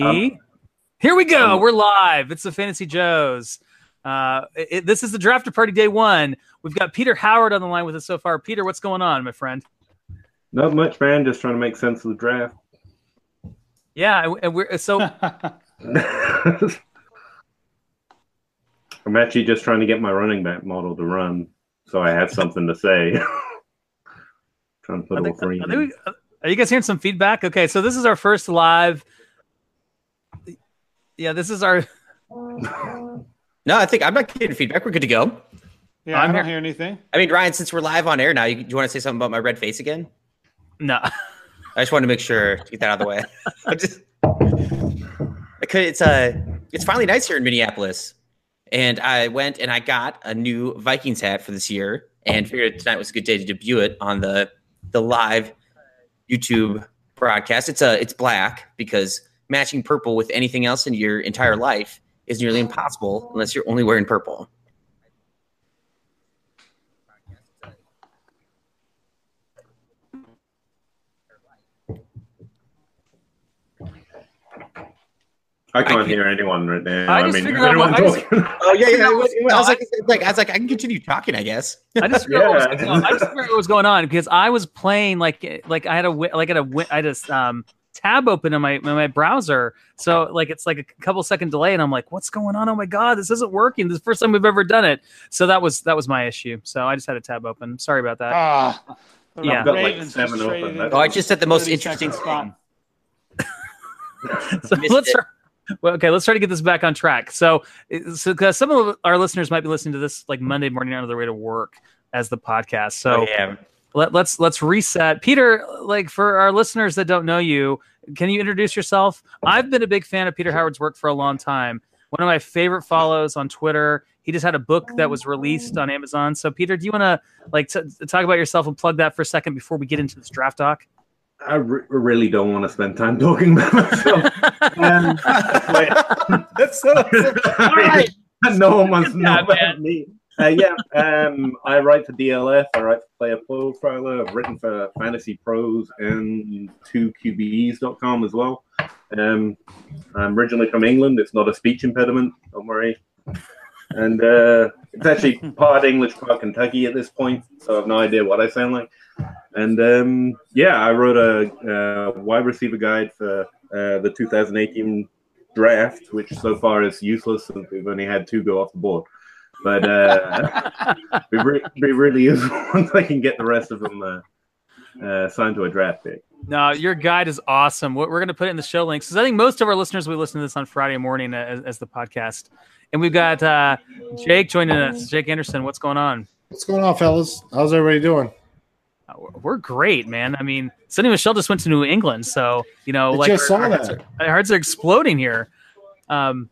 Um, Here we go. We're live. It's the Fantasy Joes. Uh, it, this is the draft party day one. We've got Peter Howard on the line with us so far. Peter, what's going on, my friend? Not much, man. Just trying to make sense of the draft. Yeah, and we're so. I'm actually just trying to get my running back model to run, so I have something to say. trying to put I think- all three. I think we- are you guys hearing some feedback? Okay, so this is our first live. Yeah, this is our. No, I think I'm not getting feedback. We're good to go. Yeah, I'm I don't here- hear anything. I mean, Ryan, since we're live on air now, you, do you want to say something about my red face again? No, I just wanted to make sure to get that out of the way. I just, I could, it's uh, it's finally nice here in Minneapolis, and I went and I got a new Vikings hat for this year, and figured tonight was a good day to debut it on the the live YouTube broadcast. It's a it's black because matching purple with anything else in your entire life is nearly impossible unless you're only wearing purple. I can't can't- hear anyone right now. I I, just mean, figured out anyone I just- talking. Oh yeah, yeah. I was, I was no, like, like, I was like, I can continue talking, I guess. I just figured out what was Yeah. going on. I just figured out what was going on because I was playing like like I had a wi- like I had a wi- I had a um tab open in my in my browser, so like it's like a couple second delay, and I'm like, what's going on? Oh my god, this isn't working. This is the first time we've ever done it. So that was that was my issue. So I just had a tab open. Sorry about that. Ah, the Yeah. I've got, like, seven just open. Oh, I just said the most interesting spot. so let's it. try, well, okay let's try to get this back on track so so 'cause some of our listeners might be listening to this like monday morning on their way to work as the podcast so Oh, yeah. Let, let's let's reset peter like for our listeners that don't know you can you introduce yourself i've been a big fan of peter howard's work for a long time one of my favorite follows on twitter he just had a book that was released on amazon so peter do you want to like t- talk about yourself and plug that for a second before we get into this draft talk I re- really don't want to spend time talking about myself. Um, wait. That's so. I no one wants to know Yeah, about man. me. Uh, yeah, um, I write for DLF. I write for Player Profiler. I've written for Fantasy Pros and 2QBEs.com as well. Um, I'm originally from England. It's not a speech impediment. Don't worry. And uh, it's actually part English, part Kentucky at this point, so I have no idea what I sound like. And um, yeah, I wrote a, uh wide receiver guide for uh, the 2018 draft, which so far is useless since we've only had two go off the board. But uh, be, re- be really useful once I can get the rest of them uh, uh, signed to a draft pick. No, your guide is awesome. We're, we're going to put it in the show links because I think most of our listeners will listen to this on Friday morning as, as the podcast. And we've got uh, Jake joining us. Jake Anderson, what's going on? What's going on, fellas? How's everybody doing? Uh, we're- We're great, man. I mean, Sony Michel just went to New England, so you know, I like just our, saw our that. hearts, are, our hearts are exploding here. Um,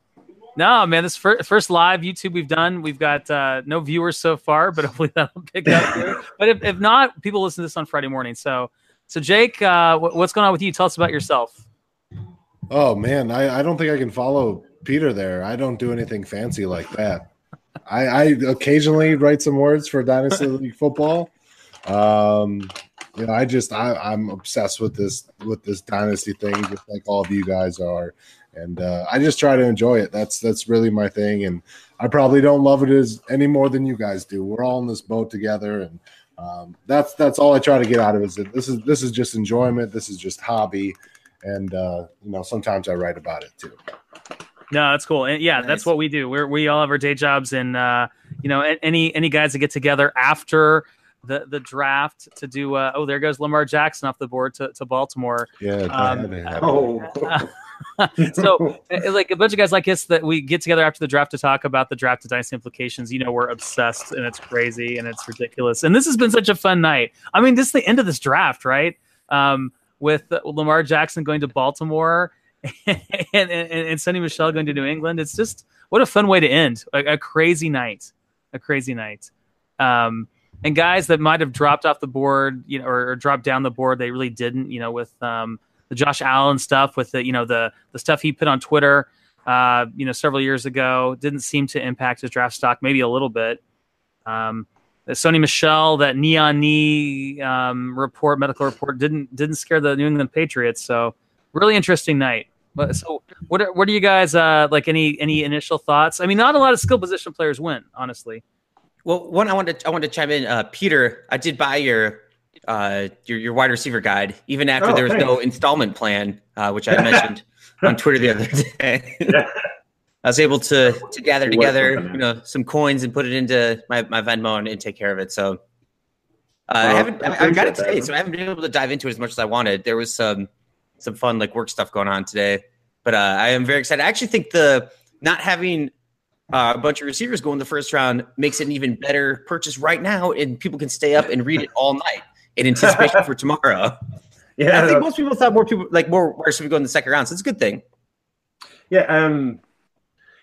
no, man, this first, first live YouTube we've done. We've got uh, no viewers so far, but hopefully that'll pick up. But if, if not, people listen to this on Friday morning. So, so Jake, uh, what, what's going on with you? Tell us about yourself. Oh man, I, I don't think I can follow Peter there. I don't do anything fancy like that. I, I occasionally write some words for Dynasty League football. Um, you know, I just I, I'm obsessed with this with this dynasty thing, just like all of you guys are, and uh, I just try to enjoy it. That's that's really my thing, and I probably don't love it as any more than you guys do. We're all in this boat together, and um, that's that's all I try to get out of it. Is that this is this is just enjoyment. This is just hobby, and uh, you know sometimes I write about it too. No, that's cool. And yeah, that's what we do. We're we all have our day jobs, and uh, you know, any any guys that get together after the the draft to do. Uh, oh, there goes Lamar Jackson off the board to, to Baltimore. Yeah, Um, that Oh, so, uh, like a bunch of guys like us that we get together after the draft to talk about the draft to dynasty implications. You know, we're obsessed, and it's crazy, and it's ridiculous. And this has been such a fun night. I mean, this is the end of this draft, right? Um, with Lamar Jackson going to Baltimore and, and, and Sony Michel going to New England. It's just what a fun way to end a, a crazy night, a crazy night. Um, and guys that might have dropped off the board, you know, or, or dropped down the board, they really didn't. You know, with um, the Josh Allen stuff, with the you know the the stuff he put on Twitter, uh, you know, several years ago, didn't seem to impact his draft stock, maybe a little bit. Um, Sony Michel, that neon knee um, report, medical report, didn't didn't scare the New England Patriots. So really interesting night. But so what are what are you guys uh like any any initial thoughts? I mean, not a lot of skill position players win, honestly. Well, one I wanted to, I wanted to chime in. Uh, Peter, I did buy your uh your your wide receiver guide even after Oh, there was no installment plan, uh, which I mentioned on Twitter the other day. Yeah. I was able to to gather together, you know, some coins and put it into my, my Venmo and, and take care of it. So uh, I haven't I I, got it today, so I haven't been able to dive into it as much as I wanted. There was some some fun like work stuff going on today, but uh, I am very excited. I actually think the not having uh, a bunch of receivers go in the first round makes it an even better purchase right now, and people can stay up and read it all night in anticipation for tomorrow. Yeah, I think most people thought more people like more wide receivers go in the second round, so it's a good thing. Yeah, um,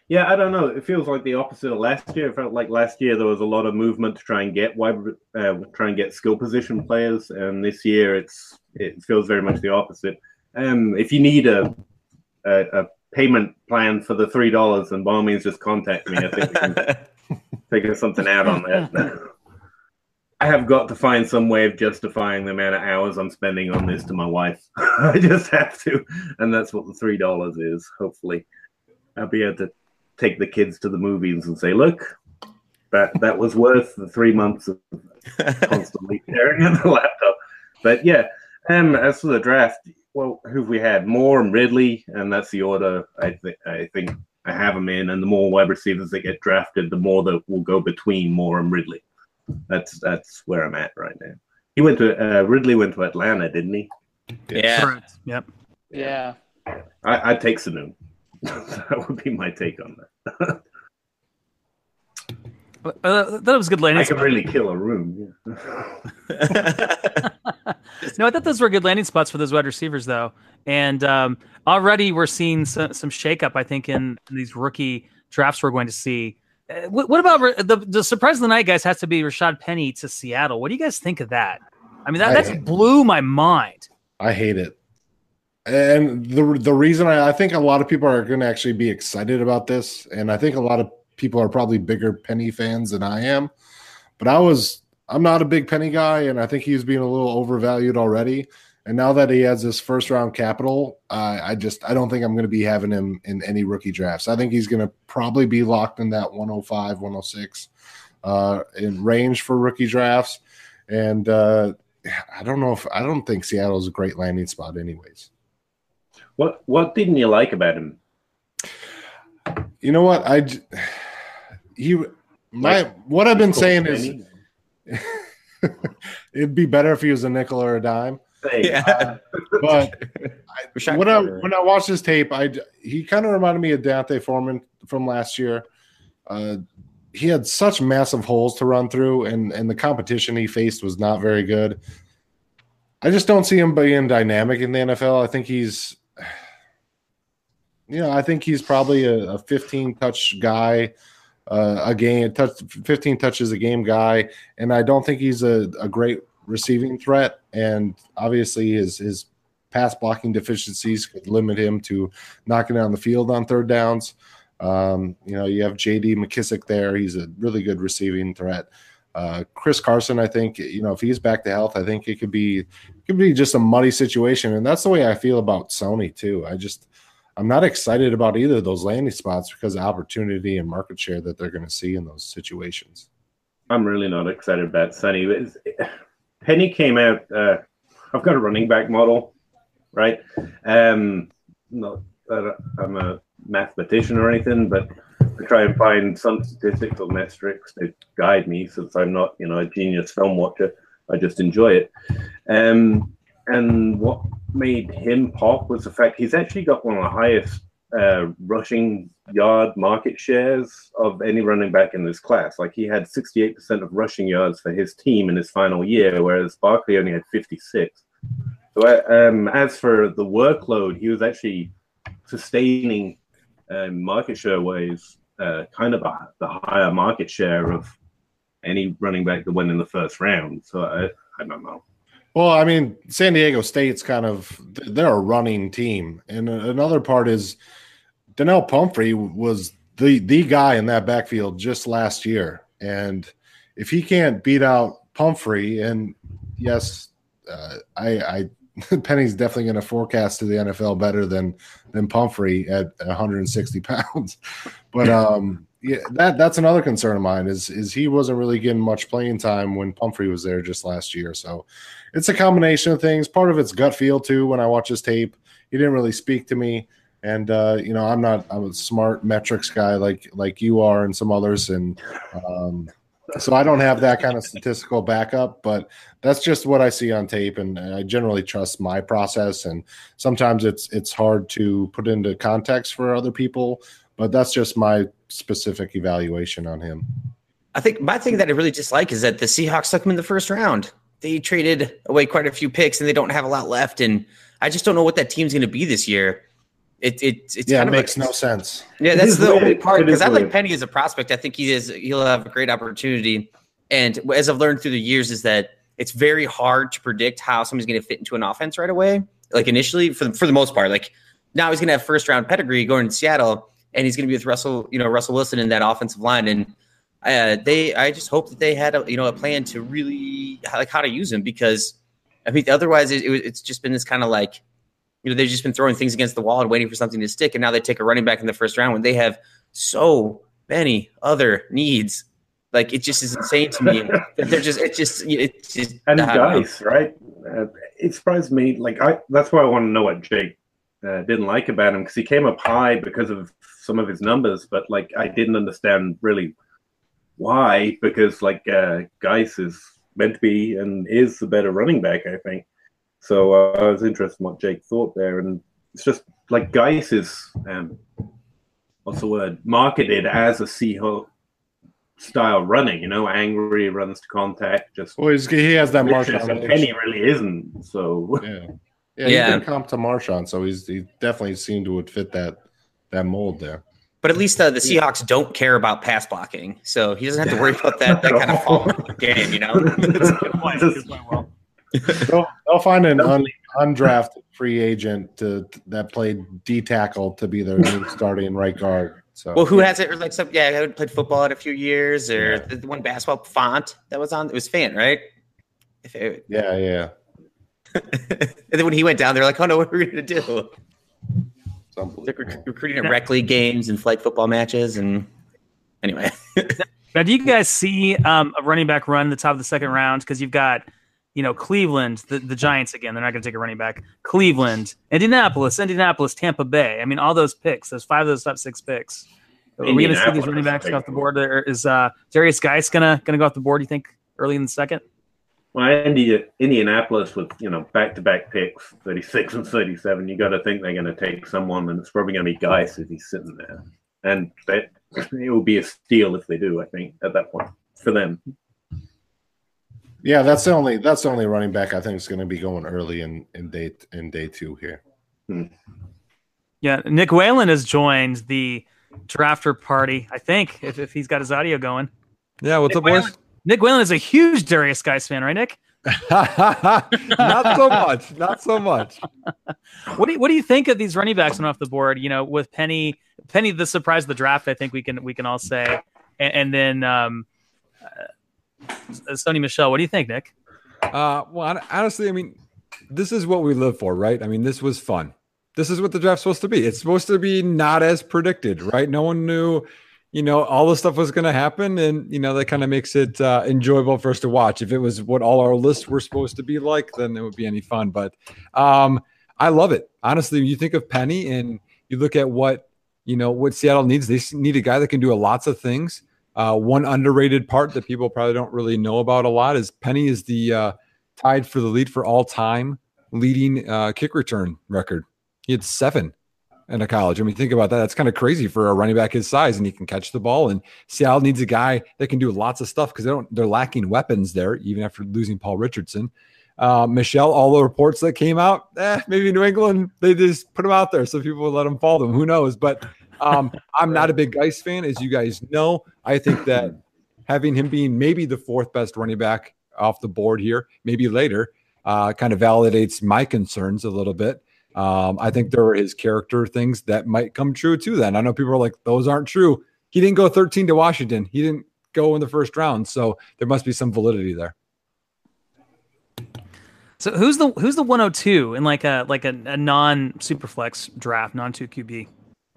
yeah, I don't know. It feels like the opposite of last year. It felt like last year there was a lot of movement to try and get wide, uh, try and get skill position players, and this year it's it feels very much the opposite. Um, if you need a a, a payment plan for the three dollars, then by all means just contact me. I think we can figure something out on that. I have got to find some way of justifying the amount of hours I'm spending on this to my wife. I just have to, and that's what the three dollars is. Hopefully, I'll be able to take the kids to the movies and say, "Look, that that was worth the three months of constantly staring at the laptop." But yeah, um, as for the draft, well, who've we had? Moore and Ridley, and that's the order I think I think I have them in. And the more wide receivers that get drafted, the more that will go between Moore and Ridley. That's that's where I'm at right now. He went to uh, Ridley went to Atlanta, didn't he? yeah. Correct. Yep. Yeah. I, I'd take Sanu. that would be my take on that. Uh, that was a good landing I could spot. really kill a room. Yeah. No, I thought those were good landing spots for those wide receivers, though. And um, already we're seeing some, some shakeup, I think, in, in these rookie drafts we're going to see. Uh, what, what about the, the surprise of the night, guys? Has to be Rashaad Penny to Seattle. What do you guys think of that? I mean, that I- that's blew my mind. I hate it. And the the reason I, I think a lot of people are going to actually be excited about this, and I think a lot of people are probably bigger Penny fans than I am. But I was I'm not a big Penny guy, and I think he's being a little overvalued already. And now that he has this first round capital, uh, I just I don't think I'm going to be having him in any rookie drafts. I think he's going to probably be locked in that 105, 106 uh, in range for rookie drafts. And uh, I don't know if I don't think Seattle's a great landing spot, anyways. What what didn't you like about him? You know what? I he my Like, what I've been saying is it'd be better if he was a nickel or a dime. Hey, Yeah. But Rashaad when I when I watched his tape, I j- he kind of reminded me of D'Onta Foreman from last year. Uh, he had such massive holes to run through, and and the competition he faced was not very good. I just don't see him being dynamic in the NFL. I think he's, you know, I think he's probably a, a 15 touch guy, uh, a game touch 15 touches a game guy, and I don't think he's a, a great receiving threat. And obviously, his his pass blocking deficiencies could limit him to knocking down the field on third downs. Um, you know, you have JD McKissic there. He's a really good receiving threat. Uh, Chris Carson, I think, you know, if he's back to health, I think it could be it could be just a muddy situation. And that's the way I feel about Sony too. I just I'm not excited about either of those landing spots because of opportunity and market share that they're going to see in those situations. I'm really not excited about Sony. Penny came out. Uh, I've got a running back model, right? Um, not that I'm a mathematician or anything, but I try and find some statistics or metrics to guide me, since I'm not, you know, a genius film watcher. I just enjoy it. Um, and what made him pop was the fact he's actually got one of the highest uh, rushing yard market shares of any running back in this class. Like he had 68% of rushing yards for his team in his final year, whereas Barkley only had 56. So, uh, um, as for the workload, he was actually sustaining um, market share ways, uh, kind of a, the higher market share of any running back that went in the first round. So I, I don't know. Well, I mean, San Diego State's kind of they're a running team, and another part is Donnel Pumphrey was the the guy in that backfield just last year, and if he can't beat out Pumphrey, and yes, uh, I, I Penny's definitely going to forecast to the NFL better than than Pumphrey at 160 pounds. But um, yeah, that that's another concern of mine is is he wasn't really getting much playing time when Pumphrey was there just last year. So it's a combination of things. Part of it's gut feel too. When I watch his tape, he didn't really speak to me, and uh, you know I'm not I'm a smart metrics guy like like you are and some others, and um, so I don't have that kind of statistical backup, but that's just what I see on tape, and I generally trust my process. And sometimes it's it's hard to put into context for other people, but that's just my specific evaluation on him. I think my thing that I really dislike is that the Seahawks took him in the first round. They traded away quite a few picks, and they don't have a lot left. And I just don't know what that team's going to be this year. It, it it's yeah, kind it of makes like, no sense. Yeah, that's the weird. only part because is I like. Penny as a prospect. I think he is he'll have a great opportunity. And as I've learned through the years, is that it's very hard to predict how somebody's going to fit into an offense right away. Like initially, for the, for the most part, like now he's going to have first round pedigree going to Seattle, and he's going to be with Russell, you know, Russell Wilson in that offensive line. And uh, they, I just hope that they had a you know a plan to really like how to use him because I mean otherwise it, it, was- it's just been this kind of like you know they've just been throwing things against the wall and waiting for something to stick, and now they take a running back in the first round when they have so many other needs. Like it just is insane to me that they're just it's just it's just and I don't know. guys, right? Uh, it surprised me. Like I, that's why I want to know what Jake uh, didn't like about him because he came up high because of some of his numbers, but like I didn't understand really why. Because like uh, Guice is meant to be and is the better running back, I think. So uh, I was interested in what Jake thought there, and it's just like Guice is um, what's the word marketed as a Seahawk style running. You know, angry, runs to contact, just Well, he's, he has that vicious, Marshawn. and Penny really isn't. So Yeah, yeah, Yeah. He did comp to Marshawn, so he's he definitely seemed to would fit that that mold there. But at least uh, the Seahawks don't care about pass blocking, so he doesn't have to worry about that that kind of fall game. You know, That's a good point. Good point, Will. They'll, they'll find an un, undrafted free agent to that played D tackle to be their new starting right guard. So well, who has it? Or like some, yeah, I haven't played football in a few years, or the one basketball font that was on. It was Fant, right? If it, yeah, yeah, and then when he went down, they're like, "Oh no, what are we gonna do?" it's They're rec- recruiting at rec league games and flag football matches, and anyway, Now, do you guys see um, a running back run the top of the second round? Because you've got, you know, Cleveland, the, the Giants again. They're not going to take a running back. Cleveland, Indianapolis, Indianapolis, Tampa Bay. I mean, all those picks. Those five of those top six picks. Are we going to see these running backs go off the board? There is uh, Derrius Guice gonna gonna go off the board? You think early in the second? well, Indi- Indianapolis with you know back to back picks, thirty six and thirty seven. You got to think they're going to take someone, and it's probably going to be Guice if he's sitting there, and that it will be a steal if they do. I think at that point for them. Yeah, that's the only that's the only running back I think is going to be going early in in day in day two here. Yeah, Nick Whalen has joined the drafter party. I think if, if he's got his audio going. Yeah, what's up, Nick boys? Nick Whalen is a huge Derrius Guice fan, right, Nick? Not so much. Not so much. What do you, what do you think of these running backs coming off the board? You know, with Penny, Penny, the surprise of the draft. I think we can we can all say, and, and then um, uh, Sony Michel. What do you think, Nick? Uh, well, honestly, I mean, this is what we live for, right? I mean, this was fun. This is what the draft's supposed to be. It's supposed to be not as predicted, right? No one knew, you know, all the stuff was going to happen, and you know that kind of makes it uh, enjoyable for us to watch. If it was what all our lists were supposed to be like, then it would be any fun. But um, I love it. Honestly, when you think of Penny and you look at what you know what Seattle needs. They need a guy that can do lots of things. Uh, one underrated part that people probably don't really know about a lot is Penny is the uh, tied for the lead for all time leading uh, kick return record. He had seven in a college. I mean, think about that. That's kind of crazy for a running back his size, and he can catch the ball. And Seattle needs a guy that can do lots of stuff because they don't. They're lacking weapons there, even after losing Paul Richardson. Uh, Michel, all the reports that came out, eh, maybe New England, they just put him out there so people would let him fall them. Who knows? But um, I'm not a big Guice fan, as you guys know. I think that having him being maybe the fourth best running back off the board here, maybe later, uh, kind of validates my concerns a little bit. Um, I think there are his character things that might come true too. Then I know people are like, those aren't true. He didn't go 13 to Washington. He didn't go in the first round, so there must be some validity there. So who's the who's the 102 in like a like a, a non superflex draft, non two QB?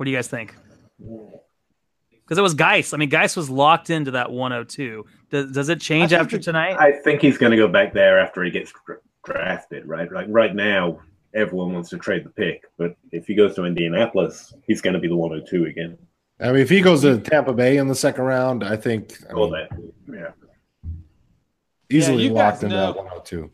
What do you guys think? Because it was Guice. I mean, Guice was locked into that 102. Does, does it change after it- tonight? I think he's going to go back there after he gets drafted, right? Like right now, everyone wants to trade the pick, but if he goes to Indianapolis, he's going to be the 102 again. I mean, if he goes to Tampa Bay in the second round, I think I All mean, that, yeah. easily you guys locked into know- that 102.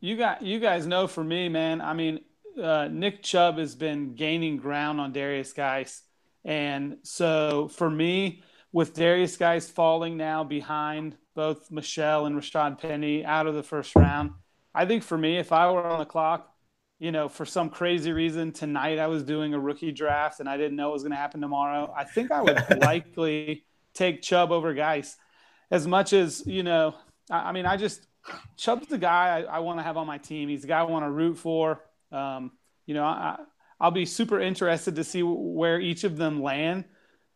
You got you guys know for me, man. I mean, uh, Nick Chubb has been gaining ground on Derrius Guice, and so for me, with Derrius Guice falling now behind both Michel and Rashaad Penny out of the first round, I think for me, if I were on the clock, you know, for some crazy reason tonight I was doing a rookie draft and I didn't know it was going to happen tomorrow, I think I would likely take Chubb over Guice. As much as you know, I, I mean, I just Chubb's the guy I, I want to have on my team. He's the guy I want to root for. Um, you know, I, I'll be super interested to see where each of them land.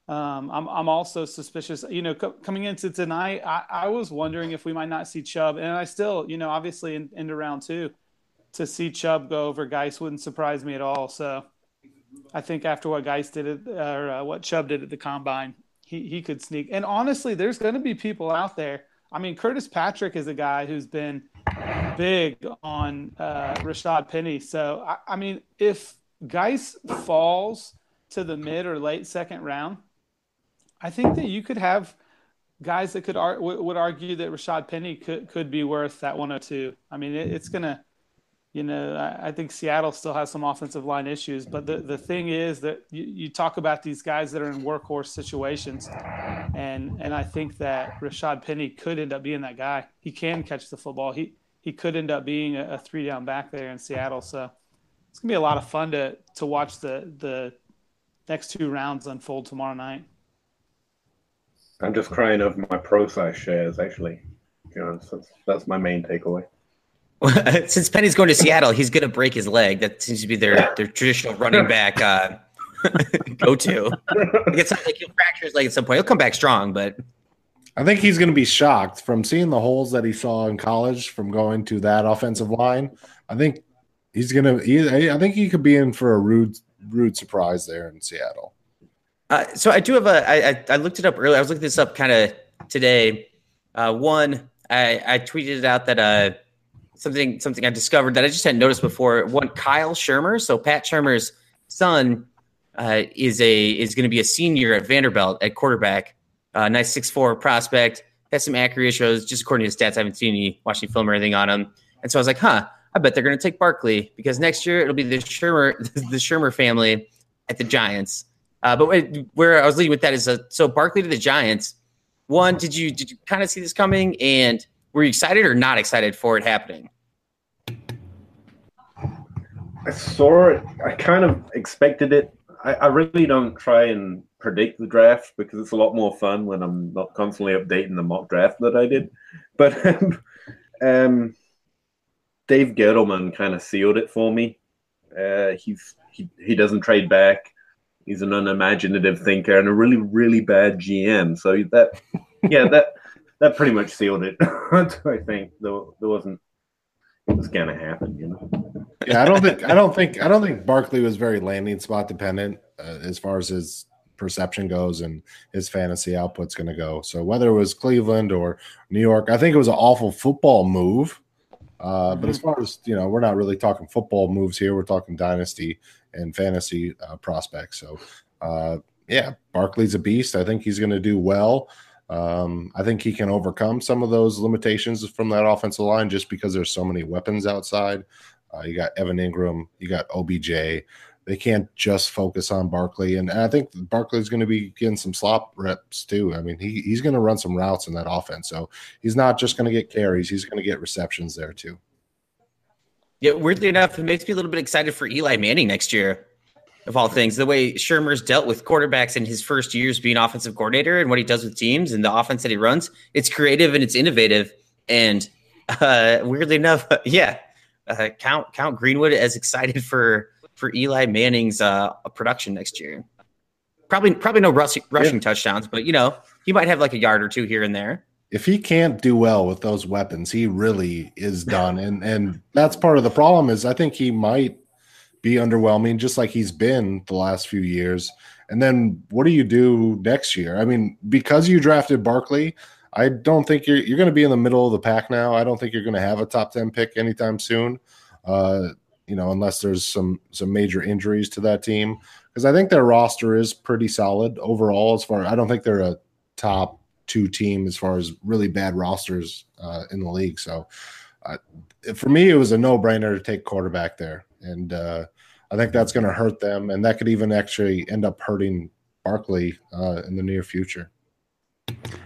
Um, I'm, I'm also suspicious. You know, co- coming into tonight, I, I was wondering if we might not see Chubb, and I still, you know, obviously in, into round two, to see Chubb go over Guice wouldn't surprise me at all. So, I think after what Guice did at, or uh, what Chubb did at the combine, he he could sneak. And honestly, there's going to be people out there. I mean, Curtis Patrick is a guy who's been big on uh, Rashaad Penny. So, I, I mean, if Guice falls to the mid or late second round, I think that you could have guys that could ar- would would argue that Rashaad Penny could could be worth that 102. I mean, it, it's gonna, you know, I, I think Seattle still has some offensive line issues, but the the thing is that you, you talk about these guys that are in workhorse situations, and and I think that Rashaad Penny could end up being that guy. He can catch the football. He he could end up being a, a three down back there in Seattle. So it's gonna be a lot of fun to to watch the the next two rounds unfold tomorrow night. I'm just crying over my pro shares, actually. You know, that's, that's my main takeaway. Since Penny's going to Seattle, he's going to break his leg. That seems to be their their traditional running back uh, go to. It's not like he'll fracture his leg at some point. He'll come back strong, but I think he's going to be shocked from seeing the holes that he saw in college from going to that offensive line. I think he's going to. He, I think he could be in for a rude, rude surprise there in Seattle. Uh, so I do have a. I, I I looked it up earlier. I was looking this up kind of today. Uh, one, I, I tweeted out that uh something something I discovered that I just hadn't noticed before. One, Kyle Shurmur. So Pat Shurmur's son uh, is a is going to be a senior at Vanderbilt at quarterback. Uh, nice six four prospect. Has some accurate shows. Just according to stats, I haven't seen any watching film or anything on him. And so I was like, huh. I bet they're going to take Barkley because next year it'll be the Shurmur the Shurmur family at the Giants. Uh, but where I was leading with that is uh, so Barkley to the Giants. One, did you did you kind of see this coming, and were you excited or not excited for it happening? I saw it. I kind of expected it. I, I really don't try and predict the draft because it's a lot more fun when I'm not constantly updating the mock draft that I did. But um, um, Dave Gettleman kind of sealed it for me. Uh, he's he, he doesn't trade back. He's an unimaginative thinker and a really really bad GM. So that yeah that that pretty much sealed it. I think there, there wasn't it was gonna happen, you know. Yeah, I don't think. I don't think. I don't think Barkley was very landing spot dependent uh, as far as his perception goes and his fantasy output's going to go. So whether it was Cleveland or New York, I think it was an awful football move. Uh, But as far as you know, we're not really talking football moves here. We're talking dynasty and fantasy uh, prospects. So uh, yeah, Barkley's a beast. I think he's going to do well. Um, I think he can overcome some of those limitations from that offensive line just because there's so many weapons outside. Uh, you got Evan Engram, you got OBJ. They can't just focus on Barkley, and I think Barkley's going to be getting some slop reps too. I mean, he, he's going to run some routes in that offense, so he's not just going to get carries; he's going to get receptions there too. Yeah, weirdly enough, it makes me a little bit excited for Eli Manning next year, of all things. The way Shurmur's dealt with quarterbacks in his first years being offensive coordinator and what he does with teams and the offense that he runs, it's creative and it's innovative. And uh, weirdly enough, yeah, uh, count count Greenwood as excited for for Eli Manning's uh, production next year. Probably probably no rushing, rushing touchdowns, but you know he might have like a yard or two here and there. if he can't do well with those weapons, he really is done. And and that's part of the problem is I think he might be underwhelming just like he's been the last few years. And then what do you do next year? I mean, because you drafted Barkley, I don't think you're you're going to be in the middle of the pack now. I don't think you're going to have a top 10 pick anytime soon. Uh, you know, unless there's some some major injuries to that team because I think their roster is pretty solid overall as far I don't think they're a top two team as far as really bad rosters uh, in the league. So uh, for me, it was a no brainer to take quarterback there. And uh, I think that's going to hurt them. And that could even actually end up hurting Barkley uh, in the near future.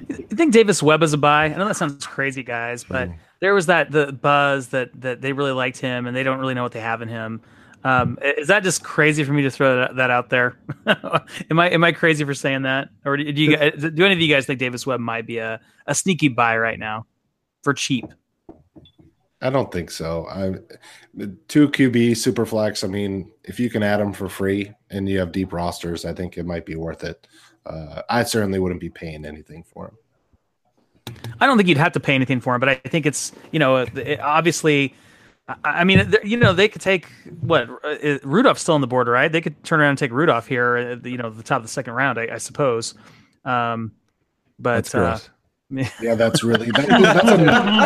You think Davis Webb is a buy? I know that sounds crazy, guys, but mm. there was that the buzz that that they really liked him, and they don't really know what they have in him. Um, is that just crazy for me to throw that, that out there? am I am I crazy for saying that, or do you guys, do any of you guys think Davis Webb might be a, a sneaky buy right now for cheap? I don't think so. I two QB super flex. I mean, if you can add them for free and you have deep rosters, I think it might be worth it. Uh, I certainly wouldn't be paying anything for him. I don't think you'd have to pay anything for him, but I think it's you know it, obviously I mean, you know, they could take what uh, Rudolph's still on the board, right? They could turn around and take Rudolph here, you know, the top of the second round, I, I suppose. Um, but uh, yeah, that's really that, that's, a,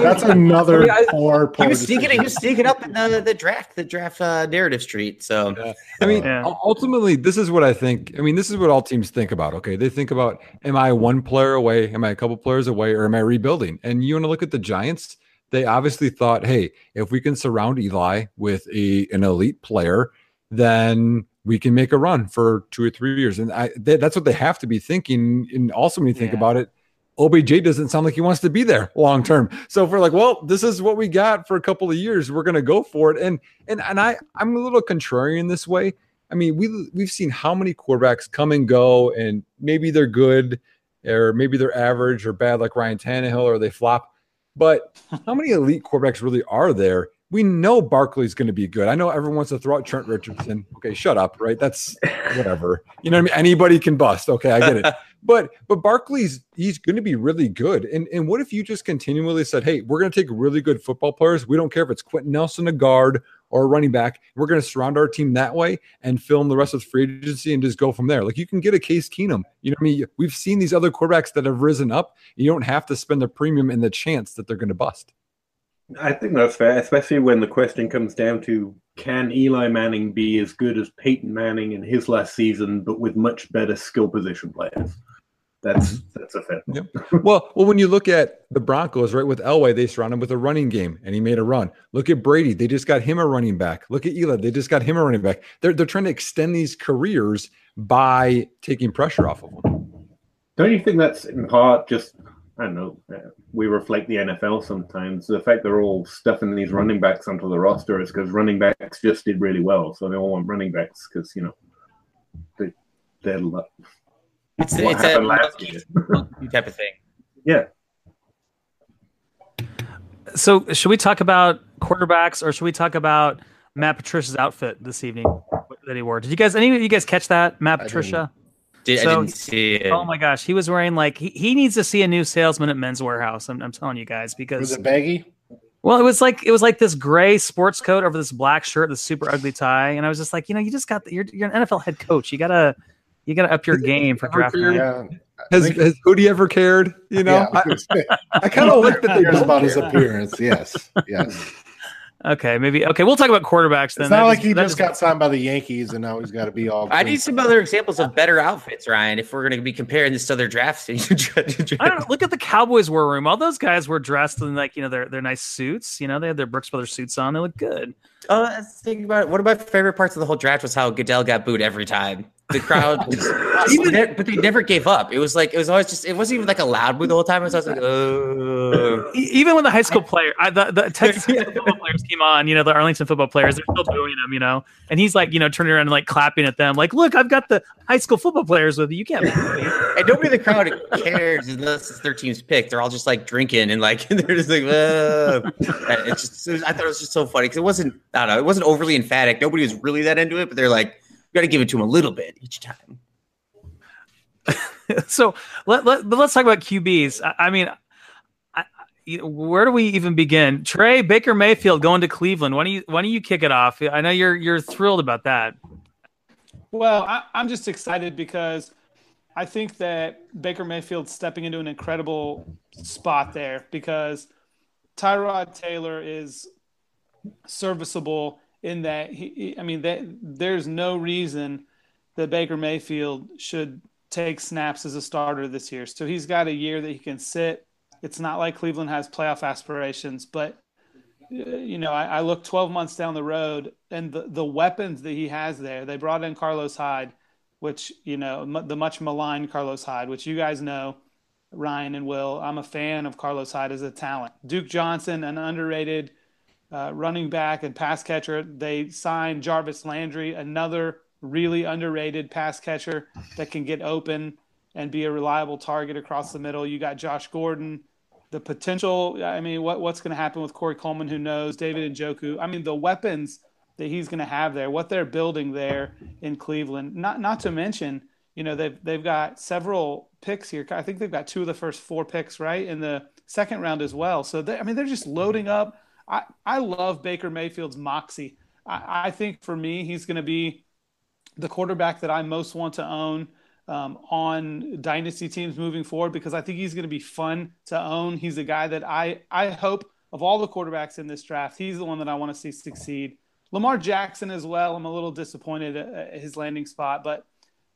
that's another I mean, poor, poor. He was sneaking, he was sneaking up in the, the draft, the draft uh, narrative street. So, yeah. I mean, yeah. ultimately, this is what I think. I mean, this is what all teams think about. Okay, they think about: Am I one player away? Am I a couple players away? Or am I rebuilding? And you want to look at the Giants they obviously thought, hey, if we can surround Eli with a an elite player, then we can make a run for two or three years. And I, they, that's what they have to be thinking. And also, when you think yeah. about it, OBJ doesn't sound like he wants to be there long term. So if we're like, well, this is what we got for a couple of years, we're to go for it. And and and I I'm a little contrarian this way. I mean, we we've seen how many quarterbacks come and go, and maybe they're good, or maybe they're average or bad, like Ryan Tannehill, or they flop. But how many elite quarterbacks really are there? We know Barkley's going to be good. I know everyone wants to throw out Trent Richardson. Okay, shut up, right? That's whatever. You know what I mean? Anybody can bust. Okay, I get it. but but Barkley's he's going to be really good. And and what if you just continually said, "Hey, we're going to take really good football players. We don't care if it's Quenton Nelson, a guard, or a running back. We're going to surround our team that way and film the rest of the free agency and just go from there. Like you can get a Case Keenum. You know, what I mean, we've seen these other quarterbacks that have risen up. You don't have to spend the premium and the chance that they're going to bust. I think that's fair, especially when the question comes down to can Eli Manning be as good as Peyton Manning in his last season, but with much better skill position players? That's mm-hmm. that's a fair. Yep. Well, well, when you look at the Broncos, right, with Elway, they surround him with a running game, and he made a run. Look at Brady; they just got him a running back. Look at Eli; they just got him a running back. They're they're trying to extend these careers by taking pressure off of them. Don't you think that's in part just I don't know. Uh, we reflect the NFL sometimes. The fact they're all stuffing these running backs onto the roster is because running backs just did really well, so they all want running backs because you know they they're it's, it's a monkey, type of thing. Yeah. So, should we talk about quarterbacks, or should we talk about Matt Patricia's outfit this evening that he wore? Did you guys, any of you guys catch that, Matt Patricia? Did, so, I didn't see it. Oh my gosh, he was wearing like he, he needs to see a new salesman at Men's Wearhouse. I'm, I'm telling you guys because was it baggy? Well, it was like it was like this gray sports coat over this black shirt, this super ugly tie, and I was just like, you know, you just got the, you're you're an NFL head coach. You gotta you got to up your game for draft night. Yeah. Has, has Hootie ever cared? You know, yeah, I, I kind of like that they about care. his appearance. Yes, yes. Okay, maybe. Okay, we'll talk about quarterbacks then. It's not that like just, he just, just got signed by the Yankees and now he's got to be all. I need some other examples of better outfits, Ryan. If we're going to be comparing this to other drafts, I don't know. Look at the Cowboys war room. All those guys were dressed in like you know their their nice suits. You know they had their Brooks Brothers suits on. They look good. Oh, uh, think about it. One of my favorite parts of the whole draft was how Goodell got booed every time the crowd even, but they never gave up. It was like it was always just it wasn't even like a loud boo the whole time. It was always like oh even when the high school player I, the, the texas football players came on you know the arlington football players they're still booing them you know? And he's like you know turning around and like clapping at them like look i've got the high school football players with you. You can't and nobody in the crowd cares unless it's their team's pick. They're all just like drinking and like they're just like it's just it was, i thought it was just so funny because it wasn't i don't know it wasn't overly emphatic. Nobody was really that into it but they're like got to give it to him a little bit each time. so let, let but let's talk about QBs. I, I mean, where do we even begin? Trey Baker Mayfield going to Cleveland. Why don't you why don't you kick it off? I know you're you're thrilled about that. Well, I, I'm just excited because I think that Baker Mayfield's stepping into an incredible spot there because Tyrod Taylor is serviceable in that he, I mean, that, there's no reason that Baker Mayfield should take snaps as a starter this year. So he's got a year that he can sit. It's not like Cleveland has playoff aspirations, but uh, you know, I, I look 12 months down the road and the, the weapons that he has there. They brought in Carlos Hyde which you know the much maligned Carlos Hyde, which you guys know, Ryan and Will. I'm a fan of Carlos Hyde as a talent. Duke Johnson, an underrated uh, running back and pass catcher. They signed Jarvis Landry, another really underrated pass catcher that can get open and be a reliable target across the middle. You got Josh Gordon. The potential, I mean, what, what's going to happen with Corey Coleman? Who knows? David Njoku. I mean, the weapons that he's going to have there, what they're building there in Cleveland. Not not to mention, you know, they've they've got several picks here. I think they've got two of the first four picks right in the second round as well. So they, I mean, they're just loading up. I I love Baker Mayfield's moxie. I, I think for me, he's going to be the quarterback that I most want to own. Um, on dynasty teams moving forward because I think he's going to be fun to own. He's a guy that I I hope of all the quarterbacks in this draft, he's the one that I want to see succeed. Lamar Jackson as well. I'm a little disappointed at his landing spot, but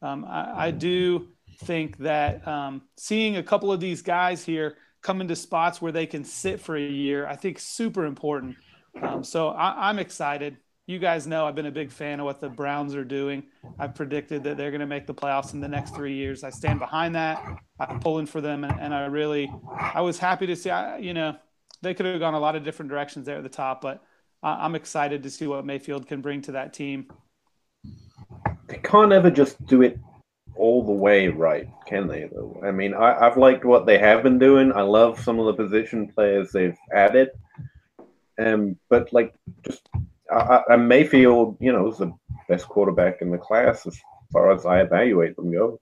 um, I, I, do think that um, seeing a couple of these guys here come into spots where they can sit for a year, I think super important. Um, so I, I'm excited. You guys know I've been a big fan of what the Browns are doing. I've predicted that they're going to make the playoffs in the next three years. I stand behind that. I'm pulling for them, and, and I really, I was happy to see. I, you know, they could have gone a lot of different directions there at the top, but I'm excited to see what Mayfield can bring to that team. They can't ever just do it all the way right, can they? Though I mean, I, have liked what they have been doing. I love some of the position players they've added, um, but like just I, I, Mayfield, you know, is the best quarterback in the class as far as I evaluate them go.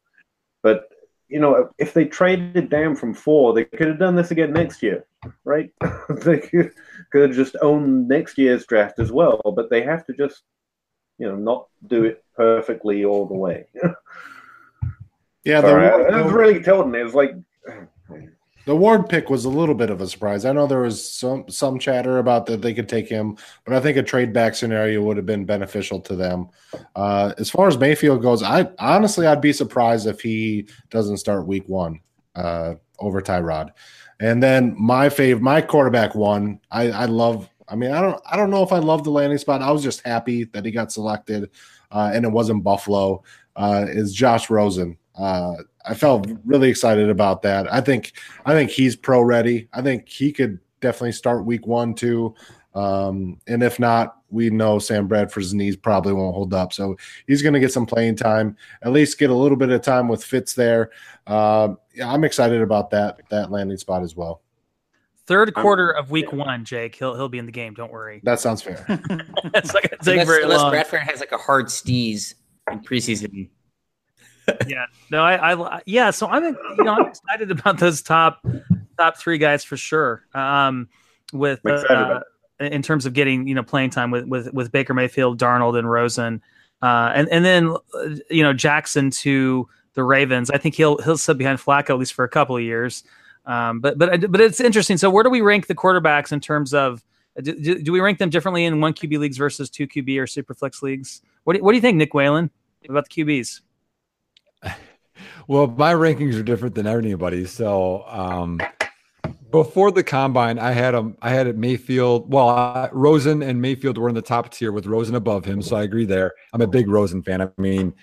But you know, if they traded down from four, they could have done this again next year, right? they could, could have just owned next year's draft as well, but they have to just, you know, not do it perfectly all the way. yeah, the, Sorry, was really tilting. It was like the Ward pick was a little bit of a surprise. I know there was some some chatter about that they could take him, but I think a trade back scenario would have been beneficial to them. Uh, as far as Mayfield goes, I honestly I'd be surprised if he doesn't start Week One uh, over Tyrod. And then my fave, my quarterback one. I, I love. I mean, I don't I don't know if I love the landing spot. I was just happy that he got selected, uh, and it wasn't Buffalo. Uh, is Josh Rosen? Uh, I felt really excited about that. I think I think he's pro ready. I think he could definitely start week one too. Um, and if not, we know Sam Bradford's knees probably won't hold up. So he's going to get some playing time, at least get a little bit of time with Fitz there. Uh, yeah, I'm excited about that that landing spot as well. Third quarter of week one, Jake. He'll he'll be in the game. Don't worry. That sounds fair. it's not going to take unless, very unless long. Bradford has like a hard sneeze in preseason yeah, no, I, I, yeah. So I'm, you know, I'm excited about those top, top three guys for sure. Um, with uh, in terms of getting you know playing time with with with Baker Mayfield, Darnold, and Rosen, uh, and and then uh, you know Jackson to the Ravens. I think he'll he'll sit behind Flacco at least for a couple of years. Um, but but but it's interesting. So where do we rank the quarterbacks in terms of do, do, we rank them differently in one QB leagues versus two QB or super flex leagues? What do, what do you think, Nick Whalen, about the QBs? Well, my rankings are different than anybody's. So um, before the combine, I had him. I had it Mayfield. Well, uh, Rosen and Mayfield were in the top tier with Rosen above him. So I agree there. I'm a big Rosen fan. I mean,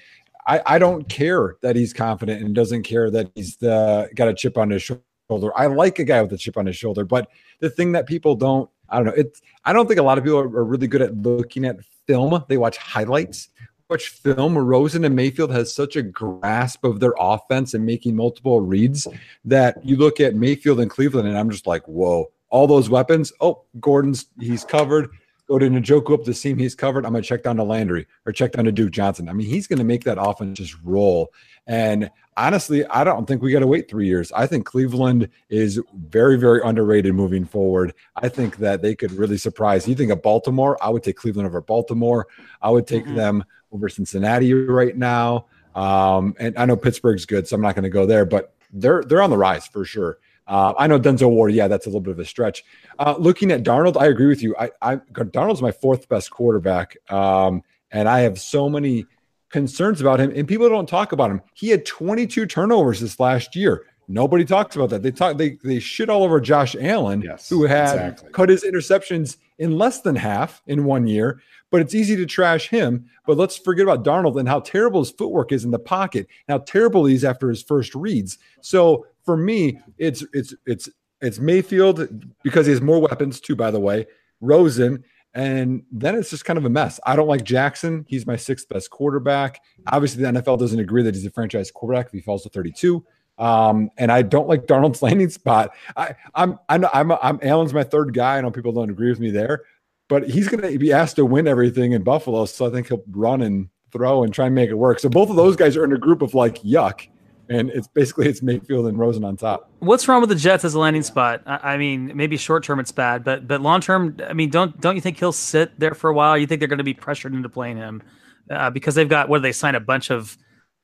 I, I don't care that he's confident and doesn't care that he's the, got a chip on his shoulder. I like a guy with a chip on his shoulder. But the thing that people don't, I don't know. It's I don't think a lot of people are, are really good at looking at film. They watch highlights much film Rosen and Mayfield has such a grasp of their offense and making multiple reads that you look at Mayfield and Cleveland and I'm just like, whoa, all those weapons. Oh, Gordon's he's covered. go to Njoku up the seam, he's covered. I'm to check down to Landry or check down to Duke Johnson. I mean, he's to make that offense just roll. And honestly, I don't think we got to wait three years. I think Cleveland is very, very underrated moving forward. I think that they could really surprise. You think of Baltimore? I would take Cleveland over Baltimore. I would take mm-hmm. them over Cincinnati right now. Um, and I know Pittsburgh's good, so I'm not going to go there, but they're they're on the rise for sure. Uh, I know Denzel Ward, yeah, that's a little bit of a stretch. Uh, looking at Darnold, I agree with you. I, I Darnold's my fourth best quarterback, um, and I have so many concerns about him, and people don't talk about him. He had 22 turnovers this last year. Nobody talks about that. They talk they they shit all over Josh Allen, yes, who had exactly. cut his interceptions in less than half in one year. But it's easy to trash him. But let's forget about Darnold and how terrible his footwork is in the pocket, how terrible he's after his first reads. So for me, it's it's it's it's Mayfield because he has more weapons too. By the way, Rosen, and then it's just kind of a mess. I don't like Jackson. He's my sixth best quarterback. Obviously, the NFL doesn't agree that he's a franchise quarterback if he falls to 32. Um, and I don't like Darnold's landing spot. I, I'm, I'm, I'm, I'm Allen's my third guy. I know people don't agree with me there, but he's going to be asked to win everything in Buffalo. So I think he'll run and throw and try and make it work. So both of those guys are in a group of like yuck and it's basically it's Mayfield and Rosen on top. What's wrong with the Jets as a landing spot? I, mean, maybe short term it's bad, but but long term, I mean, don't don't you think he'll sit there for a while? You think they're going to be pressured into playing him uh, because they've got what they sign a bunch of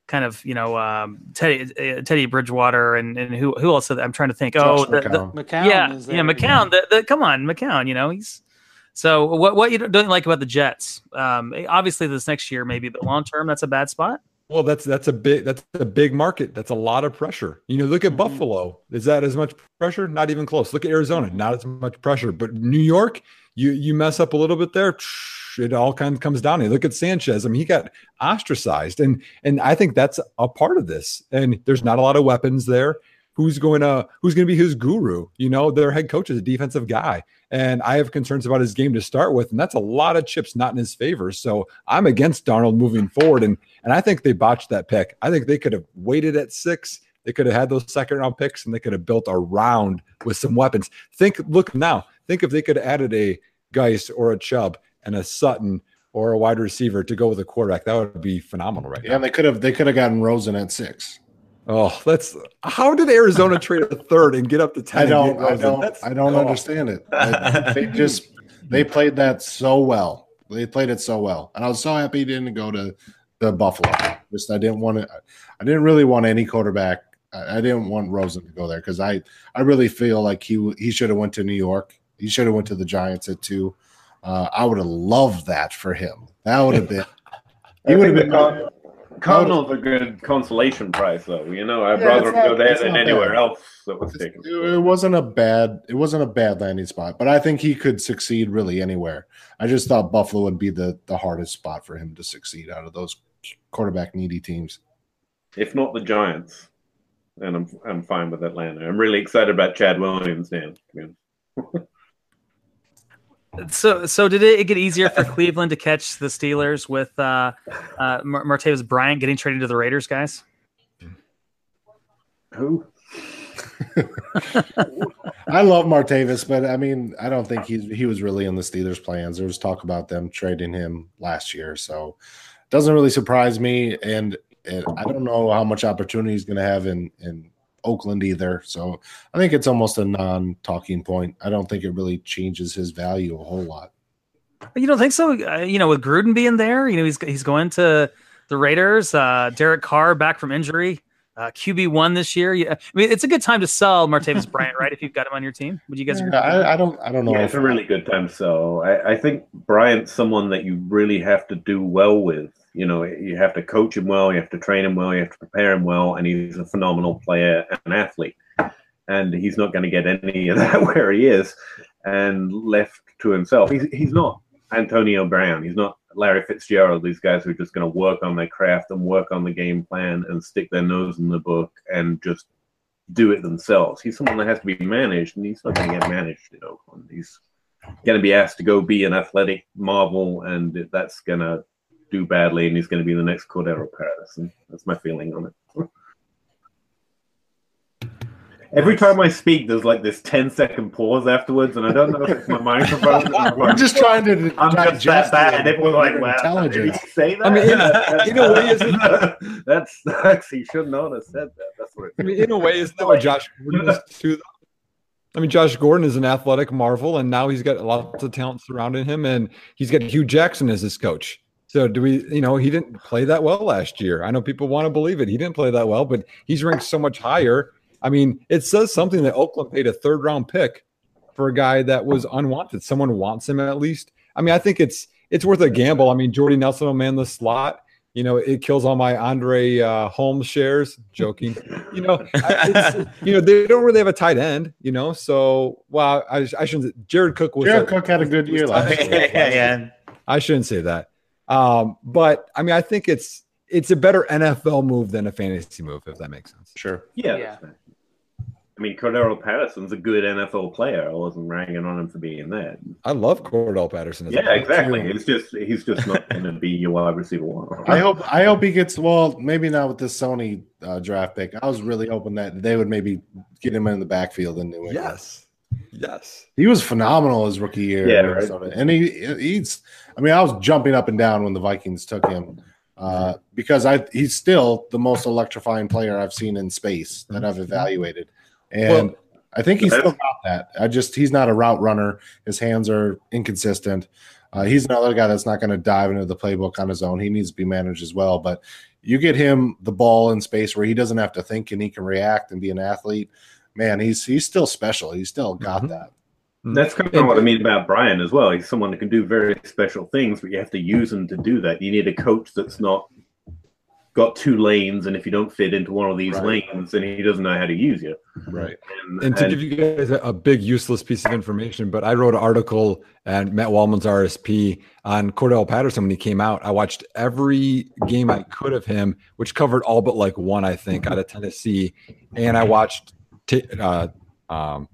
kind of you know um, Teddy uh, Teddy Bridgewater and, and who who else? I'm trying to think. Josh oh, the, McCown. The, McCown yeah, yeah, McCown. The, the, come on, McCown. You know he's. So what what you don't like about the Jets? Um, obviously, this next year maybe, but long term, that's a bad spot. Well, that's that's a big that's a big market. That's a lot of pressure. You know, look at mm-hmm. Buffalo. Is that as much pressure? Not even close. Look at Arizona. Not as much pressure. But New York, you you mess up a little bit there, it all kind of comes down. You look at Sanchez. I mean, he got ostracized, and and I think that's a part of this. And there's not a lot of weapons there who's going to who's going to be his guru you know their head coach is a defensive guy and i have concerns about his game to start with and that's a lot of chips not in his favor so i'm against darnold moving forward and and i think they botched that pick i think they could have waited at six they could have had those second round picks and they could have built around with some weapons think look now think if they could have added a Guice or a chubb and a sutton or a wide receiver to go with a quarterback that would be phenomenal right yeah now. they could have they could have gotten rosen at six Oh, that's how did Arizona trade a third and get up to ten? I don't, I don't, that's, I don't oh. understand it. I, they just they played that so well. They played it so well, and I was so happy he didn't go to the Buffalo. Just I didn't want to. I didn't really want any quarterback. I, I didn't want Rosen to go there because I I really feel like he he should have went to New York. He should have went to the Giants at two. Uh, I would have loved that for him. That would have been. He would have been. Cardinals a good consolation prize, though. You know, I'd yeah, rather not, go there than anywhere bad. else that was taken. It wasn't a bad. It wasn't a bad landing spot, but I think he could succeed really anywhere. I just thought Buffalo would be the the hardest spot for him to succeed out of those quarterback needy teams. If not the Giants, and I'm I'm fine with Atlanta. I'm really excited about Chad Williams, Dan. So, so did it get easier for Cleveland to catch the Steelers with uh, uh, Martavis Bryant getting traded to the Raiders, guys? Who? I love Martavis, but I mean, I don't think he's he was really in the Steelers' plans. There was talk about them trading him last year, so doesn't really surprise me. And, and I don't know how much opportunity he's going to have in in Oakland either. So I think it's almost a non talking point. I don't think it really changes his value a whole lot. You don't think so? Uh, you know, with Gruden being there, you know, he's he's going to the Raiders. Uh, Derek Carr back from injury. Uh, QB one this year. Yeah, I mean, it's a good time to sell Martavis Bryant, right? If you've got him on your team, would you guys? Yeah, I, I, don't. I don't know. Yeah, it's a really good time to sell. I, I think Bryant's someone that you really have to do well with you know, you have to coach him well, you have to train him well, you have to prepare him well, and he's a phenomenal player and athlete. And he's not going to get any of that where he is and left to himself. He's, he's not Antonio Brown. He's not Larry Fitzgerald. These guys are just going to work on their craft and work on the game plan and stick their nose in the book and just do it themselves. He's someone that has to be managed, and he's not going to get managed in Oakland. He's going to be asked to go be an athletic marvel, and that's going to do badly and he's going to be the next Cordarrelle Patterson. That's my feeling on it. Every time I speak, there's like this 10 second pause afterwards, and I don't know if it's my microphone. I'm, just trying to I'm just that bad. it. And everyone's like, wow, did he say that? I mean, in- in a way, isn't- that's, that's, he should not have said that. That's what I mean, in a way, isn't that what Josh Gordon is too? I mean, Josh Gordon is an athletic marvel, and now he's got lots of talent surrounding him, and he's got Hue Jackson as his coach. So, do we, you know, he didn't play that well last year. I know people want to believe it. He didn't play that well, but he's ranked so much higher. I mean, it says something that Oakland paid a third round pick for a guy that was unwanted. Someone wants him at least. I mean, I think it's it's worth a gamble. I mean, Jordy Nelson will man the slot. You know, it kills all my Andre uh, Holmes shares. Joking. You know, it's, you know they don't really have a tight end. You know, so well, I, I shouldn't. Jared Cook was. Jared a- Cook had a good year last year. yeah, yeah. I shouldn't say that. Um, but I mean, I think it's it's a better NFL move than a fantasy move, if that makes sense. Sure. Yeah. Yeah. I mean, Cordarrelle Patterson's a good NFL player. I wasn't ragging on him for being that. I love Cordarrelle Patterson. as Yeah, player, exactly. too. He's just he's just not going to be your wide receiver one. I hope I hope he gets well. Maybe not with this Sony uh, draft pick. I was really hoping that they would maybe get him in the backfield in New England. Yes, yes. he was phenomenal his rookie year. Yeah, right. And he he's. I mean, I was jumping up and down when the Vikings took him uh, because I he's still the most electrifying player I've seen in space that I've evaluated, and Well- I think he's still got that. I just he's not a route runner. His hands are inconsistent. Uh, he's another guy that's not going to dive into the playbook on his own. He needs to be managed as well. But you get him the ball in space where he doesn't have to think and he can react and be an athlete. Man, he's he's still special. He's still got Mhm. that. That's kind of what I mean about Bryant as well. He's someone who can do very special things, but you have to use him to do that. You need a coach that's not got two lanes, and if you don't fit into one of these Right. lanes, then he doesn't know how to use you. Right. And, And to and- give you guys a, a big useless piece of information, but I wrote an article at Matt Waldman's RSP on Cordarrelle Patterson when he came out. I watched every game I could of him, which covered all but like one, I think, out of Tennessee, and I watched t- uh, um,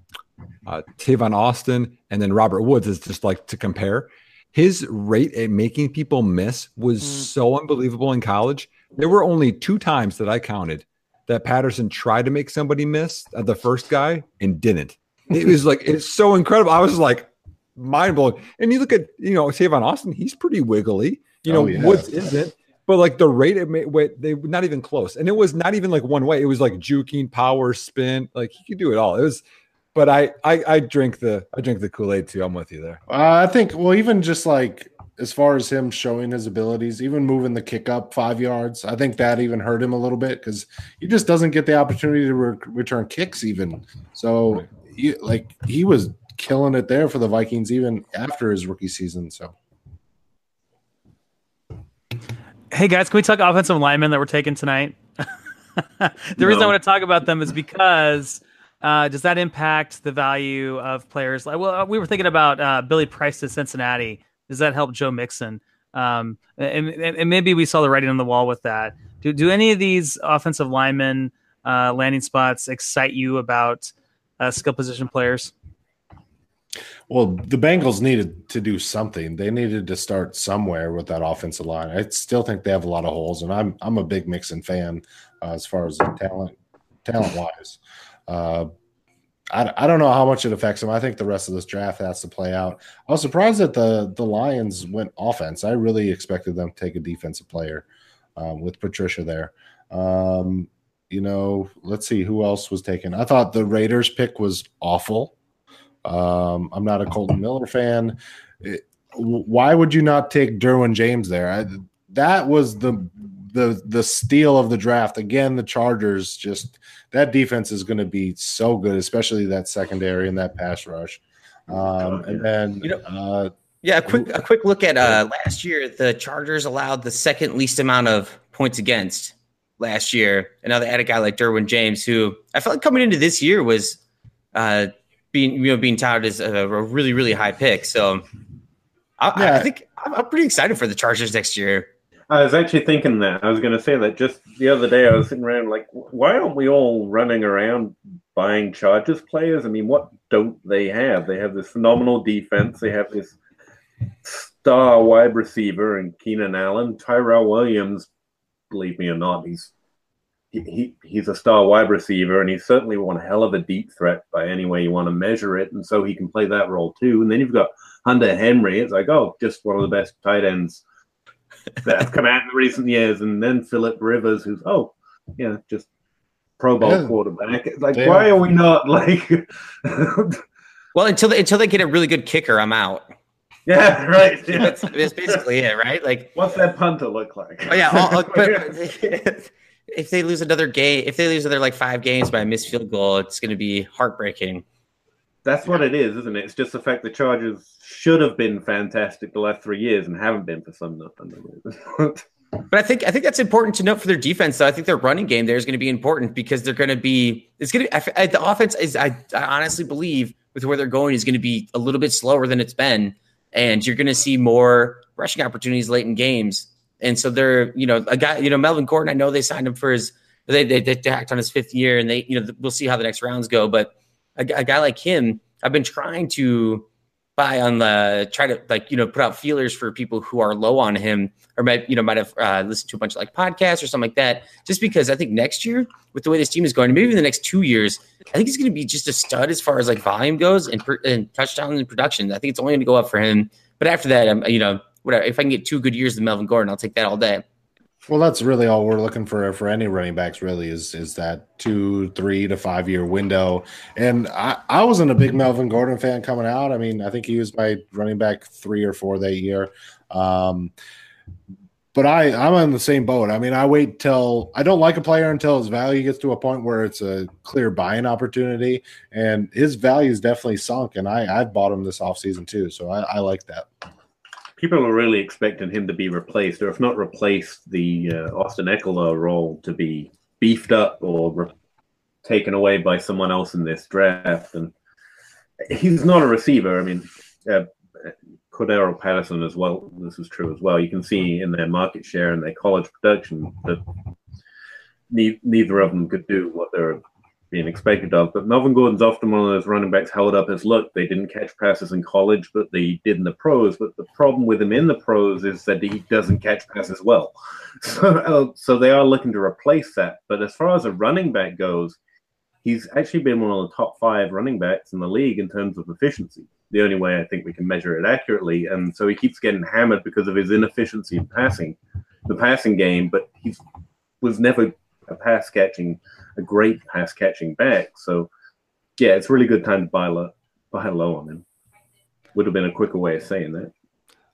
uh, Tavon Austin and then Robert Woods is just like to compare. His rate at making people miss was Mm. so unbelievable in college. There were only two times that I counted that Patterson tried to make somebody miss uh, the first guy and didn't. It was like it's so incredible. I was like mind blowing. And you look at you know Tavon Austin, he's pretty wiggly. You know Oh, yeah. Woods isn't, but like the rate it made, wait, they were not even close. And it was not even like one way. It was like juking, power, spin. Like he could do it all. It was. But I I I drink the I drink the Kool Aid too. I'm with you there. Uh, I think, well, even just like as far as him showing his abilities, even moving the kick up five yards, I think that even hurt him a little bit because he just doesn't get the opportunity to re- return kicks, even. So, he, like, he was killing it there for the Vikings even after his rookie season. So, Hey guys, can we talk offensive linemen that we're taking tonight? the reason I want to talk about them is because uh, does that impact the value of players? Like, well, we were thinking about uh, Billy Price to Cincinnati. Does that help Joe Mixon? Um, and, and, and maybe we saw the writing on the wall with that. Do do any of these offensive linemen uh, landing spots excite you about uh, skill position players? Well, the Bengals needed to do something. They needed to start somewhere with that offensive line. I still think they have a lot of holes, and I'm I'm a big Mixon fan uh, as far as talent talent wise. Uh, I, I don't know how much it affects them. I think the rest of this draft has to play out. I was surprised that the the Lions went offense. I really expected them to take a defensive player um, with Patricia there. Um, you know, let's see who else was taken. I thought the Raiders pick was awful. Um, I'm not a Kolton Miller fan. It- why would you not take Derwin James there? I, that was the the the steal of the draft. Again, the Chargers just that defense is going to be so good, especially that secondary and that pass rush. Um, and then You know- uh, Yeah, a quick a quick look at uh last year. The Chargers allowed the second least amount of points against last year, and now they had a guy like Derwin James, who I felt like coming into this year was uh being you know being touted as a, a really really high pick. So I, I- I think I'm, I'm pretty excited for the Chargers next year. I was actually thinking that. I was going to say that just the other day. I was sitting around like, why aren't we all running around buying Chargers players? I mean, what don't they have? They have this phenomenal defense. They have this star wide receiver and Keenan Allen. Tyrell Williams, believe me or not, he's he, he's a star wide receiver, and he's certainly one hell of a deep threat by any way you want to measure it, and so he can play that role too. And then you've got Hunter Henry. It's like, oh, just one of the best tight ends that have come out in recent years, and then Philip Rivers, who's oh, yeah, just Pro Bowl Yeah. quarterback. It's like, They why are. are we not like? Well, until they, until they get a really good kicker, I'm out. yeah, right. Yeah. That's, that's basically it, right? Like, What's that punter look like? oh yeah, all, but if they lose another game, if they lose another like five games by a missed field goal, it's going to be heartbreaking. That's what it is, isn't it? It's just the fact the Chargers should have been fantastic the last three years and haven't been for some reason. But I think I think that's important to note for their defense. Though I think their running game there is going to be important because they're going to be. It's going to. I, I- the offense is. I, I honestly believe with where they're going is going to be a little bit slower than it's been, and you're going to see more rushing opportunities late in games. And so they're, you know, a guy, you know, Melvin Gordon. I know they signed him for his. They they, they tacked on his fifth year, and they, you know, we'll see how the next rounds go. But a, a guy like him, I've been trying to buy on the try to like you know put out feelers for people who are low on him or might you know might have uh, listened to a bunch of like podcasts or something like that just because i think next year with the way this team is going maybe in the next two years i think he's going to be just a stud as far as like volume goes and, per- and touchdowns and production i think it's only going to go up for him but after that i'm you know whatever if i can get two good years of melvin gordon i'll take that all day Well, that's really all we're looking for for any running backs. Really, is is that two, three to five year window. And I, I wasn't a big Melvin Gordon fan coming out. I mean, I think he was my running back three or four that year. Um, but I I'm on the same boat. I mean, I wait till I don't like a player until his value gets to a point where it's a clear buying opportunity, and his value is definitely sunk. And I I've bought him this offseason too, so I, I like that. People are really expecting him to be replaced, or if not replaced, the uh, Austin Ekeler role to be beefed up or re- taken away by someone else in this draft. And he's not a receiver. I mean, uh, Cordarrelle Patterson as well. This is true as well. You can see in their market share and their college production that ne- neither of them could do what they're being expected of. But Melvin Gordon's often one of those running backs held up as look, they didn't catch passes in college, but they did in the pros. But the problem with him in the pros is that he doesn't catch passes well. So, uh, so they are looking to replace that. But as far as a running back goes, he's actually been one of the top five running backs in the league in terms of efficiency. The only way I think we can measure it accurately. And so he keeps getting hammered because of his inefficiency in passing, the passing game, but he was never a pass catching, a great pass catching back. So yeah, it's a really good time to buy low, buy low on him. Would have been a quicker way of saying that.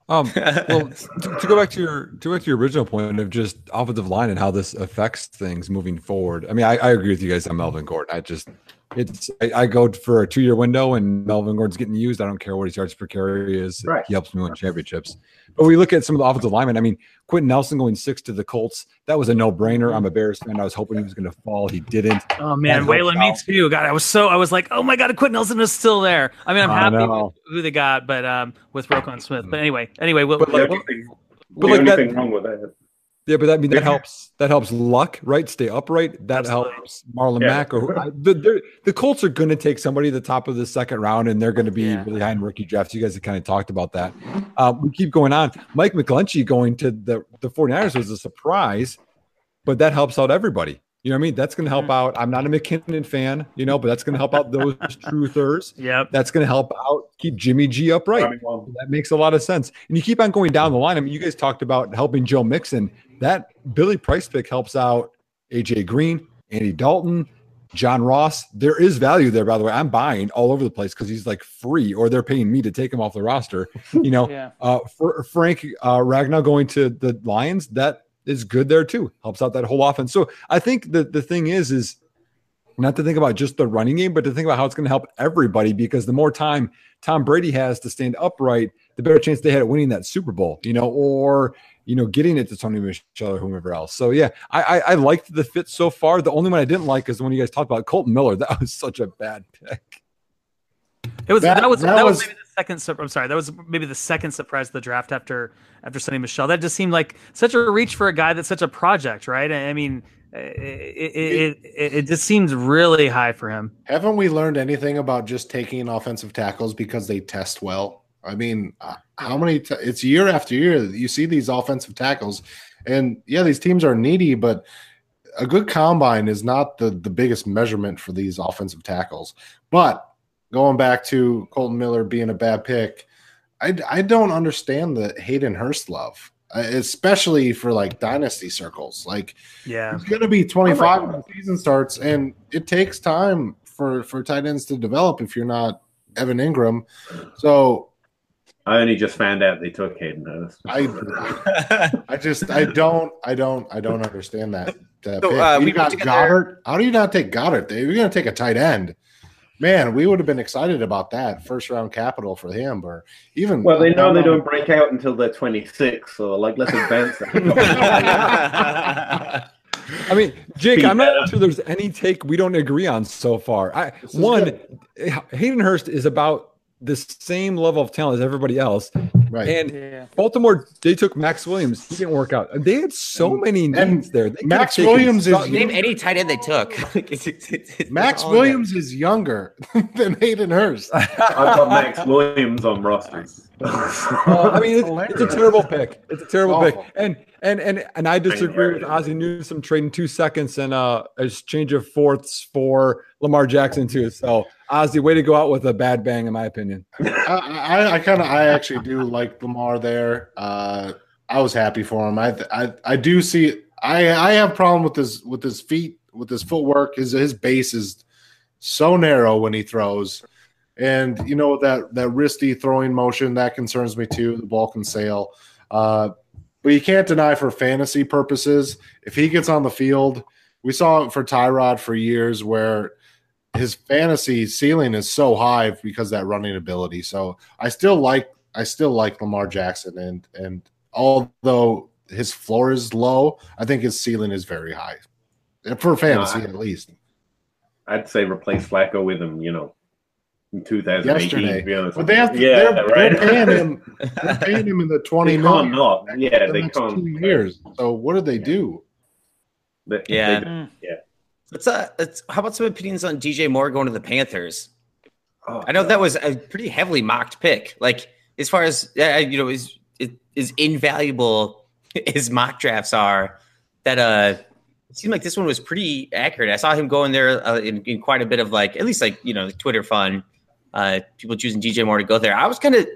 Um, well, to, to go back to your to go back to your original point of just offensive line and how this affects things moving forward. I mean, I, I agree with you guys on Melvin Gordon. I just it's I, I go for a two year window and Melvin Gordon's getting used. I don't care what his yards per carry is. Right. He helps me win championships. But we look at some of the offensive linemen. I mean, Quenton Nelson going six to the Colts. That was a no brainer. I'm a Bears fan. I was hoping he was going to fall. He didn't. Oh man, That Whalen, helps me too. God, I was so I was like, oh my god, Quenton Nelson is still there. I mean, I'm happy with who they got, but um, with Roquan Smith. But anyway, anyway, we'll, But The like- we'll- only thing, but the like only that- wrong with that. Yeah, but that I mean that helps. That helps luck, right? Stay upright. That Absolutely. helps Marlon Yeah. Mack. Or I- the, the Colts are going to take somebody at the top of the second round, and they're going to be Yeah. really high in rookie drafts. You guys have kind of talked about that. Uh, we keep going on. Mike McGlinchey going to the the 49ers was a surprise, but that helps out everybody. You know what I mean? That's going to help out. I'm not a McKinnon fan, you know, but that's going to help out those truthers. Yep. That's going to help out keep Jimmy G upright. I mean, well, That makes a lot of sense. And you keep on going down the line. I mean, you guys talked about helping Joe Mixon. That Billy Price pick helps out AJ Green, Andy Dalton, John Ross. There is value there, by the way. I'm buying all over the place because he's like free, or they're paying me to take him off the roster. You know, Yeah. uh, for Frank uh, Ragnow going to the Lions, that is good there too. Helps out that whole offense. So I think the the thing is is not to think about just the running game, but to think about how it's going to help everybody. Because the more time Tom Brady has to stand upright, the better chance they had at winning that Super Bowl. You know, or you know, getting it to Sony Michel or whomever else. So yeah, I, I I liked the fit so far. The only one I didn't like is the one you guys talked about Kolton Miller. That was such a bad pick. It was that, That- was that, that was, was- maybe the second. sur- I'm sorry, that was maybe the second surprise of the draft after after Sony Michel. That just seemed like such a reach for a guy that's such a project, right? I I mean, it it, it, it just seems really high for him. Haven't we learned anything about just taking offensive tackles because they test well? I mean, uh, how many? T- it's year after year you see these offensive tackles, and yeah, these teams are needy, but a good combine is not the the biggest measurement for these offensive tackles. But going back to Kolton Miller being a bad pick, I I don't understand the Hayden Hurst love, uh, especially for like dynasty circles. Like Yeah. He's going to be 25 when the season starts, and it takes time for for tight ends to develop if you're not Evan Engram. So I only just found out they took Hayden Hurst. I I just I don't I don't I don't understand that. that So, pick. uh, you we got Goedert. How do you not take Goedert? If you're going to take a tight end, man, we would have been excited about that first round capital for him, or even Well, they know they don't break out until they're 26, so like let's advance that. I mean, Jake, Be I'm not sure there's any take we don't agree on so far. I is one, Hayden Hurst is about the same level of talent as everybody else, right. and Yeah. Baltimore they took Maxx Williams. He didn't work out. They had so many and needs there. They Maxx Williams is- Sutton. Name any tight end they took. It's- it's- it's- it's Max all in there. Williams is younger than Hayden Hurst. I've got Maxx Williams on rosters. Uh, I mean, it's, it's a terrible pick. It's a terrible pick. And and and and I disagree with Ozzie Newsome trading two seconds and uh, a exchange of fourths for Lamar Jackson too. So Ozzie, way to go out with a bad bang, in my opinion. I, I, I kind of, I actually do like Lamar there. Uh, I was happy for him. I, I, I do see. I, I have problem with his with his feet, with his footwork. His his base is so narrow when he throws, and you know that that wristy throwing motion that concerns me too. The ball can sail, uh, but you can't deny for fantasy purposes if he gets on the field. We saw it for Tyrod for years where his fantasy ceiling is so high because of that running ability. So I still like I still like Lamar Jackson and and although his floor is low, I think his ceiling is very high. For fantasy I- at least. I'd say replace Flacco with him, you know, in 2018. Yesterday. To be honest. But they have to yeah, they're, right. they're paying him they're paying him in the 20 they can't million not. Yeah, the they next can't. two years. So what did they do? They- Yeah. they- Mm. Let's, uh, let's, how about some opinions on DJ Moore going to the Panthers? oh, I know that was a pretty heavily mocked pick. Like as far as uh, you know, is it is invaluable as mock drafts are. That uh, it seemed like this one was pretty accurate. I saw him going there uh, in, in quite a bit of like at least like you know Twitter fun. Uh, people choosing DJ Moore to go there. I was kind of,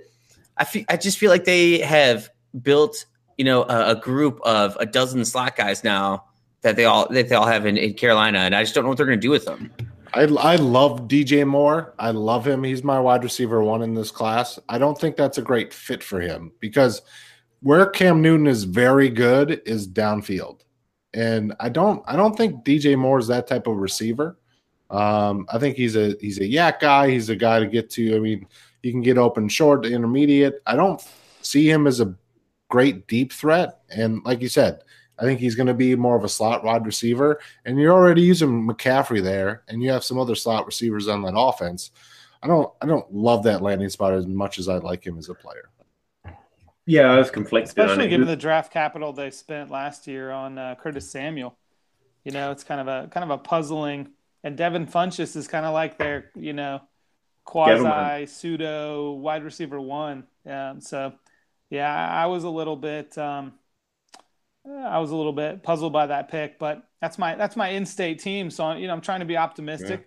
I feel, I just feel like they have built you know a, a group of a dozen slot guys now that they all that they all have in, in Carolina, and I just don't know what they're going to do with them. I I love DJ Moore. I love him. He's my wide receiver one in this class. I don't think that's a great fit for him because where Cam Newton is very good is downfield. And I don't I don't think DJ Moore is that type of receiver. Um, I think he's a he's a YAC guy. He's a guy to get to. I mean, he can get open short to intermediate. I don't see him as a great deep threat. And like you said, I think he's going to be more of a slot wide receiver. And you're already using McCaffrey there, and you have some other slot receivers on that offense. I don't I don't love that landing spot as much as I like him as a player. yeah, I was conflicted on especially it. given the draft capital they spent last year on uh, Curtis Samuel. You know, it's kind of a kind of a puzzling. And Devin Funchess is kind of like their you know quasi pseudo wide receiver one. Um, so yeah, I I was a little bit um, I was a little bit puzzled by that pick, but that's my that's my in-state team. So you know, I'm trying to be optimistic. That's-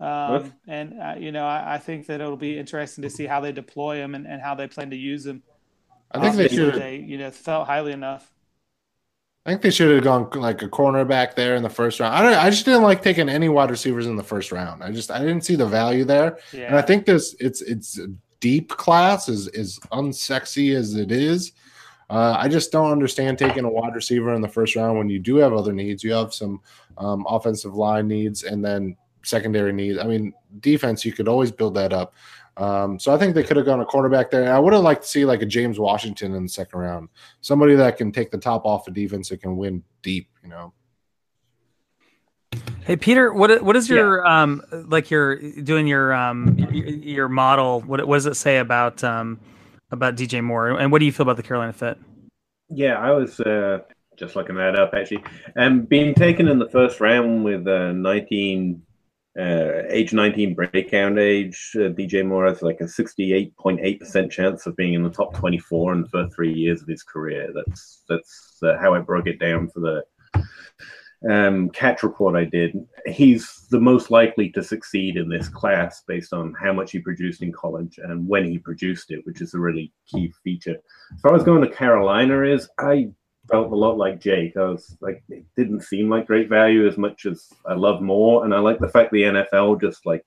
Um, and uh, you know, I, I think that it'll be interesting to see how they deploy him and, and how they plan to use him. I think they If should. They you know felt highly enough. I think they should have gone like a cornerback there in the first round. I don't, I just didn't like taking any wide receivers in the first round. I just I didn't see the value there. Yeah. And I think this it's it's a deep class is as unsexy as it is. Uh, I just don't understand taking a wide receiver in the first round when you do have other needs. You have some um, offensive line needs and then secondary needs. I mean, defense you could always build that up. Um, so I think they could have gone a quarterback there. I would have liked to see like a James Washington in the second round, somebody that can take the top off of defense that can win deep. You know. Hey Peter, what what is your um like your doing your um your, your model? What what does it say about um about DJ Moore and what do you feel about the Carolina fit? Yeah, I was uh, just looking that up actually. And being taken in the first round with uh, 19, uh, age 19 breakout age, uh, DJ Moore has like a 68.8% chance of being in the top 24 in the first three years of his career. That's that's uh, how I broke it down for the um, catch report I did, he's the most likely to succeed in this class based on how much he produced in college and when he produced it, which is a really key feature. As far as going to Carolina is, I felt a lot like Jake. I was like, it didn't seem like great value as much as I love Moore, and I like the fact the NFL just like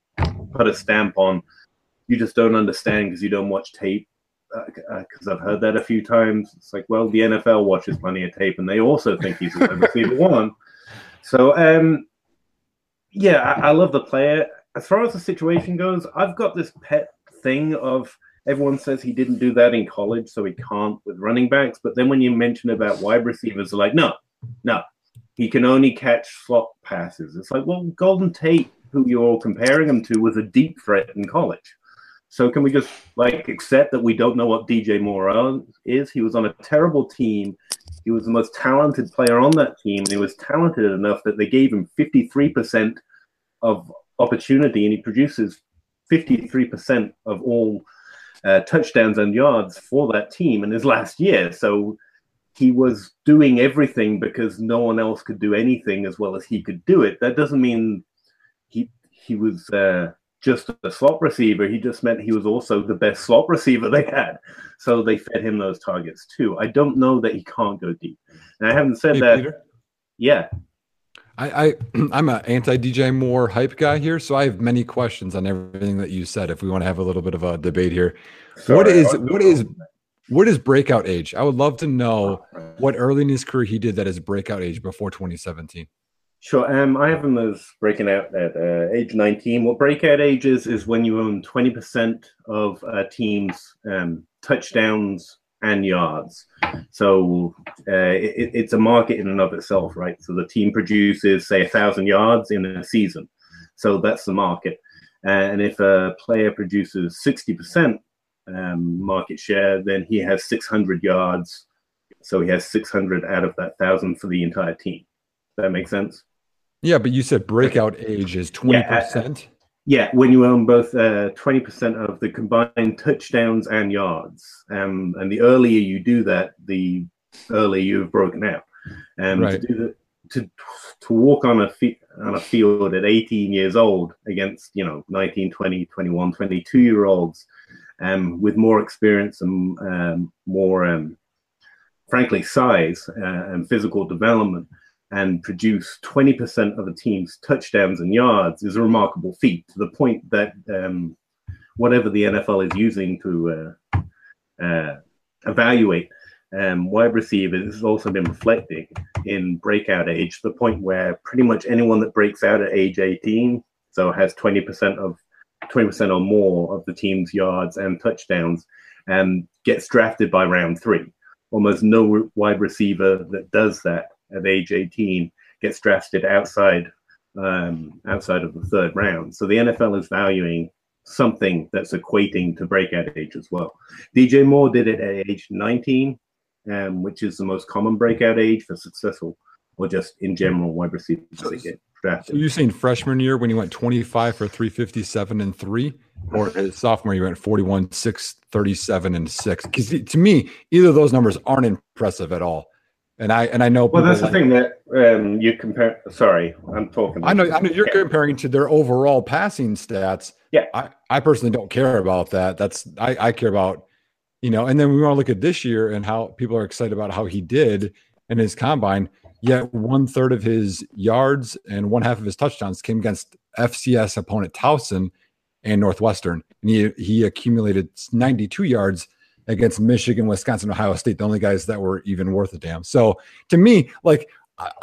put a stamp on. You just don't understand because you don't watch tape because uh, uh, I've heard that a few times. It's like, well, the NFL watches plenty of tape, and they also think he's a receiver one. So, um, yeah, I, I, love the player. As far as the situation goes, I've got this pet thing of everyone says he didn't do that in college, so he can't with running backs. But then when you mention about wide receivers, like, no, no, he can only catch slot passes. It's like, well, Golden Tate, who you're all comparing him to, was a deep threat in college. So can we just like accept that we don't know what DJ Moore is? He was on a terrible team. He was the most talented player on that team, and he was talented enough that they gave him 53% of opportunity, and he produces 53% of all uh, touchdowns and yards for that team in his last year. So he was doing everything because no one else could do anything as well as he could do it. That doesn't mean he he was uh, just a slot receiver. He just meant he was also the best slot receiver they had. So they fed him those targets too. I don't know that he can't go deep. And I haven't said hey, that. Peter? Yeah. I, I I'm an anti DJ Moore hype guy here, so I have many questions on everything that you said. If we want to have a little bit of a debate here, Sorry, what is what is what is breakout age? I would love to know what early in his career he did that is breakout age before 2017. Sure. Um, I have them as breaking out at uh, age 19. What breakout age is, is when you own 20% of a team's um, touchdowns and yards. So uh, it, it's a market in and of itself, right? So the team produces, say, a thousand yards in a season. So that's the market. and if a player produces 60% um, market share, then he has 600 yards. So he has 600 out of that thousand for the entire team. Does that make sense? Yeah, but you said breakout age is 20%. Yeah, uh, yeah when you own both uh, 20% of the combined touchdowns and yards. Um, and the earlier you do that, the earlier you've broken out. Um, right. to, do the, to, to walk on a, fi- on a field at 18 years old against, you know, 19, 20, 21, 22 year olds um, with more experience and um, more, um, frankly, size uh, and physical development – and produce 20% of the team's touchdowns and yards is a remarkable feat to the point that um, whatever the NFL is using to uh, uh, evaluate um, wide receivers has also been reflecting in breakout age to the point where pretty much anyone that breaks out at age 18, so has 20% of 20% or more of the team's yards and touchdowns, um, gets drafted by round three. Almost no wide receiver that does that at age 18 gets drafted outside um, outside of the third round. So the NFL is valuing something that's equating to breakout age as well. DJ Moore did it at age 19, um, which is the most common breakout age for successful or just in general wide receivers so, get drafted. So you're saying freshman year when he went 25 for 357 and three, or his sophomore year went 41, 6, 37 and six? Because to me, either of those numbers aren't impressive at all. And I and I know. Well, that's the thing that um, you compare. Sorry, I'm talking. I know. I know you're comparing to their overall passing stats. Yeah. I, I personally don't care about that. That's I, I care about, you know. And then we want to look at this year and how people are excited about how he did in his combine. Yet one third of his yards and one half of his touchdowns came against FCS opponent Towson and Northwestern, and he he accumulated 92 yards against Michigan, Wisconsin, Ohio State, the only guys that were even worth a damn. So to me, like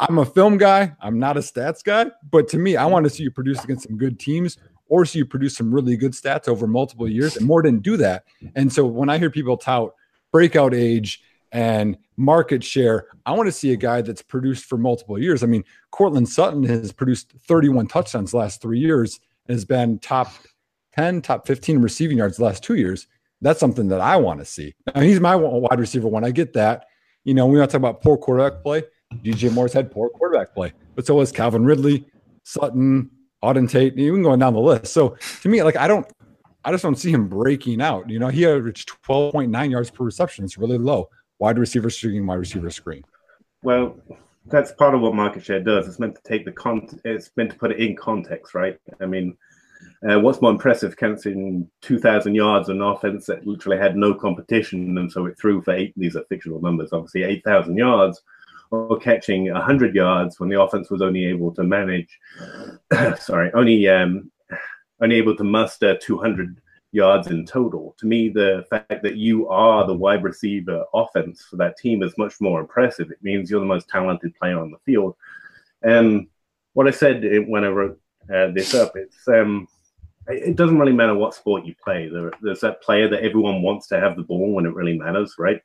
I'm a film guy, I'm not a stats guy, but to me, I want to see you produce against some good teams or see you produce some really good stats over multiple years. And Moore didn't do that. And so when I hear people tout breakout age and market share, I want to see a guy that's produced for multiple years. I mean, Courtland Sutton has produced 31 touchdowns last three years and has been top 10, top 15 receiving yards the last two years. That's something that I want to see. Now, he's my wide receiver one. I get that. You know, we want to talk about poor quarterback play. DJ Moore's had poor quarterback play, but so was Calvin Ridley, Sutton, Auden Tate, even going down the list. So to me, like I don't, I just don't see him breaking out. You know, he averaged 12.9 yards per reception. It's really low. Wide receiver screen, wide receiver screen. Well, that's part of what market share does. It's meant to take the con. It's meant to put it in context, right? I mean, uh, what's more impressive, counting 2,000 yards an offense that literally had no competition, and so it threw for eight. These are fictional numbers, obviously, 8,000 yards, or catching 100 yards when the offense was only able to manage. sorry, only um, only able to muster 200 yards in total. To me, the fact that you are the wide receiver offense for that team is much more impressive. It means you're the most talented player on the field. And what I said when I wrote uh, this up, it's um, it doesn't really matter what sport you play. There, there's that player that everyone wants to have the ball when it really matters, right?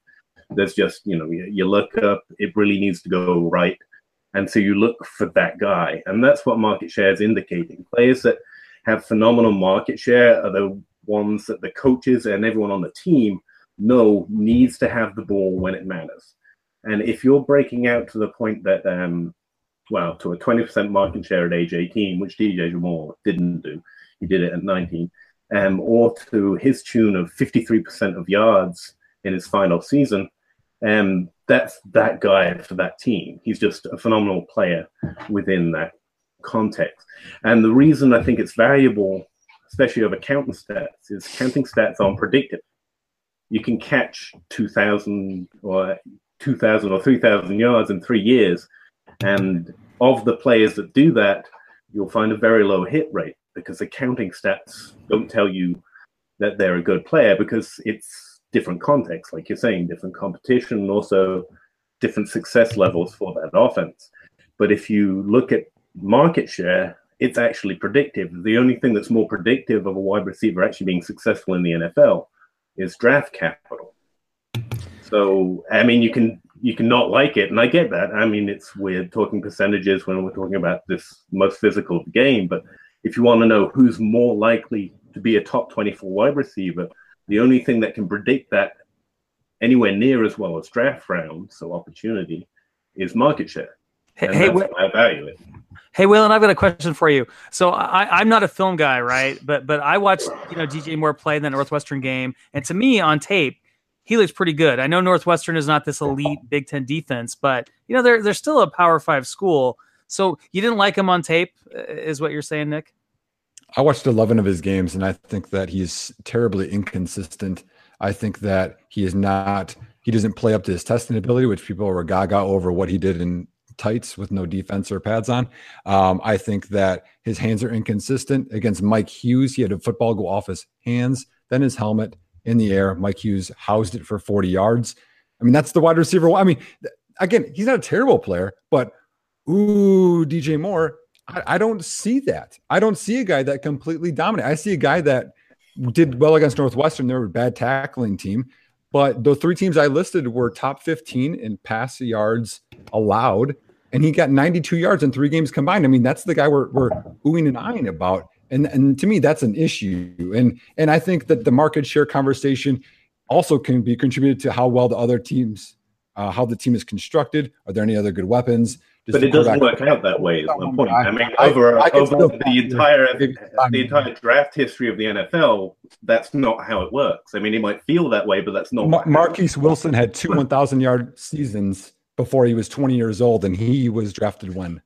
There's just you know you, you look up, it really needs to go right, and so you look for that guy, and that's what market share is indicating. Players that have phenomenal market share are the ones that the coaches and everyone on the team know needs to have the ball when it matters. And if you're breaking out to the point that, um, well, to a 20% market share at age 18, which DJ Moore didn't do, he did it at 19, um, or to his tune of 53% of yards in his final season, um, that's that guy for that team. He's just a phenomenal player within that context. And the reason I think it's valuable especially over counting stats, is counting stats aren't predictive. You can catch 2,000 or 2,000 or 3,000 yards in three years. And of the players that do that, you'll find a very low hit rate because the stats don't tell you that they're a good player because it's different context, like you're saying, different competition, and also different success levels for that offense. But if you look at market share, it's actually predictive. The only thing that's more predictive of a wide receiver actually being successful in the NFL is draft capital. So I mean, you can you can not like it, and I get that. I mean, it's weird talking percentages when we're talking about this most physical game, but if you want to know who's more likely to be a top 24 wide receiver, the only thing that can predict that anywhere near as well as draft round, so opportunity, is market share. And hey, that's why I value it. Hey, Whalen, I've got a question for you. So I, am not a film guy, right? But but I watched you know DJ Moore play in the Northwestern game, and to me on tape, he looks pretty good. I know Northwestern is not this elite Big Ten defense, but you know they're they're still a Power Five school. So you didn't like him on tape, uh, is what you're saying, Nick? I watched 11 of his games, and I think that he's terribly inconsistent. I think that he is not. He doesn't play up to his testing ability, which people are gaga over what he did in tights with no defense or pads on. Um, I think that his hands are inconsistent. Against Mike Hughes, he had a football go off his hands, then his helmet in the air. Mike Hughes housed it for 40 yards. I mean, that's the wide receiver. I mean, again, he's not a terrible player, but ooh, DJ Moore, I, I don't see that. I don't see a guy that completely dominated. I see a guy that did well against Northwestern. They were a bad tackling team. But the three teams I listed were top 15 in pass yards allowed and he got 92 yards in three games combined. I mean, that's the guy we're, we're oohing and eyeing about. And, and to me, that's an issue. And, and I think that the market share conversation also can be contributed to how well the other teams, uh, how the team is constructed. Are there any other good weapons? Does but it doesn't work out that way. Is my point. I, I mean, over, I, I over the entire the entire draft history of the NFL, that's not how it works. I mean, it might feel that way, but that's not. Mar- Marquise Wilson had two 1,000 yard seasons before he was 20 years old, and he was drafted when?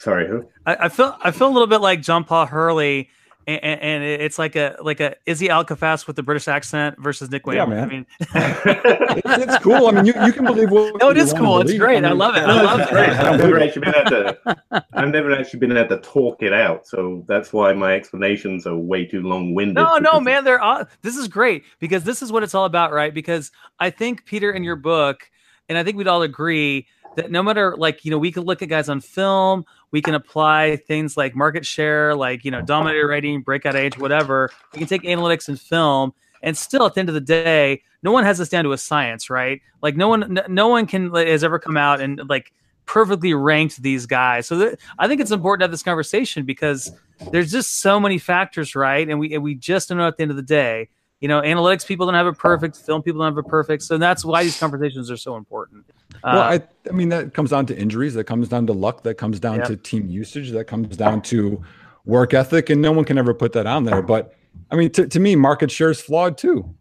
Sorry, who? I, I feel I feel a little bit like John Paul Hurley, and, and, it's like a like a Izzy Al-Kaffas with the British accent versus Nick Whalen. Yeah, man. I mean, it's, it's, cool. I mean, you, you can believe what. No, it is cool. It's great. I, mean, I, love it. I love it. Great. I've never actually been able to. I've never actually been able to talk it out, so that's why my explanations are way too long-winded. No, no, man. They're all, this is great because this is what it's all about, right? Because I think Peter in your book and I think we'd all agree that no matter like you know we could look at guys on film we can apply things like market share like you know dominator rating breakout age whatever. We can take analytics and film and still at the end of the day no one has this down to a science right? Like no one no one can has ever come out and like perfectly ranked these guys. So th- i think it's important to have this conversation because there's just so many factors right? And we and we just don't know at the end of the day you know, analytics people don't have it perfect, film people don't have it perfect. So that's why these conversations are so important. Uh, well, I, I mean, that comes down to injuries, that comes down to luck, that comes down to team usage, that comes down to work ethic, and no one can ever put that on there. But I mean, to, to me, market share is flawed too.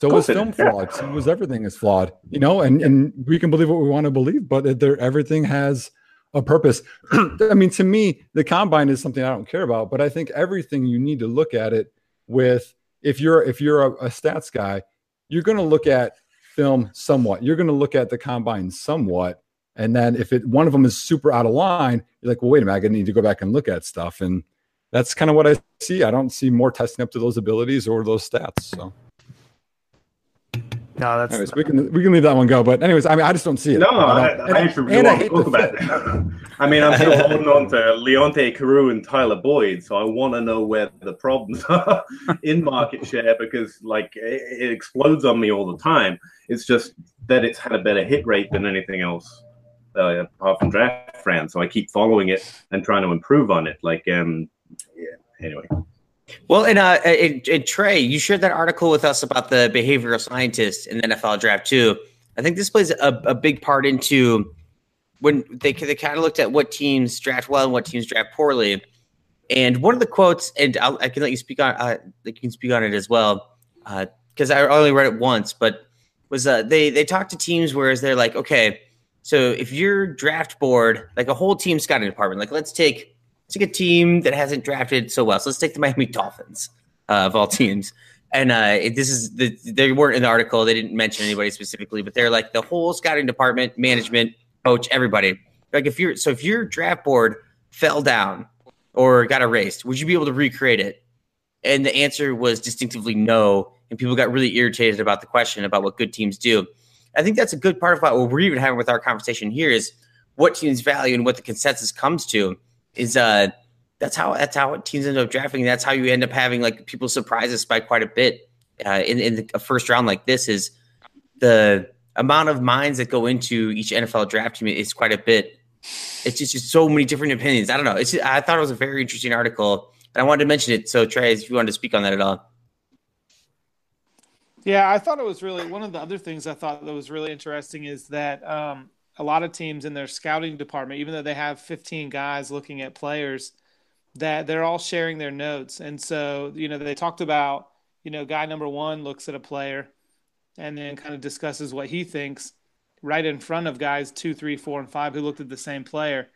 So was film flawed. So was everything is flawed. You know, and and we can believe what we want to believe, but there everything has a purpose. I mean, to me, the combine is something I don't care about, but I think everything you need to look at it with. If you're if you're a, a stats guy, you're going to look at film somewhat. You're going to look at the combine somewhat, and then if it one of them is super out of line, you're like, well, wait a minute, I need to go back and look at stuff, and that's kind of what I see. I don't see Moore testing up to those abilities or those stats. So. No, that's anyways, we can we can leave that one go. But anyways, I mean, I just don't see it. No, I, I, I actually really want to talk about it. I mean, I'm still holding on to Leonte Carroo and Tyler Boyd, so I want to know where the problems are in market share because, like, it, it explodes on me all the time. It's just that it's had a better hit rate than anything else uh, apart from draft France. So I keep following it and trying to improve on it. Like, um, yeah. Anyway. Well, and uh, and, and Trey, you shared that article with us about the behavioral scientist in the NFL draft too. I think this plays a, a big part into when they they kind of looked at what teams draft well and what teams draft poorly. And one of the quotes, and I'll, i can let you speak on, uh, you can speak on it as well, because uh, I only read it once. But was uh, they they talked to teams whereas they're like, okay, so if your draft board, like a whole team scouting department, like let's take let's take a team that hasn't drafted so well. So let's take the Miami Dolphins uh, of all teams. And uh, this is the they weren't in the article. They didn't mention anybody specifically, but they're like the whole scouting department, management, coach, everybody. Like if you're so if your draft board fell down or got erased, would you be able to recreate it? And the answer was distinctively no. And people got really irritated about the question about what good teams do. I think that's a good part of what we're even having with our conversation here is what teams value and what the consensus comes to is uh that's how that's how teams end up drafting. That's how you end up having like people surprise us by quite a bit uh, in in the first round like this is the amount of minds that go into each NFL draft team is quite a bit. It's just, just so many different opinions. I don't know. It's just, I thought it was a very interesting article, and I wanted to mention it. So Trey, if you wanted to speak on that at all. Yeah, I thought it was really one of the other things I thought that was really interesting is that um, a lot of teams in their scouting department, even though they have 15 guys looking at players, that they're all sharing their notes. And so, you know, they talked about, you know, guy number one looks at a player and then kind of discusses what he thinks right in front of guys two, three, four, and five who looked at the same player.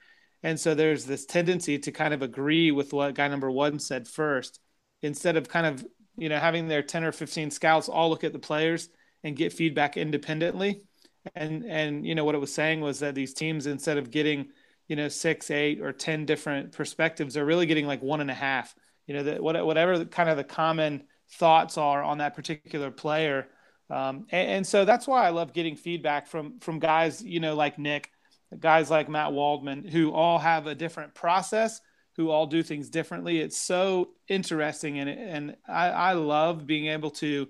And so there's this tendency to kind of agree with what guy number one said first instead of kind of you know, having their 10 or 15 scouts all look at the players and get feedback independently. And, and, you know, what it was saying was that these teams, instead of getting, you know, six, eight, or 10 different perspectives, are really getting like one and a half, you know, that whatever kind of the common thoughts are on that particular player. Um, and, and so that's why I love getting feedback from, from guys, you know, like Nick, guys like Matt Waldman, who all have a different process who all do things differently. It's so interesting, and and I, I love being able to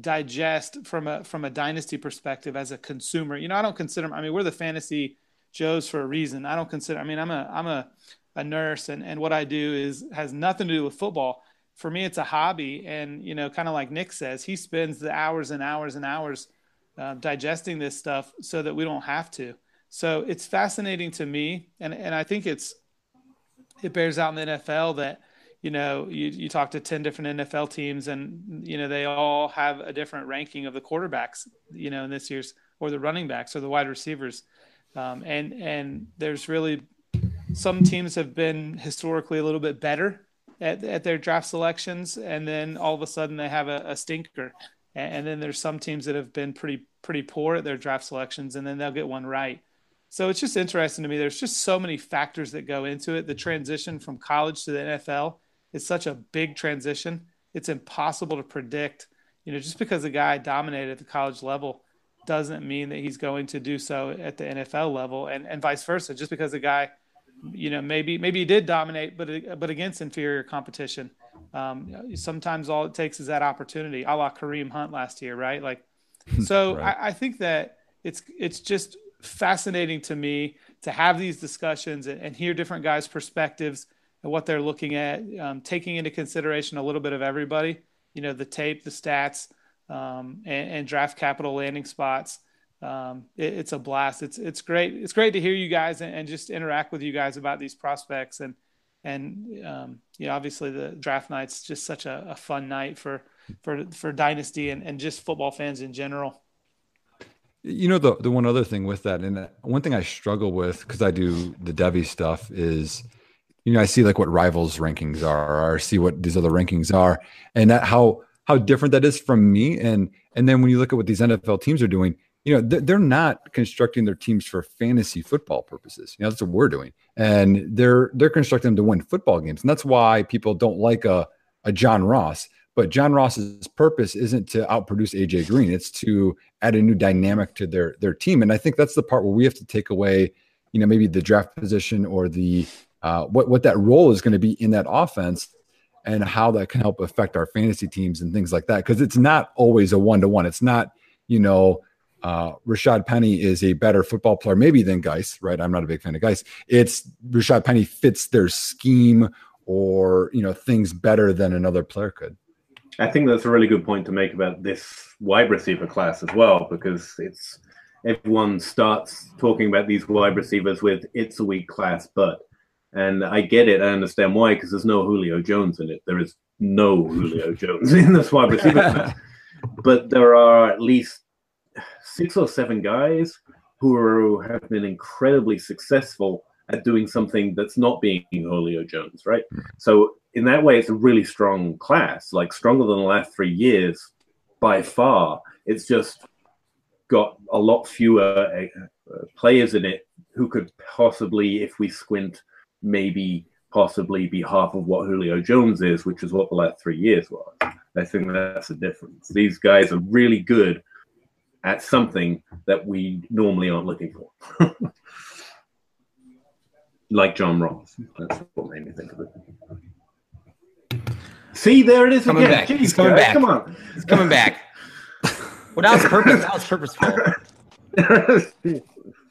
digest from a from a dynasty perspective as a consumer. You know, I don't consider. I mean, we're the fantasy Joes for a reason. I don't consider. I mean, I'm a I'm a a nurse, and and what I do is has nothing to do with football. For me, it's a hobby, and you know, kind of like Nick says, he spends the hours and hours and hours uh, digesting this stuff so that we don't have to. So it's fascinating to me, and and I think it's it bears out in the NFL that you know you, you talk to 10 different NFL teams and you know they all have a different ranking of the quarterbacks you know in this year's or the running backs or the wide receivers um, and and there's really some teams have been historically a little bit better at, at their draft selections and then all of a sudden they have a, a stinker and, and then there's some teams that have been pretty pretty poor at their draft selections and then they'll get one right so it's just interesting to me. There's just so many factors that go into it. The transition from college to the NFL is such a big transition. It's impossible to predict. You know, just because a guy dominated at the college level doesn't mean that he's going to do so at the NFL level, and and vice versa. Just because a guy, you know, maybe maybe he did dominate, but but against inferior competition. Um, sometimes all it takes is that opportunity, a la Kareem Hunt last year, right? Like, so right. I, I think that it's it's just fascinating to me to have these discussions and, and hear different guys' perspectives what they're looking at, um, taking into consideration a little bit of everybody, you know, the tape, the stats, um, and, and, draft capital landing spots. Um, it, it's a blast. It's it's great. It's great to hear you guys and, and just interact with you guys about these prospects and and um, you know obviously the draft night's just such a, a, fun night for for for dynasty and, and just football fans in general. You know the the one other thing with that, and one thing I struggle with because I do the Devy stuff is, you know, I see like what rivals rankings are, or see what these other rankings are, and that how how different that is from me. And and then when you look at what these NFL teams are doing, you know, they're not constructing their teams for fantasy football purposes. You know, that's what we're doing, and they're they're constructing them to win football games, and that's why people don't like a a John Ross. But John Ross's purpose isn't to outproduce AJ Green; it's to add a new dynamic to their their team. And I think that's the part where we have to take away, you know, maybe the draft position or the uh, what what that role is going to be in that offense and how that can help affect our fantasy teams and things like that. Because it's not always a one to one. It's not, you know, uh, Rashaad Penny is a better football player, maybe than Guice, right? I'm not a big fan of Guice. It's Rashaad Penny fits their scheme or, you know, things better than another player could. I think that's a really good point to make about this wide receiver class as well, because it's everyone starts talking about these wide receivers with it's a weak class, but and I get it. I understand why because there's no Julio Jones in it. There is no Julio Jones in this wide receiver class. But there are at least six or seven guys who are, have been incredibly successful at doing something that's not being Julio Jones, right? So in that way, it's a really strong class, like stronger than the last three years by far. It's just got a lot fewer uh, players in it who could possibly, if we squint, maybe possibly be half of what Julio Jones is, which is what the last three years was. I think that's the difference. These guys are really good at something that we normally aren't looking for. like John Ross. That's what made me think of it. See, there it is coming again. back. Jeez, He's coming guys, back. Come on. He's coming back. well, that was purpose. That was purposeful.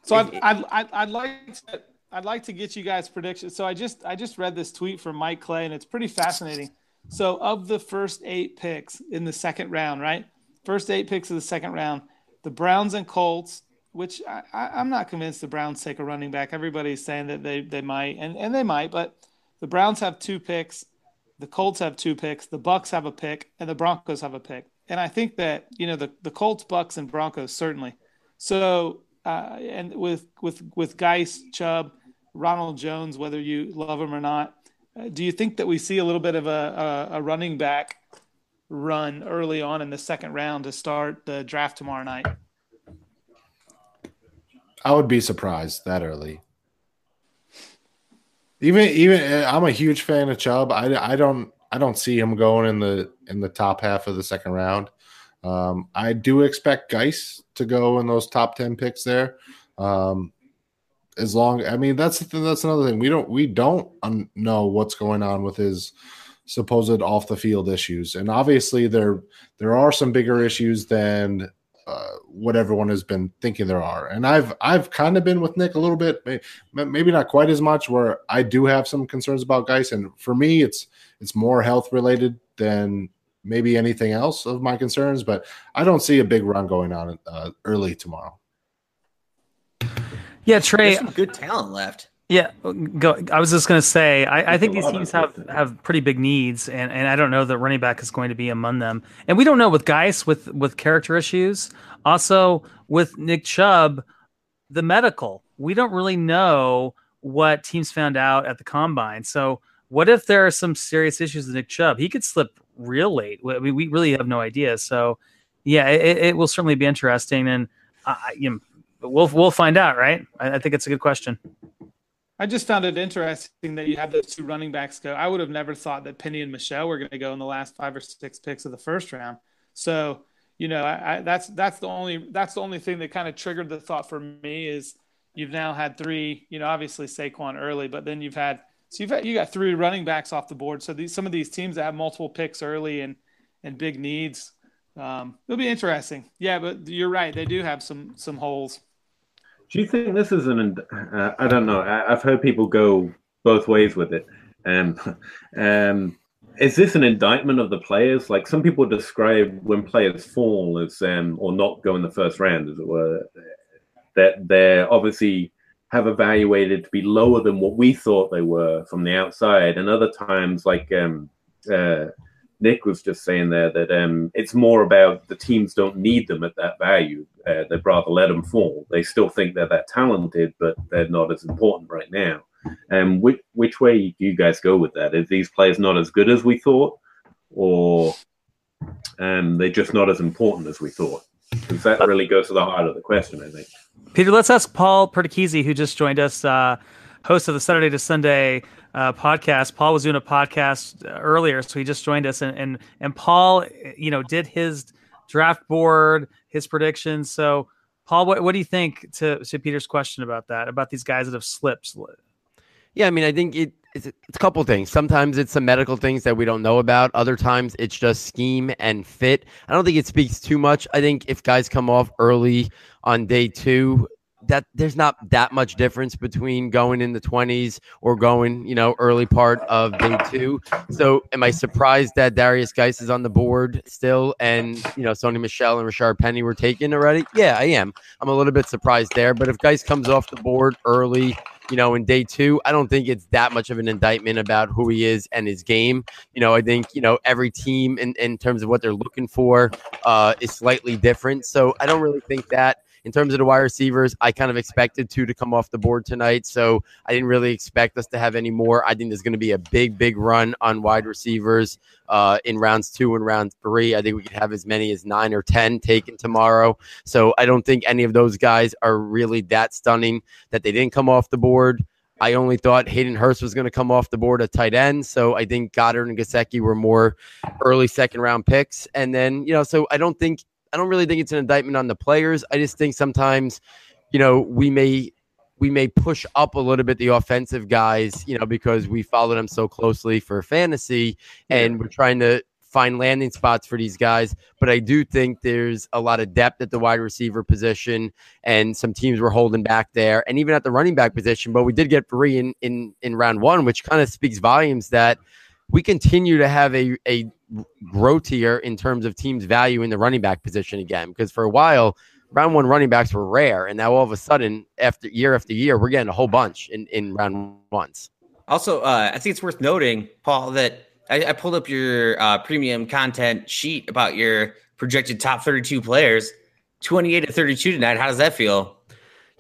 So I'd, I'd, I'd, I'd like to, I'd like to get you guys predictions. So I just I just read this tweet from Mike Clay and it's pretty fascinating. So of the first eight picks in the second round, right? First eight picks of the second round, the Browns and Colts, which I, I, am not convinced the Browns take a running back. Everybody's saying that they they might, and, and they might, but the Browns have two picks, the Colts have two picks, the Bucs have a pick, and the Broncos have a pick. And I think that you know the the Colts, Bucs, and Broncos certainly. So uh, and with with with Guice, Chubb, Ronald Jones, whether you love him or not, uh, do you think that we see a little bit of a, a, a running back run early on in the second round to start the draft tomorrow night? I would be surprised that early. Even even I'm a huge fan of Chubb. I, I don't I don't see him going in the in the top half of the second round. Um, I do expect Guice to go in those top ten picks there. Um, as long, I mean, that's the thing, that's another thing. We don't we don't un- know what's going on with his supposed off the field issues, and obviously there there are some bigger issues than uh, what everyone has been thinking there are. And I've I've kind of been with Nick a little bit, maybe not quite as much. Where I do have some concerns about Guice, and for me, it's it's more health related than maybe anything else of my concerns. But I don't see a big run going on uh, early tomorrow. Yeah, Trey. There's some good talent left. Yeah, go. I was just going to say, I, I think these teams have, have pretty big needs, and, and I don't know that running back is going to be among them. And we don't know with guys with with character issues. Also, with Nick Chubb, the medical, we don't really know what teams found out at the combine. So, what if there are some serious issues with Nick Chubb? He could slip real late. I mean, we really have no idea. So, yeah, it, it will certainly be interesting, and you know, we'll we'll find out, right? I, I think it's a good question. I just found it interesting that you have those two running backs go. I would have never thought that Penny and Michel were going to go in the last five or six picks of the first round. So, you know, I, I, that's that's the only that's the only thing that kind of triggered the thought for me is you've now had three. You know, obviously Saquon early, but then you've had so you've had, you got three running backs off the board. So these some of these teams that have multiple picks early and and big needs, um, it'll be interesting. Yeah, but you're right; they do have some some holes. Do you think this is an? Uh, I don't know. I, have heard people go both ways with it. Um, um, is this an indictment of the players? Like some people describe when players fall as um, or not go in the first round, as it were, that they're obviously have evaluated to be lower than what we thought they were from the outside, and other times like um, uh, Nick was just saying there that um, it's more about the teams don't need them at that value. Uh, they'd rather let them fall. They still think they're that talented, but they're not as important right now. Um, which which way do you guys go with that? Is these players not as good as we thought, or um, they're just not as important as we thought? Because that really goes to the heart of the question, I think. Peter, let's ask Paul Perdichizzi, who just joined us, uh, host of the Saturday to Sunday uh, podcast. Paul was doing a podcast earlier, so he just joined us, and and and Paul, you know, did his draft board, his predictions. So, Paul, what what do you think to to Peter's question about that, about these guys that have slipped? Yeah, I mean, I think it, it's, it's a couple things. Sometimes it's some medical things that we don't know about. Other times it's just scheme and fit. I don't think it speaks too much. I think if guys come off early on day two, that there's not that much difference between going in the 20s or going, you know, early part of day two. So, am I surprised that Derrius Guice is on the board still, and you know, Sony Michel and Rashaad Penny were taken already? Yeah, I am. I'm a little bit surprised there. But if Guice comes off the board early, you know, in day two, I don't think it's that much of an indictment about who he is and his game. You know, I think, you know, every team in, in terms of what they're looking for uh, is slightly different. So I don't really think that in terms of the wide receivers, I kind of expected two to come off the board tonight. So I didn't really expect us to have any more. I think there's going to be a big, big run on wide receivers uh, in rounds two and round three. I think we could have as many as nine or 10 taken tomorrow. So I don't think any of those guys are really that stunning that they didn't come off the board. I only thought Hayden Hurst was going to come off the board at tight end. So I think Goedert and Gesicki were more early second round picks. And then, you know, so I don't think I don't really think it's an indictment on the players. I just think sometimes, you know, we may we may push up a little bit the offensive guys, you know, because we follow them so closely for fantasy and we're trying to find landing spots for these guys. But I do think there's a lot of depth at the wide receiver position, and some teams were holding back there, and even at the running back position. But we did get three in in, in round one, which kind of speaks volumes that we continue to have a a growth here in terms of teams' value in the running back position again. Because for a while, round one running backs were rare, and now all of a sudden, after year after year, we're getting a whole bunch in in round ones. Also, uh, I think it's worth noting, Paul, that I, I pulled up your uh, premium content sheet about your projected top 32 players. 28 to 32 tonight. How does that feel?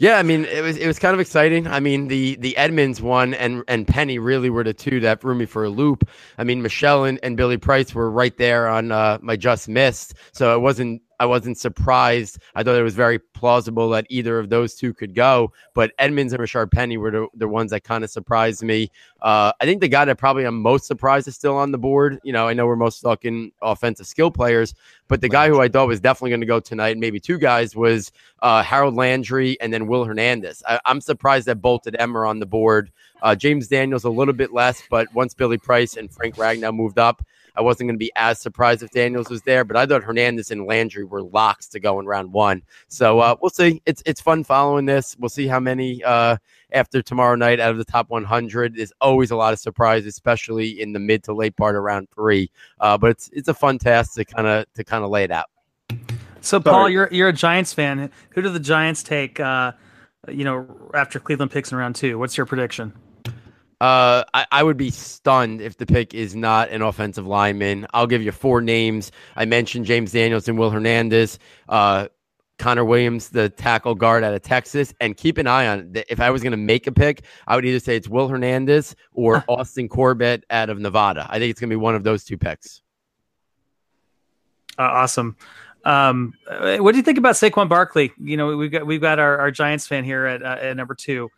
Yeah, I mean it was it was kind of exciting. I mean the the Edmonds one and and Penny really were the two that threw me for a loop. I mean Michel and, and Billy Price were right there on uh, my just missed, so it wasn't I wasn't surprised. I thought it was very plausible that either of those two could go. But Edmonds and Rashaad Penny were the, the ones that kind of surprised me. Uh, I think the guy that probably I'm most surprised is still on the board. You know, I know we're most talking offensive skill players, but the guy who I thought was definitely going to go tonight, maybe two guys, was uh, Harold Landry and then Will Hernandez. I, am surprised that both of them are on the board. Uh, James Daniels a little bit less, but once Billy Price and Frank Ragnow moved up, I wasn't going to be as surprised if Daniels was there, but I thought Hernandez and Landry were locks to go in round one. So uh, we'll see. It's it's fun following this. We'll see how many uh, after tomorrow night out of the top 100. There's always a lot of surprise, especially in the mid to late part of round three. Uh, but it's it's a fun task to kind of to kind of lay it out. So Paul, you're you're a Giants fan. Who do the Giants take? Uh, you know, after Cleveland picks in round two, what's your prediction? Uh, I, I, would be stunned if the pick is not an offensive lineman. I'll give you four names. I mentioned James Daniels and Will Hernandez, uh, Connor Williams, the tackle guard out of Texas, and keep an eye on it. If I was going to make a pick, I would either say it's Will Hernandez or Austin Corbett out of Nevada. I think it's going to be one of those two picks. Uh, awesome. Um, what do you think about Saquon Barkley? You know, we've got we've got our, our Giants fan here at, uh, at number two.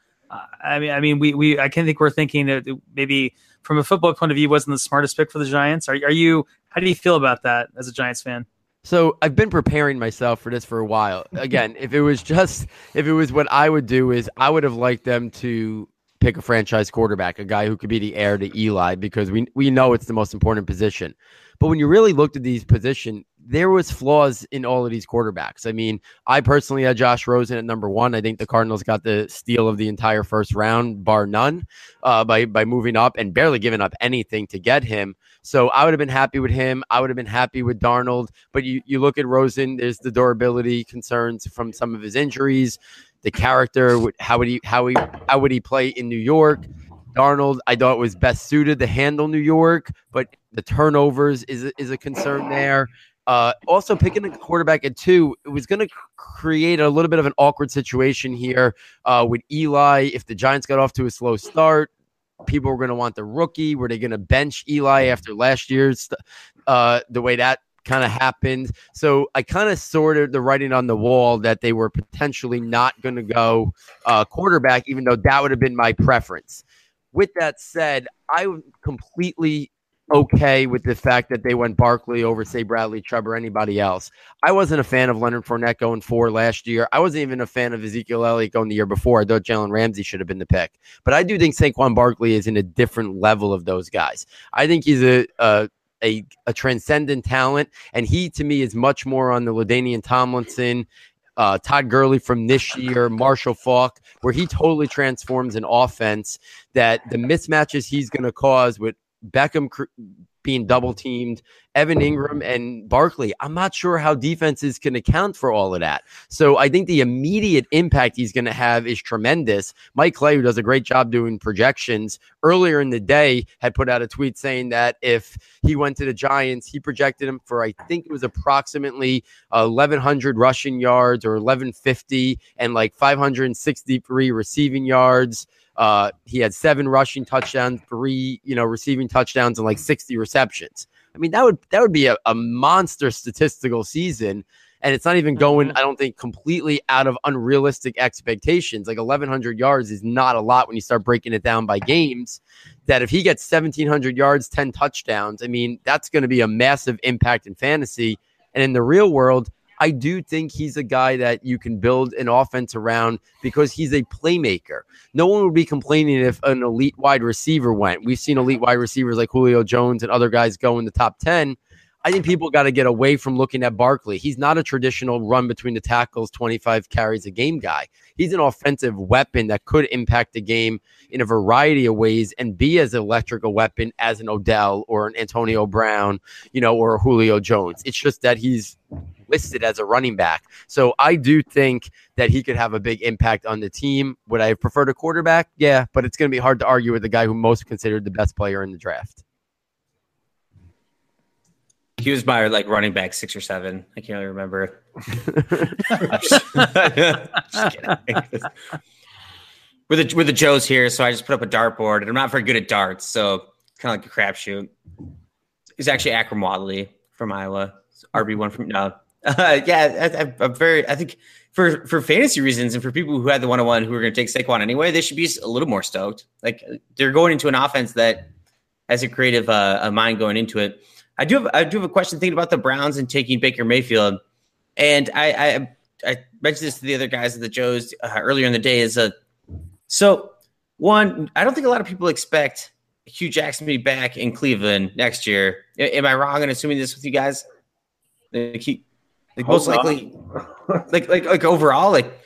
I mean, I mean, we we I can think we're thinking that maybe from a football point of view wasn't the smartest pick for the Giants. Are are you? How do you feel about that as a Giants fan? So I've been preparing myself for this for a while. Again, if it was just if it was what I would do is I would have liked them to pick a franchise quarterback, a guy who could be the heir to Eli, because we we know it's the most important position. But when you really looked at these position, there was flaws in all of these quarterbacks. I mean, I personally had Josh Rosen at number one. I think the Cardinals got the steal of the entire first round, bar none, uh, by by moving up and barely giving up anything to get him. So I would have been happy with him. I would have been happy with Darnold. But you you look at Rosen, there's the durability concerns from some of his injuries, the character. How would he how he how would he play in New York? Darnold, I thought was best suited to handle New York, but the turnovers is is a concern there. Uh, also, picking a quarterback at two, it was going to create a little bit of an awkward situation here uh, with Eli. If the Giants got off to a slow start, people were going to want the rookie. Were they going to bench Eli after last year's uh, the way that kind of happened? So I kind of sorted the writing on the wall that they were potentially not going to go uh, quarterback, even though that would have been my preference. With that said, I completely okay with the fact that they went Barkley over, say, Bradley Chubb or anybody else. I wasn't a fan of Leonard Fournette going four last year. I wasn't even a fan of Ezekiel Elliott going the year before. I thought Jalen Ramsey should have been the pick. But I do think Saquon Barkley is in a different level of those guys. I think he's a, a a, a transcendent talent, and he to me is much more on the LaDainian Tomlinson uh, Todd Gurley from this year, Marshall Faulk, where he totally transforms an offense that the mismatches he's going to cause with Beckham being double teamed, Evan Engram and Barkley. I'm not sure how defenses can account for all of that. So I think the immediate impact he's going to have is tremendous. Mike Clay, who does a great job doing projections, earlier in the day had put out a tweet saying that if he went to the Giants, he projected him for I think it was approximately 1,100 rushing yards or 1,150 and like 563 receiving yards. Uh, he had seven rushing touchdowns, three, you know, receiving touchdowns, and like 60 receptions. I mean, that would that would be a, a monster statistical season. And it's not even going, Mhm. I don't think, completely out of unrealistic expectations. Like 1,100 yards is not a lot when you start breaking it down by games. That if he gets 1,700 yards, 10 touchdowns, I mean, that's going to be a massive impact in fantasy. And in the real world, I do think he's a guy that you can build an offense around because he's a playmaker. No one would be complaining if an elite wide receiver went. We've seen elite wide receivers like Julio Jones and other guys go in the top 10. I think people got to get away from looking at Barkley. He's not a traditional run between the tackles, 25 carries a game guy. He's an offensive weapon that could impact the game in a variety of ways and be as electric a weapon as an Odell or an Antonio Brown, you know, or Julio Jones. It's just that he's listed as a running back. So I do think that he could have a big impact on the team. Would I have preferred a quarterback? Yeah, but it's going to be hard to argue with the guy who most considered the best player in the draft. He was my like running back six or seven. I can't really remember. Just, just. We're the we're the Joes here, so I just put up a dartboard, and I'm not very good at darts, so kind of like a crapshoot. He's actually Akrum Wadley from Iowa, RB one from no, uh, yeah. I, I'm very. I think for for fantasy reasons and for people who had the one on one who are going to take Saquon anyway, they should be a little more stoked. Like they're going into an offense that has a creative uh, a mind going into it. I do have I do have a question thinking about the Browns and taking Baker Mayfield, and I I, I mentioned this to the other guys at the Joes uh, earlier in the day. Is a so one I don't think a lot of people expect Hue Jackson to be back in Cleveland next year. Am I wrong in assuming this with you guys? Like, he, most likely, like like like overall, like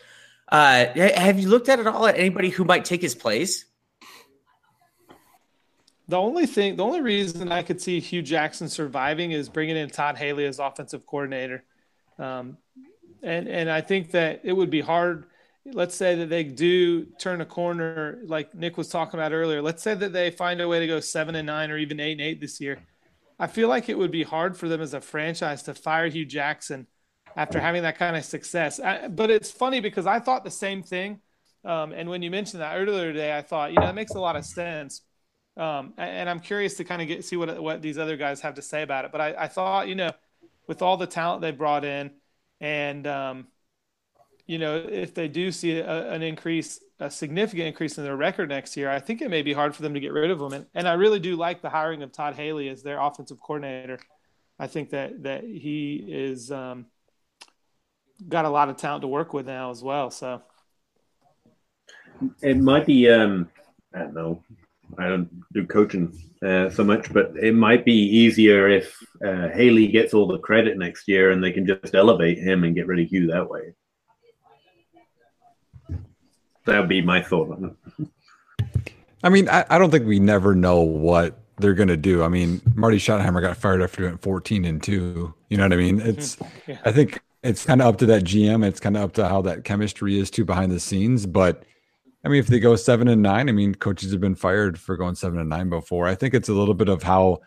uh, have you looked at it all at anybody who might take his place? The only thing, the only reason I could see Hue Jackson surviving is bringing in Todd Haley as offensive coordinator, um, and and I think that it would be hard. Let's say that they do turn a corner, like Nick was talking about earlier. Let's say that they find a way to go seven and nine or even eight and eight this year. I feel like it would be hard for them as a franchise to fire Hue Jackson after having that kind of success. I, but it's funny because I thought the same thing. Um, and when you mentioned that earlier today, I thought, you know, it makes a lot of sense. Um, and I'm curious to kind of get see what what these other guys have to say about it. But I, I thought, you know, with all the talent they brought in, and um, you know, if they do see a, an increase, a significant increase in their record next year, I think it may be hard for them to get rid of them. And, and I really do like the hiring of Todd Haley as their offensive coordinator. I think that that he is um, got a lot of talent to work with now as well. So it might be um i don't know i don't do coaching uh, so much but it might be easier if uh, haley gets all the credit next year and they can just elevate him and get rid of hue that way that would be my thought on it I mean, I, I don't think we never know what they're going to do. I mean, Marty Schottenheimer got fired after doing 14 and 2. You know what I mean? It's, Yeah. I think it's kind of up to that GM. It's kind of up to how that chemistry is too behind the scenes. But I mean, if they go seven and nine, I mean, coaches have been fired for going seven and nine before. I think it's a little bit of how,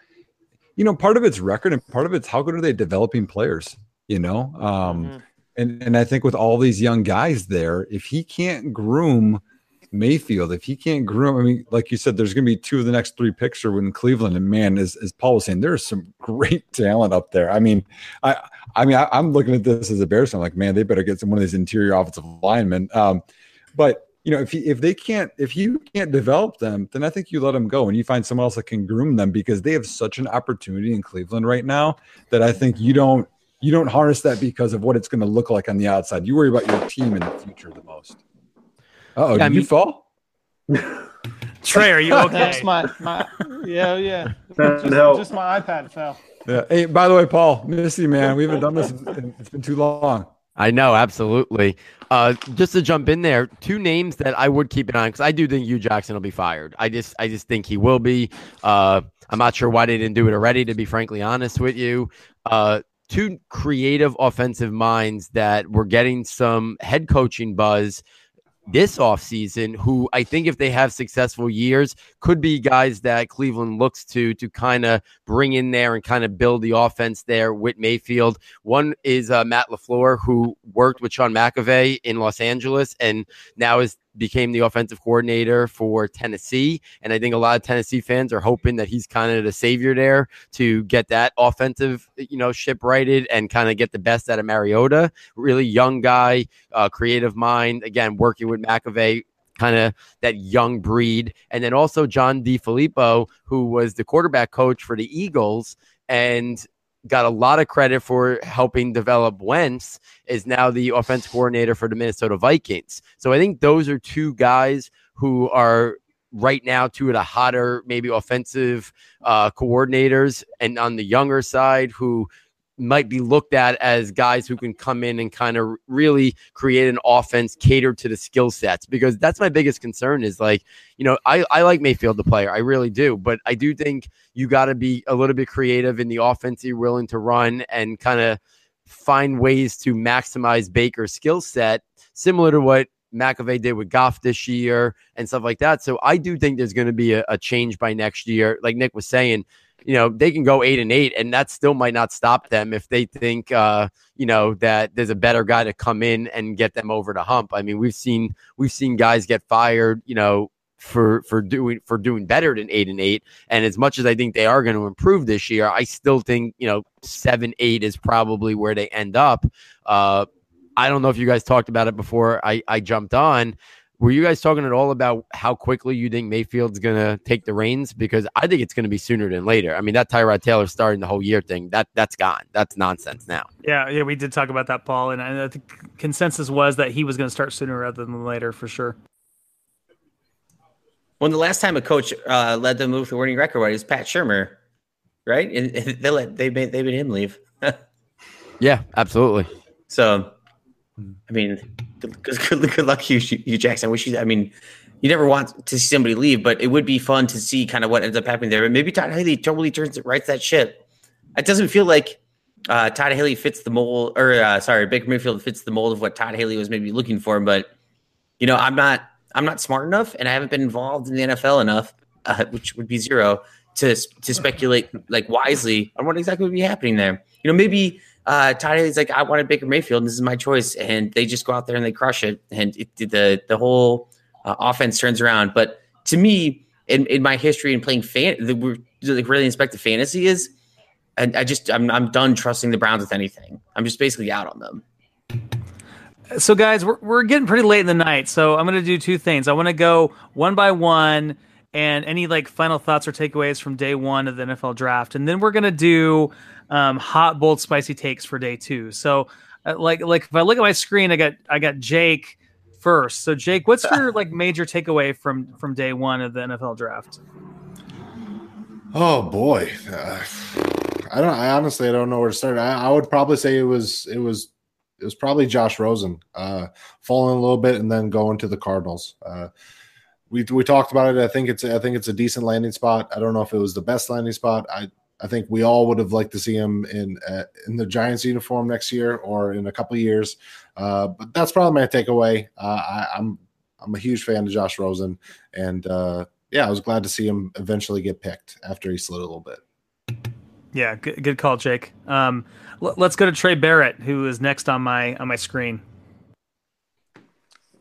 you know, part of it's record and part of it's how good are they developing players, you know? Um, Mhm. and, and I think with all these young guys there, if he can't groom Mayfield, if he can't groom, I mean, like you said, there's going to be two of the next three picks are in Cleveland. And man, as, as Paul was saying, there's some great talent up there. I mean, I, I mean, I, I'm looking at this as a Bears fan, like, man, they better get some one of these interior offensive linemen. Um, but you know, if he, if they can't, if you can't develop them, then I think you let them go and you find someone else that can groom them because they have such an opportunity in Cleveland right now that I think you don't you don't harness that because of what it's going to look like on the outside. You worry about your team in the future the most. Oh, Yeah, I did you fall? Trey, are you okay? Just my, my yeah yeah. Just, just my iPad fell. Yeah. Hey, by the way, Paul, miss you, man. We haven't done this. in- It's been too long. I know, absolutely. Uh, just to jump in there, two names that I would keep an eye on because I do think Hue Jackson will be fired. I just, I just think he will be. Uh, I'm not sure why they didn't do it already. To be frankly honest with you, uh, two creative offensive minds that were getting some head coaching buzz this offseason who I think if they have successful years could be guys that Cleveland looks to to kind of bring in there and kind of build the offense there with Mayfield. One is uh, Matt LaFleur who worked with Sean McVay in Los Angeles and now is became the offensive coordinator for Tennessee and I think a lot of Tennessee fans are hoping that he's kind of the savior there to get that offensive you know ship righted and kind of get the best out of Mariota really young guy uh, creative mind. Again, working with McVay, kind of that young breed. And then also John DeFilippo, who was the quarterback coach for the Eagles and got a lot of credit for helping develop Wentz, is now the offense coordinator for the Minnesota Vikings. So I think those are two guys who are right now two of the hotter maybe offensive uh, coordinators and on the younger side who might be looked at as guys who can come in and kind of really create an offense catered to the skill sets because that's my biggest concern is like you know I, I like mayfield the player i really do but i do think you got to be a little bit creative in the offense you're willing to run and kind of find ways to maximize baker's skill set similar to what McVay did with Goff this year and stuff like that. So I do think there's going to be a, a change by next year. Like Nick was saying, you know, they can go eight and eight, and that still might not stop them if they think, uh, you know, that there's a better guy to come in and get them over the hump. I mean, we've seen we've seen guys get fired, you know, for for doing for doing better than eight and eight. And as much as I think they are going to improve this year, I still think you know seven eight is probably where they end up. Uh, I don't know if you guys talked about it before I, I jumped on. Were you guys talking at all about how quickly you think Mayfield's going to take the reins? Because I think it's going to be sooner than later. I mean, that Tyrod Taylor starting the whole year thing that that's gone. That's nonsense now. Yeah, yeah, we did talk about that, Paul, and I think consensus was that he was going to start sooner rather than later for sure. When the last time a coach uh, led them move to winning record, it was Pat Shurmur, right? And and they let they made they made him leave. Yeah, absolutely. So, I mean, good, good, good, luck, Hue, Hue Jackson. I wish you. I mean, you never want to see somebody leave, but it would be fun to see kind of what ends up happening there. But maybe Todd Haley totally turns it right that ship. It doesn't feel like uh, Todd Haley fits the mold, or uh, sorry, Baker Mayfield fits the mold of what Todd Haley was maybe looking for. But you know, I'm not, I'm not smart enough, and I haven't been involved in the NFL enough, uh, which would be zero, to to speculate like wisely on what exactly would be happening there. You know, maybe uh, Todd Haley's like, I wanted Baker Mayfield, and this is my choice, and they just go out there and they crush it, and it, the the whole uh, offense turns around. But to me, in, in my history and playing fan, the like really inspect the fantasy is, and I just I'm I'm done trusting the Browns with anything. I'm just basically out on them. So, guys, we're, we're getting pretty late in the night, so I'm going to do two things. I want to go one by one and any like final thoughts or takeaways from day one of the NFL draft, and then we're going to do um, hot, bold, spicy takes for day two. So, uh, like, like if I look at my screen, I got I got Jake first. So, Jake, what's your like major takeaway from from day one of the NFL draft? Oh boy, uh, I don't. I honestly, I don't know where to start. I, I would probably say it was it was it was probably Josh Rosen uh, falling a little bit and then going to the Cardinals. Uh, we we talked about it. I think it's I think it's a decent landing spot. I don't know if it was the best landing spot. I I think we all would have liked to see him in uh, in the Giants uniform next year or in a couple of years. Uh, but that's probably my takeaway. Uh, I, I'm I'm a huge fan of Josh Rosen, and uh, yeah, I was glad to see him eventually get picked after he slid a little bit. Yeah, good, good call, Jake. Um, l- let's go to Trey Barrett, who is next on my on my screen.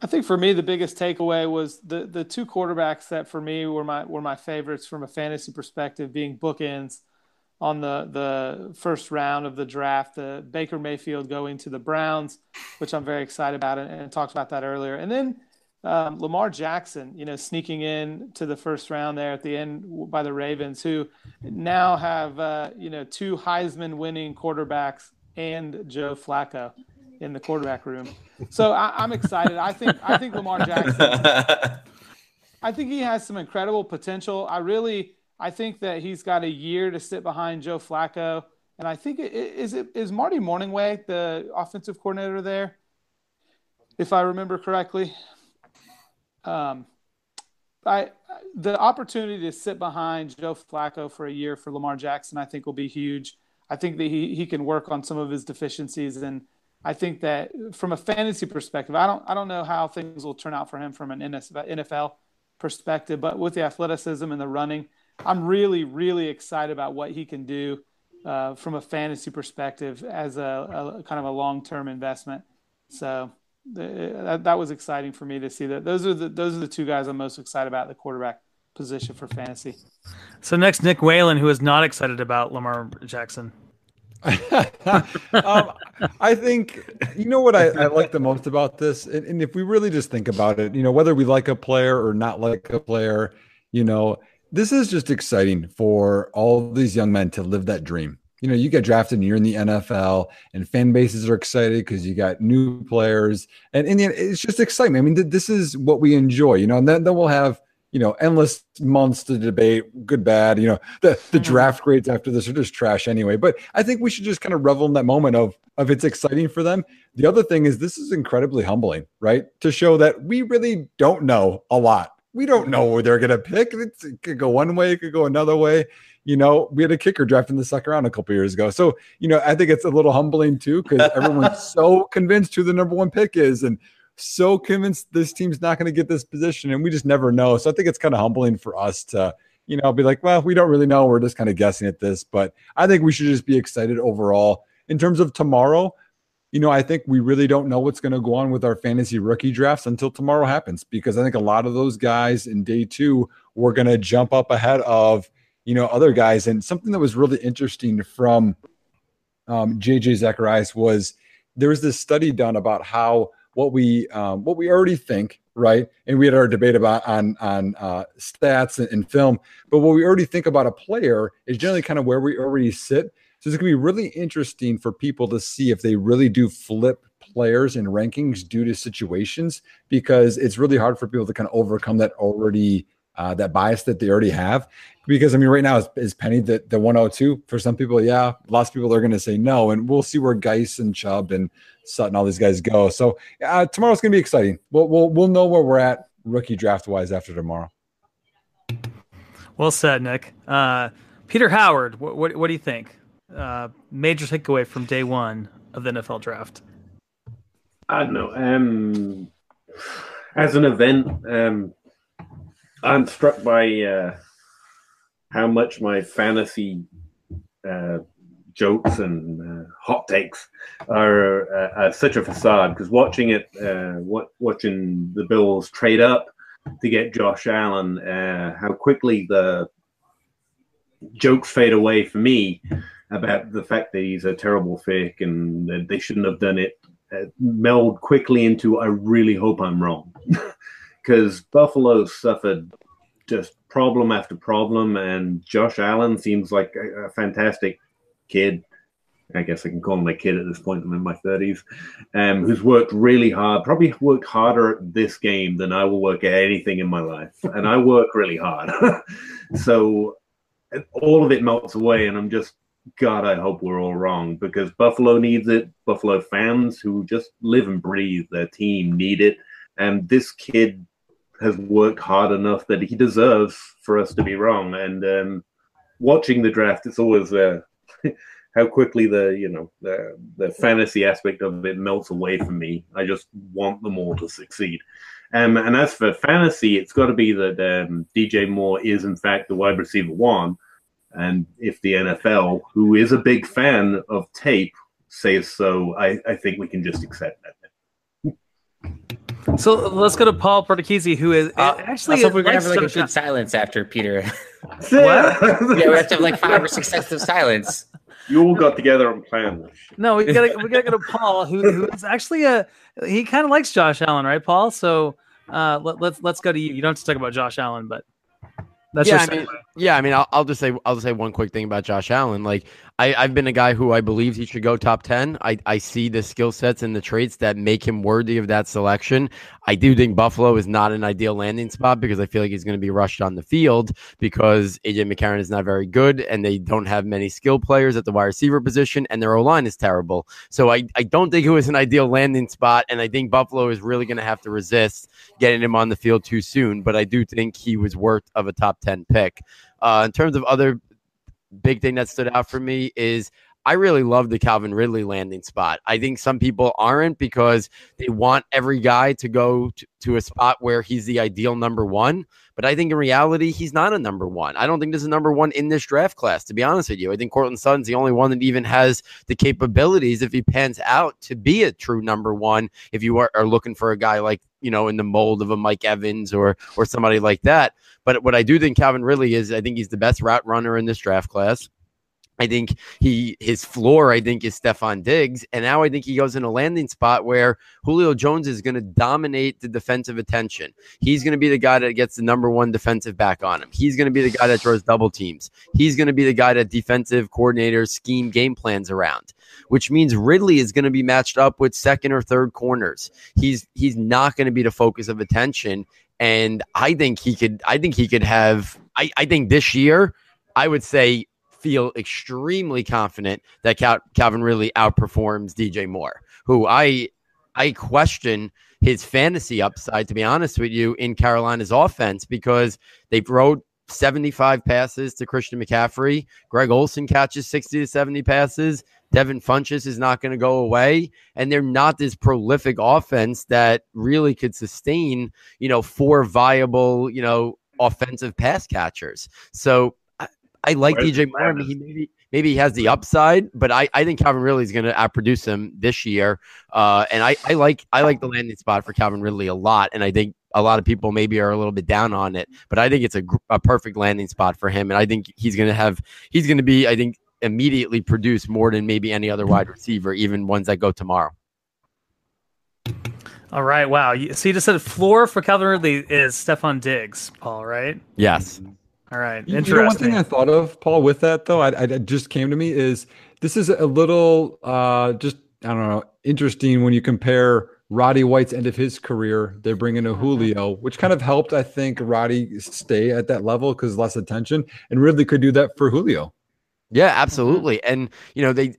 I think for me the biggest takeaway was the the two quarterbacks that for me were my were my favorites from a fantasy perspective, being bookends on the the first round of the draft. The Baker Mayfield going to the Browns, which I'm very excited about, and, and talked about that earlier. And then um, Lamar Jackson, you know, sneaking in to the first round there at the end by the Ravens, who now have uh, you know two Heisman winning quarterbacks and Joe Flacco in the quarterback room. So I, am excited. I think I think Lamar Jackson. I think he has some incredible potential. I really I think that he's got a year to sit behind Joe Flacco, and I think it, is it is Marty Mornhinweg the offensive coordinator there, if I remember correctly. Um, I the opportunity to sit behind Joe Flacco for a year for Lamar Jackson, I think, will be huge. I think that he he can work on some of his deficiencies, and I think that from a fantasy perspective, I don't I don't know how things will turn out for him from an NFL perspective, but with the athleticism and the running, I'm really really excited about what he can do uh, from a fantasy perspective as a, a kind of a long term investment. So that, that was exciting for me to see that. Those are the those are the two guys I'm most excited about the quarterback position for fantasy. So next, Nick Whalen, who is not excited about Lamar Jackson. um, I think you know what I, I, like the most about this, and, and, if we really just think about it, you know, whether we like a player or not like a player, you know, this is just exciting for all these young men to live that dream you know, you get drafted and you're in the NFL and fan bases are excited because you got new players and, and it's just excitement. I mean, th- this is what we enjoy, you know, and then, then we'll have, you know, endless months to debate good, bad, you know, the, the mm-hmm. draft grades after this are just trash anyway. But I think we should just kind of revel in that moment of, of it's exciting for them. The other thing is this is incredibly humbling, right? To show that we really don't know a lot. We don't know where they're going to pick. It's, it could go one way, it could go another way you know, we had a kicker draft in the second round a couple years ago. So, you know, I think it's a little humbling too because everyone's so convinced who the number one pick is and so convinced this team's not going to get this position. And we just never know. So I think it's kind of humbling for us to, you know, be like, well, we don't really know. We're just kind of guessing at this. But I think we should just be excited overall. In terms of tomorrow, you know, I think we really don't know what's going to go on with our fantasy rookie drafts until tomorrow happens because I think a lot of those guys in day two were going to jump up ahead of you know, other guys. And something that was really interesting from um, JJ Zacharias was there was this study done about how what we um, what we already think, right? And we had our debate about on on uh, stats and, and film, but what we already think about a player is generally kind of where we already sit. So it's going to be really interesting for people to see if they really do flip players in rankings due to situations because it's really hard for people to kind of overcome that already uh, that bias that they already have. Because I mean, right now is, is Penny the, the 102 for some people. Yeah, lots of people are going to say no, and we'll see where Guice and Chubb and Sutton, all these guys go. So uh, tomorrow's going to be exciting. We'll, we'll we'll know where we're at rookie draft wise after tomorrow. Well said, Nick. Uh, Peter Howard, what, what, what do you think? Uh, major takeaway from day one of the NFL draft. I don't know. Um, as an event, um, I'm struck by uh, how much my fantasy uh, jokes and uh, hot takes are, uh, such a facade. Because watching it, uh, what, watching the Bills trade up to get Josh Allen, uh, how quickly the jokes fade away for me about the fact that he's a terrible fake and that they shouldn't have done it meld quickly into I really hope I'm wrong. because Buffalo suffered just problem after problem, and Josh Allen seems like a, a, fantastic kid. I guess I can call him a kid at this point. I'm in my 30s, um, who's worked really hard, probably worked harder at this game than I will work at anything in my life. and I work really hard. so all of it melts away, and I'm just, God, I hope we're all wrong because Buffalo needs it. Buffalo fans who just live and breathe their team need it. And this kid has worked hard enough that he deserves for us to be wrong. And um, watching the draft, it's always uh, how quickly the you know the the fantasy aspect of it melts away from me. I just want them all to succeed. Um, and as for fantasy, it's got to be that um, DJ Moore is in fact the wide receiver one. And if the NFL, who is a big fan of tape, says so, I, I think we can just accept that. So let's go to Paul Perdichizzi, who is Uh, actually also, we're gonna have like a Josh good silence after Peter. What? yeah, we have to have like five or six seconds of silence. you all got together and planned this. No, we gotta we gotta go to Paul, who who is actually a he kind of likes Josh Allen, right, Paul? So uh, let, let's let's go to you. You don't have to talk about Josh Allen, but that's yeah, your I mean, yeah, I mean, I'll, I'll just say, I'll just say one quick thing about Josh Allen. Like, I, I've been a guy who I believe he should go top ten. I, I see the skill sets and the traits that make him worthy of that selection. I do think Buffalo is not an ideal landing spot because I feel like he's going to be rushed on the field because AJ McCarron is not very good and they don't have many skill players at the wide receiver position and their O line is terrible. So I, I don't think it was an ideal landing spot, and I think Buffalo is really going to have to resist getting him on the field too soon. But I do think he was worth of a top ten pick. Uh, in terms of other big thing that stood out for me is I really love the Calvin Ridley landing spot. I think some people aren't because they want every guy to go to, to a spot where he's the ideal number one. But I think in reality, he's not a number one. I don't think there's a number one in this draft class, to be honest with you. I think Courtland Sutton's the only one that even has the capabilities, if he pans out, to be a true number one. If you are, are looking for a guy like, you know, in the mold of a Mike Evans or or somebody like that. But what I do think Calvin Ridley is, I think he's the best route runner in this draft class. I think he his floor, I think, is Stefon Diggs. And now I think he goes in a landing spot where Julio Jones is going to dominate the defensive attention. He's going to be the guy that gets the number one defensive back on him. He's going to be the guy that throws double teams. He's going to be the guy that defensive coordinators scheme game plans around, which means Ridley is going to be matched up with second or third corners. He's he's not going to be the focus of attention. And I think he could I think he could have I, I think this year I would say feel extremely confident that Cal- Calvin Ridley outperforms DJ Moore, who I I question his fantasy upside, to be honest with you, in Carolina's offense because they wrote 75 passes to Christian McCaffrey. Greg Olsen catches 60 to 70 passes. Devin Funchess is not going to go away. And they're not this prolific offense that really could sustain, you know, four viable, you know, offensive pass catchers. So I, I like Where's DJ Moore. I mean, he maybe maybe he has the upside, but I, I think Calvin Ridley is going to outproduce him this year. Uh, and I, I like I like the landing spot for Calvin Ridley a lot, and I think a lot of people maybe are a little bit down on it, but I think it's a, a perfect landing spot for him, and I think he's going to have he's going to be I think immediately produce more than maybe any other wide receiver, even ones that go tomorrow. All right, wow. You, so you just said floor for Calvin Ridley is Stefon Diggs, Paul, right? Yes. All right, You- interesting. You know, one thing I thought of, Paul, with that though, I, I just came to me is this is a little uh, just I don't know interesting when you compare Roddy White's end of his career. They bring in a Julio, which kind of helped, I think, Roddy stay at that level because less attention, and Ridley could do that for Julio. Yeah, absolutely. And you know, they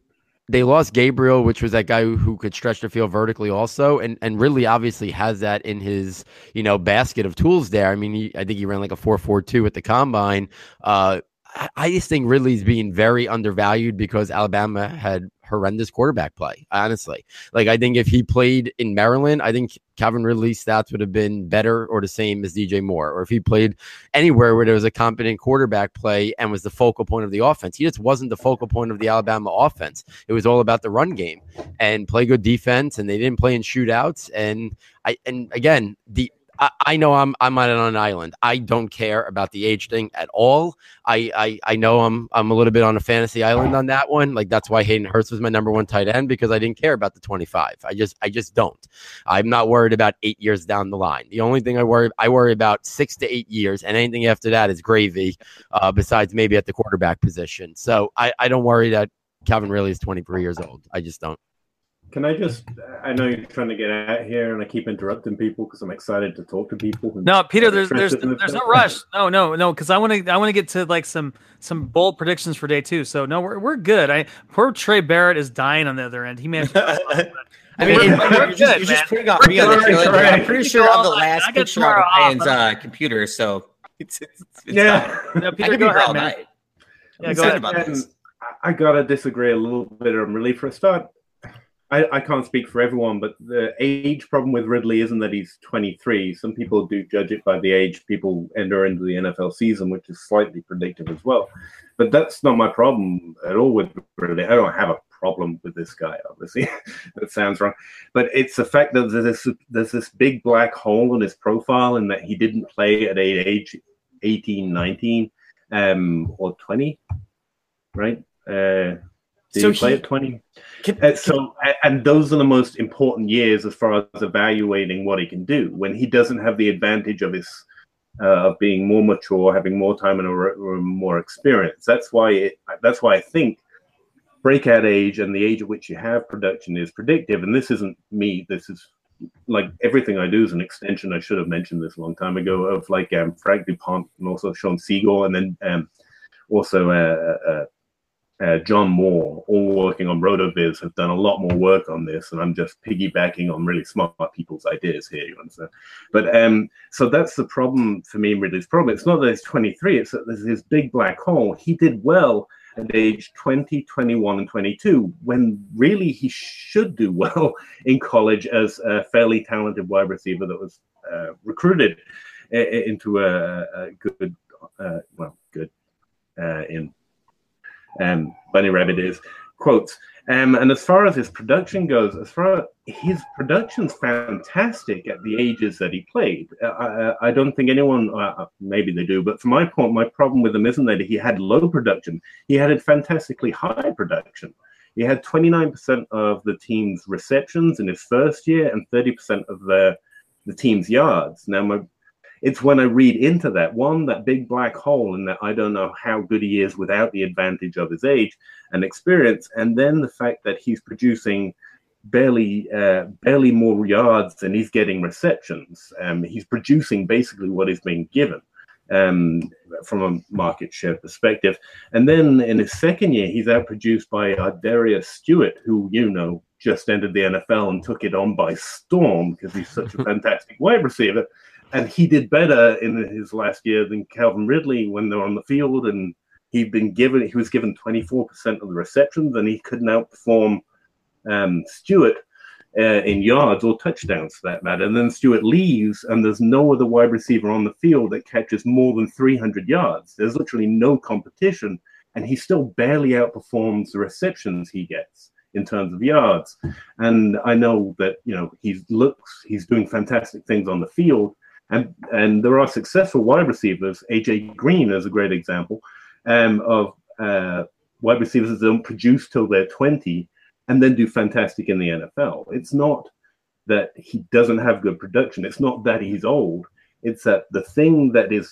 they lost Gabriel, which was that guy who, could stretch the field vertically also. And and Ridley obviously has that in his, you know, basket of tools there. I mean, he, I think he ran like a 4.42 at the combine. Uh I just think Ridley's being very undervalued because Alabama had horrendous quarterback play. Honestly, like I think if he played in Maryland, I think Calvin Ridley's stats would have been better or the same as DJ Moore. Or if he played anywhere where there was a competent quarterback play and was the focal point of the offense, he just wasn't the focal point of the Alabama offense. It was all about the run game and play good defense, and they didn't play in shootouts. And I and again the. I- know I'm I'm on an island. I don't care about the age thing at all. I, I I know I'm I'm a little bit on a fantasy island on that one. Like that's why Hayden Hurst was my number one tight end because I didn't care about the 25. I just I just don't. I'm not worried about eight years down the line. The only thing I worry I worry about six to eight years, and anything after that is gravy. Uh, besides maybe at the quarterback position. So I I don't worry that Calvin Ridley is 23 years old. I just don't. Can I just? I know you're trying to get out here, and I keep interrupting people because I'm excited to talk to people. No, Peter, there's there's there's no rush. No, no, no, because I want to I want to get to like some some bold predictions for day two. So no, we're we're good. I poor Trey Barrett is dying on the other end. He managed. I I mean, mean, it- we're you're, just, good, you're just putting off me on the good, right. I'm pretty sure I'm the last I picture on tomorrow off. Ryan's uh, computer, so it's, it's, it's Yeah. No, I Peter, could be go here ahead, all man. night. Yeah, I'm go excited ahead. about And this. I- I gotta disagree a little bit. I'm really for a start. I, I can't speak for everyone, but the age problem with Ridley isn't that he's 23. Some people do judge it by the age people enter into the NFL season, which is slightly predictive as well. But that's not my problem at all with Ridley. I don't have a problem with this guy, obviously. that sounds wrong. But it's the fact that there's this, there's this big black hole in his profile and that he didn't play at age 18, 19, um, or 20, right? Uh, did So he play he- at 20? Can- Uh, so, a- and those are the most important years as far as evaluating what he can do. When he doesn't have the advantage of his uh, of being more mature, having more time and a, or more experience. That's why it, that's why I think breakout age and the age at which you have production is predictive. And this isn't me. This is like everything I do is an extension. I should have mentioned this a long time ago of like um, Frank Dupont and also Shawn Siegele, and then um, also uh, uh, uh, John Moore, all working on RotoViz, have done a lot more work on this, and I'm just piggybacking on really smart people's ideas here. You understand? But um, so that's the problem for me. Ridley's problem. It's not that he's 23; it's that there's this big black hole. He did well at age 20, 21, and 22, when really he should do well in college as a fairly talented wide receiver that was uh, recruited i- into a, a good, uh, well, good uh, in um, Bunny Rabbit is quotes. Um, and as far as his production goes, as far as his production's fantastic at the ages that he played. Uh, I, I don't think anyone, uh, maybe they do, but from my point, my problem with him isn't that he had low production. He had a fantastically high production. He had 29% of the team's receptions in his first year and 30% of the the team's yards. Now, my it's when I read into that one, that big black hole, and that I don't know how good he is without the advantage of his age and experience, and then the fact that he's producing barely uh, barely more yards than he's getting receptions. Um, he's producing basically what is being given um, from a market share perspective. And then in his second year, he's outproduced by Darius Stewart, who you know just entered the NFL and took it on by storm because he's such a fantastic wide receiver and he did better in his last year than Calvin Ridley when they're on the field. And he'd been given, he was given 24% of the receptions, and he couldn't outperform um, Stewart uh, in yards or touchdowns for that matter. And then Stewart leaves, and there's no other wide receiver on the field that catches more than 300 yards. There's literally no competition, and he still barely outperforms the receptions he gets in terms of yards. And I know that you know he looks, he's doing fantastic things on the field, and and there are successful wide receivers. AJ Green is a great example um, of uh, wide receivers that don't produce till they're 20 and then do fantastic in the NFL. It's not that he doesn't have good production. It's not that he's old. It's that the thing that is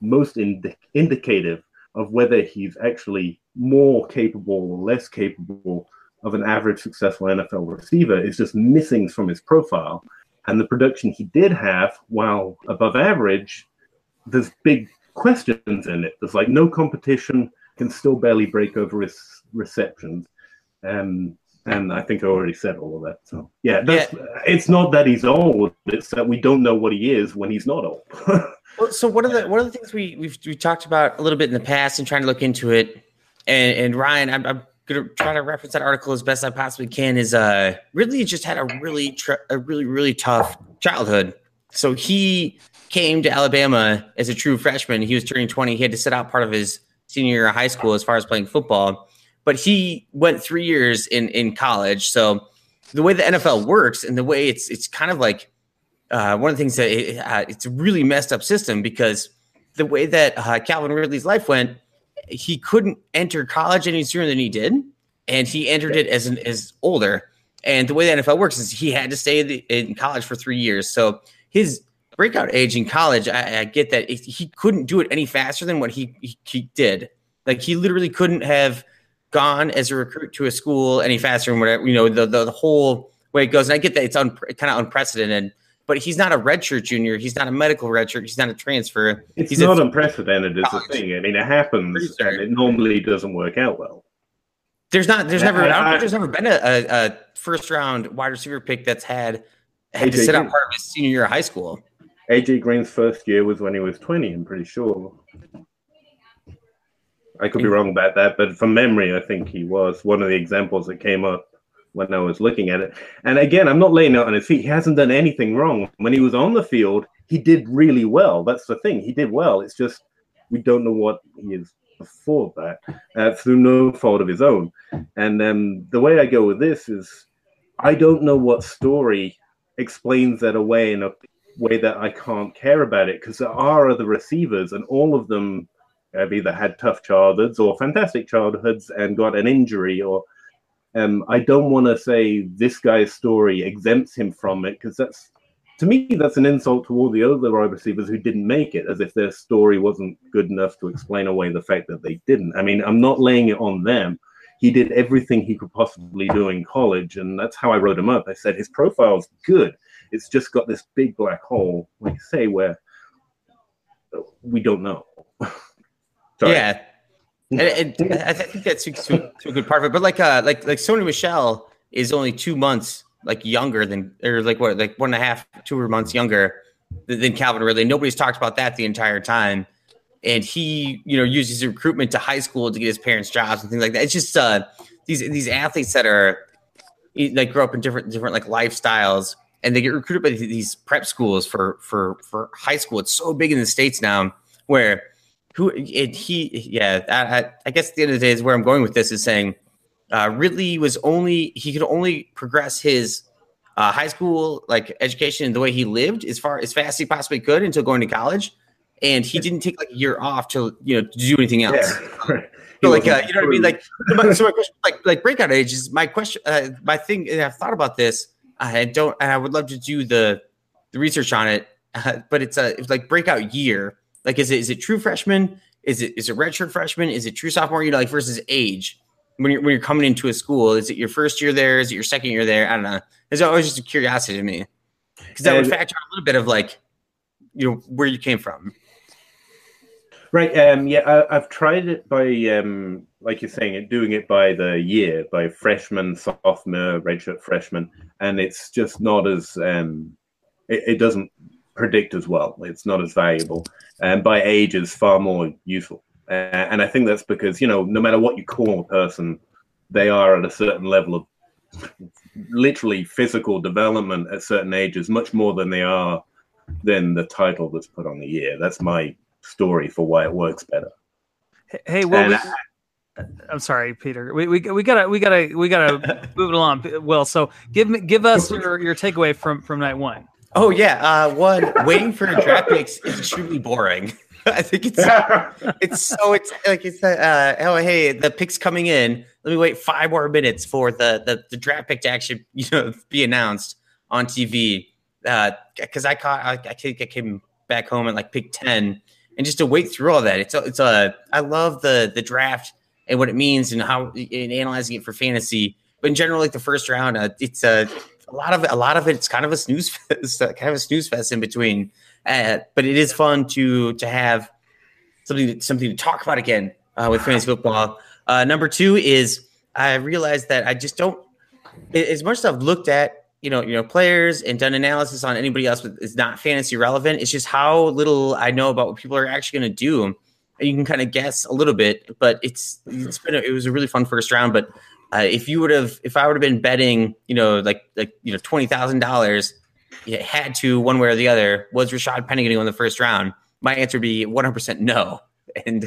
most indi- indicative of whether he's actually more capable or less capable of an average successful NFL receiver is just missing from his profile. And the production he did have, while above average, there's big questions in it. There's like no competition, can still barely break over his receptions. Um, and I think I already said all of that. So yeah, that's, it's not that he's old; it's that we don't know what he is when he's not old. Well, so one of the one of the things we we've we talked about a little bit in the past and trying to look into it, and and Ryan, I'm, I'm gonna try to reference that article as best I possibly can. Is uh Ridley just had a really tr- a really really tough childhood. So he came to Alabama as a true freshman. He was turning 20. He had to sit out part of his senior year of high school as far as playing football, but he went three years in in college. So the way the NFL works and the way it's it's kind of like uh, one of the things that it, uh, it's a really messed up system because the way that uh, Calvin Ridley's life went, he couldn't enter college any sooner than he did, and he entered it as an as older. And the way the NFL works is he had to stay in, college for three years. So his breakout age in college, I, I get that he couldn't do it any faster than what he, he he did. Like he literally couldn't have gone as a recruit to a school any faster than whatever. You know the the, the whole way it goes. And I get that it's un, kind of unprecedented but he's not a redshirt junior. He's not a medical redshirt. He's not a transfer. It's he's not unprecedented, is a thing. I mean, it happens, and it normally doesn't work out well. there's not. There's never. I, don't I- think there's never been a, a, a first round wide receiver pick that's had had to AJ sit out part of his senior year of high school. AJ Green's first year was when he was 20, I'm pretty sure. I could be wrong about that, but from memory, I think he was one of the examples that came up when I was looking at it. And again, I'm not laying out on his feet. He hasn't done anything wrong. When he was on the field, he did really well. That's the thing. He did well. It's just we don't know what he is before that uh, through no fault of his own. And um, the way I go with this is I don't know what story explains that away in a way that I can't care about it because there are other receivers and all of them have either had tough childhoods or fantastic childhoods and got an injury or um, I don't want to say this guy's story exempts him from it because that's to me that's an insult to all the other wide receivers who didn't make it, as if their story wasn't good enough to explain away the fact that they didn't. I mean, I'm not laying it on them. He did everything he could possibly do in college, and that's how I wrote him up. I said his profile's good. It's just got this big black hole, like say, where we don't know. Yeah, and, and I think that speaks to, to, a good part of it. But like, uh, like, like Sony Michel is only two months like younger than, or like what, like one and a half, two months younger than, than Calvin Ridley. Nobody's talked about that the entire time. And he, you know, uses recruitment to high school to get his parents jobs and things like that. It's just uh, these these athletes that are like grow up in different different like lifestyles and they get recruited by these prep schools for for for high school. It's so big in the states now where who it, he yeah I, I, guess at the end of the day is where i'm going with this is saying uh, ridley was only he could only progress his uh, high school like education and the way he lived as far as fast as he possibly could until going to college. And he didn't take like a year off to you know to do anything else. Yeah. so like uh, you know what i mean? like so my question like like breakout age is my question uh, my thing i've thought about this. I don't i would love to do the the research on it uh, but it's a it's like breakout year like, is it is it true freshman? Is it is it redshirt freshman? Is it true sophomore year? Like versus age when you're when you're coming into a school? Is it your first year there? Is it your second year there? I don't know. It's always just a curiosity to me because that would factor a little bit of like you know where you came from. Right. Um, yeah, I, have tried it by, um, like you're saying, it doing it by the year, by freshman, sophomore, redshirt freshman, and it's just not as um, it, it, doesn't predict as well. It's not as valuable, and by age is far more useful. Uh, and I think that's because you know, no matter what you call a person, they are at a certain level of literally physical development at certain ages, much more than they are than the title that's put on the year. That's my story for why it works better. Hey, well, we, I, am sorry, Peter. We, we we gotta we gotta we gotta move it along. Well, so give me give us your, your takeaway from from night one. Oh yeah, uh, one waiting for draft picks is extremely boring. I think it's it's so it's like it's uh, oh hey the picks coming in. Let me wait five more minutes for the the, the draft pick to actually you know be announced on TV. Because uh, I caught I, I think I came back home at like pick ten, and just to wait through all that. It's a, it's a I love the the draft and what it means and how in analyzing it for fantasy. But in general, like the first round, uh, it's a a lot of a lot of it's kind of a snooze fest, kind of a snooze fest in between. Uh, but it is fun to to have something something to talk about again uh, with fantasy football. Uh, number two is I realized that I just don't as much as I've looked at you know you know players and done analysis on anybody else is not fantasy relevant. It's just how little I know about what people are actually going to do. And you can kind of guess a little bit, but it's it's been a, it was a really fun first round. But uh, if you would have, if I would have been betting, you know, like like you know, twenty thousand dollars, you had to one way or the other. Was Rashaad Penny going to in the first round? My answer would be one hundred percent no. And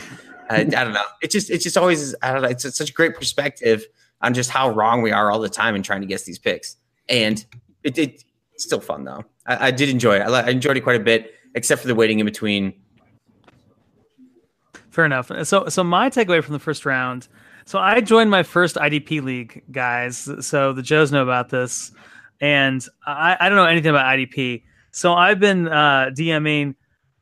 uh, I don't know. It's just it's just always I don't know. It's, it's such a great perspective on just how wrong we are all the time in trying to guess these picks. And it, it it's still fun though. I, I did enjoy it. I, I enjoyed it quite a bit, except for the waiting in between. Fair enough. So so my takeaway from the first round so I joined my first IDP league, guys. So the Joes know about this, and I, I don't know anything about IDP. So I've been uh, DMing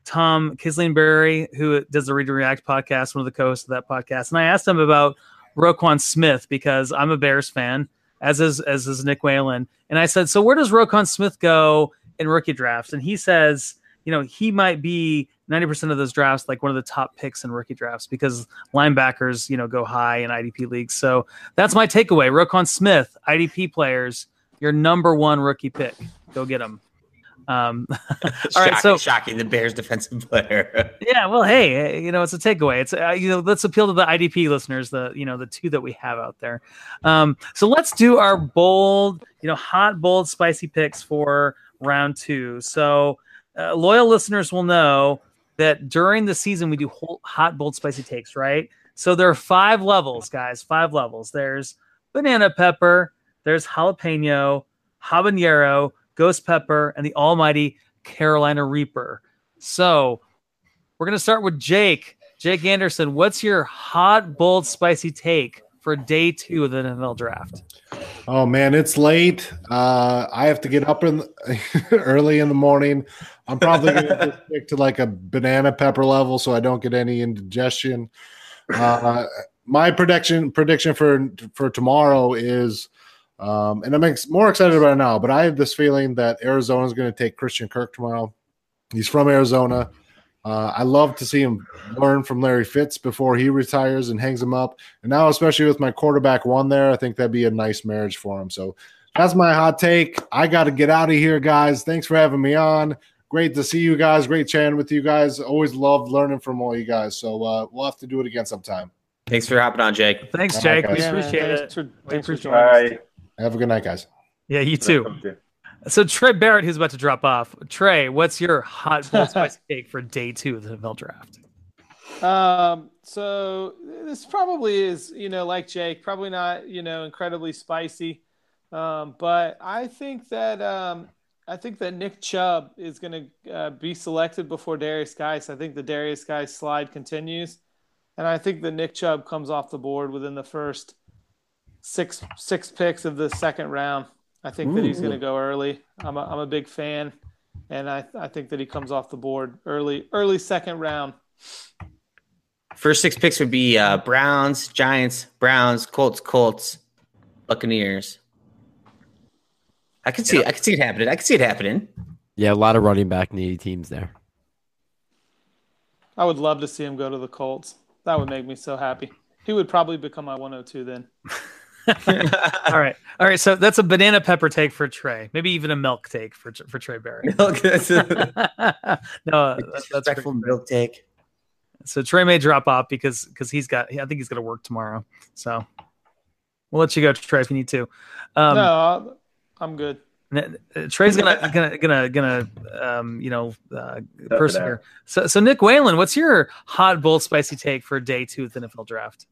Tom Kislingbury, who does the Read and React podcast, one of the co-hosts of that podcast, and I asked him about Roquan Smith because I'm a Bears fan, as is as is Nick Whalen, and I said, so where does Roquan Smith go in rookie drafts? And he says, you know, he might be 90% of those drafts like one of the top picks in rookie drafts because linebackers, you know, go high in IDP leagues. So that's my takeaway. Roquan Smith, IDP players, your number one rookie pick. Go get him. Um, all shocking, right, so shocking the Bears defensive player. yeah, well, hey, uh, you know, it's a takeaway. It's uh, you know, let's appeal to the IDP listeners, the you know, the two that we have out there. Um, so let's do our bold, you know, hot, bold, spicy picks for round two. So uh, loyal listeners will know that during the season we do whole, hot, bold, spicy takes, right? So there are five levels, guys. Five levels. There's banana pepper. There's jalapeno, habanero, ghost pepper, and the almighty Carolina Reaper. So we're gonna start with Jake. Jake Anderson, what's your hot, bold, spicy take for day two of the NFL draft? Oh man, it's late. Uh, I have to get up in early in the morning. I'm probably going to stick to like a banana pepper level, so I don't get any indigestion. Uh, my prediction prediction for for tomorrow is, um, and I'm ex- more excited about it now. But I have this feeling that Arizona is going to take Christian Kirk tomorrow. He's from Arizona. Uh, I love to see him learn from Larry Fitz before he retires and hangs him up. And now, especially with my quarterback one there, I think that'd be a nice marriage for him. So that's my hot take. I got to get out of here, guys. Thanks for having me on. Great to see you guys. Great chatting with you guys. Always love learning from all you guys. So uh, we'll have to do it again sometime. Thanks for hopping on, Jake. Thanks, All Jake. right, we appreciate man, it. thanks for- thanks for joining us. Bye. Have a good night, guys. Yeah, you too. So Trey Barrett, who's about to drop off. Trey, what's your hot, bold, spicy take for day two of the NFL draft? Um, so this probably is, you know, like Jake, probably not, you know, incredibly spicy. Um, but I think that um, I think that Nick Chubb is going to uh, be selected before Derrius Guice. I think the Derrius Guice slide continues, and I think that Nick Chubb comes off the board within the first six six picks of the second round. I think that he's going to go early. I'm a, I'm a big fan, and I I think that he comes off the board early early second round. First six picks would be uh, Browns, Giants, Browns, Colts, Colts, Buccaneers. I could see, I could see it happening. I could see it happening. Yeah, a lot of running back needy teams there. I would love to see him go to the Colts. That would make me so happy. He would probably become my 102 then. All right, all right. So that's a banana pepper take for Trey. Maybe even a milk take for for Trey Barrett. Milk, that's a no, that's, that's milk take. so Trey may drop off because because he's got. I think he's going to work tomorrow. So we'll let you go, Trey, if you need to. Um, no, I'll- I'm good. Uh, Trey's gonna gonna gonna gonna um you know uh, it persevere. So so Nick Whalen, what's your hot bold spicy take for day two of the NFL draft?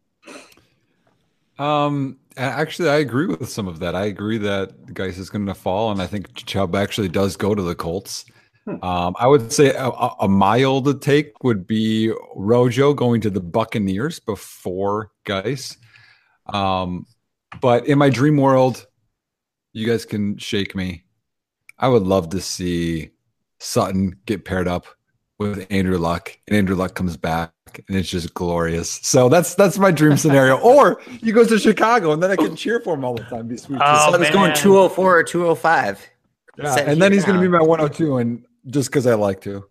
Um, actually, I agree with some of that. I agree that Guice is going to fall, and I think Chubb actually does go to the Colts. Um, I would say a, a- a mild take would be Rojo going to the Buccaneers before Guice. Um, but in my dream world, you guys can shake me. I would love to see Sutton get paired up with Andrew Luck, and Andrew Luck comes back, and it's just glorious. So that's that's my dream scenario. or he goes to Chicago, and then I can cheer for him all the time. Be sweet. Oh, so see. I was going 204 or 205. Yeah, and then here he's going to be my 102, and just because I like to.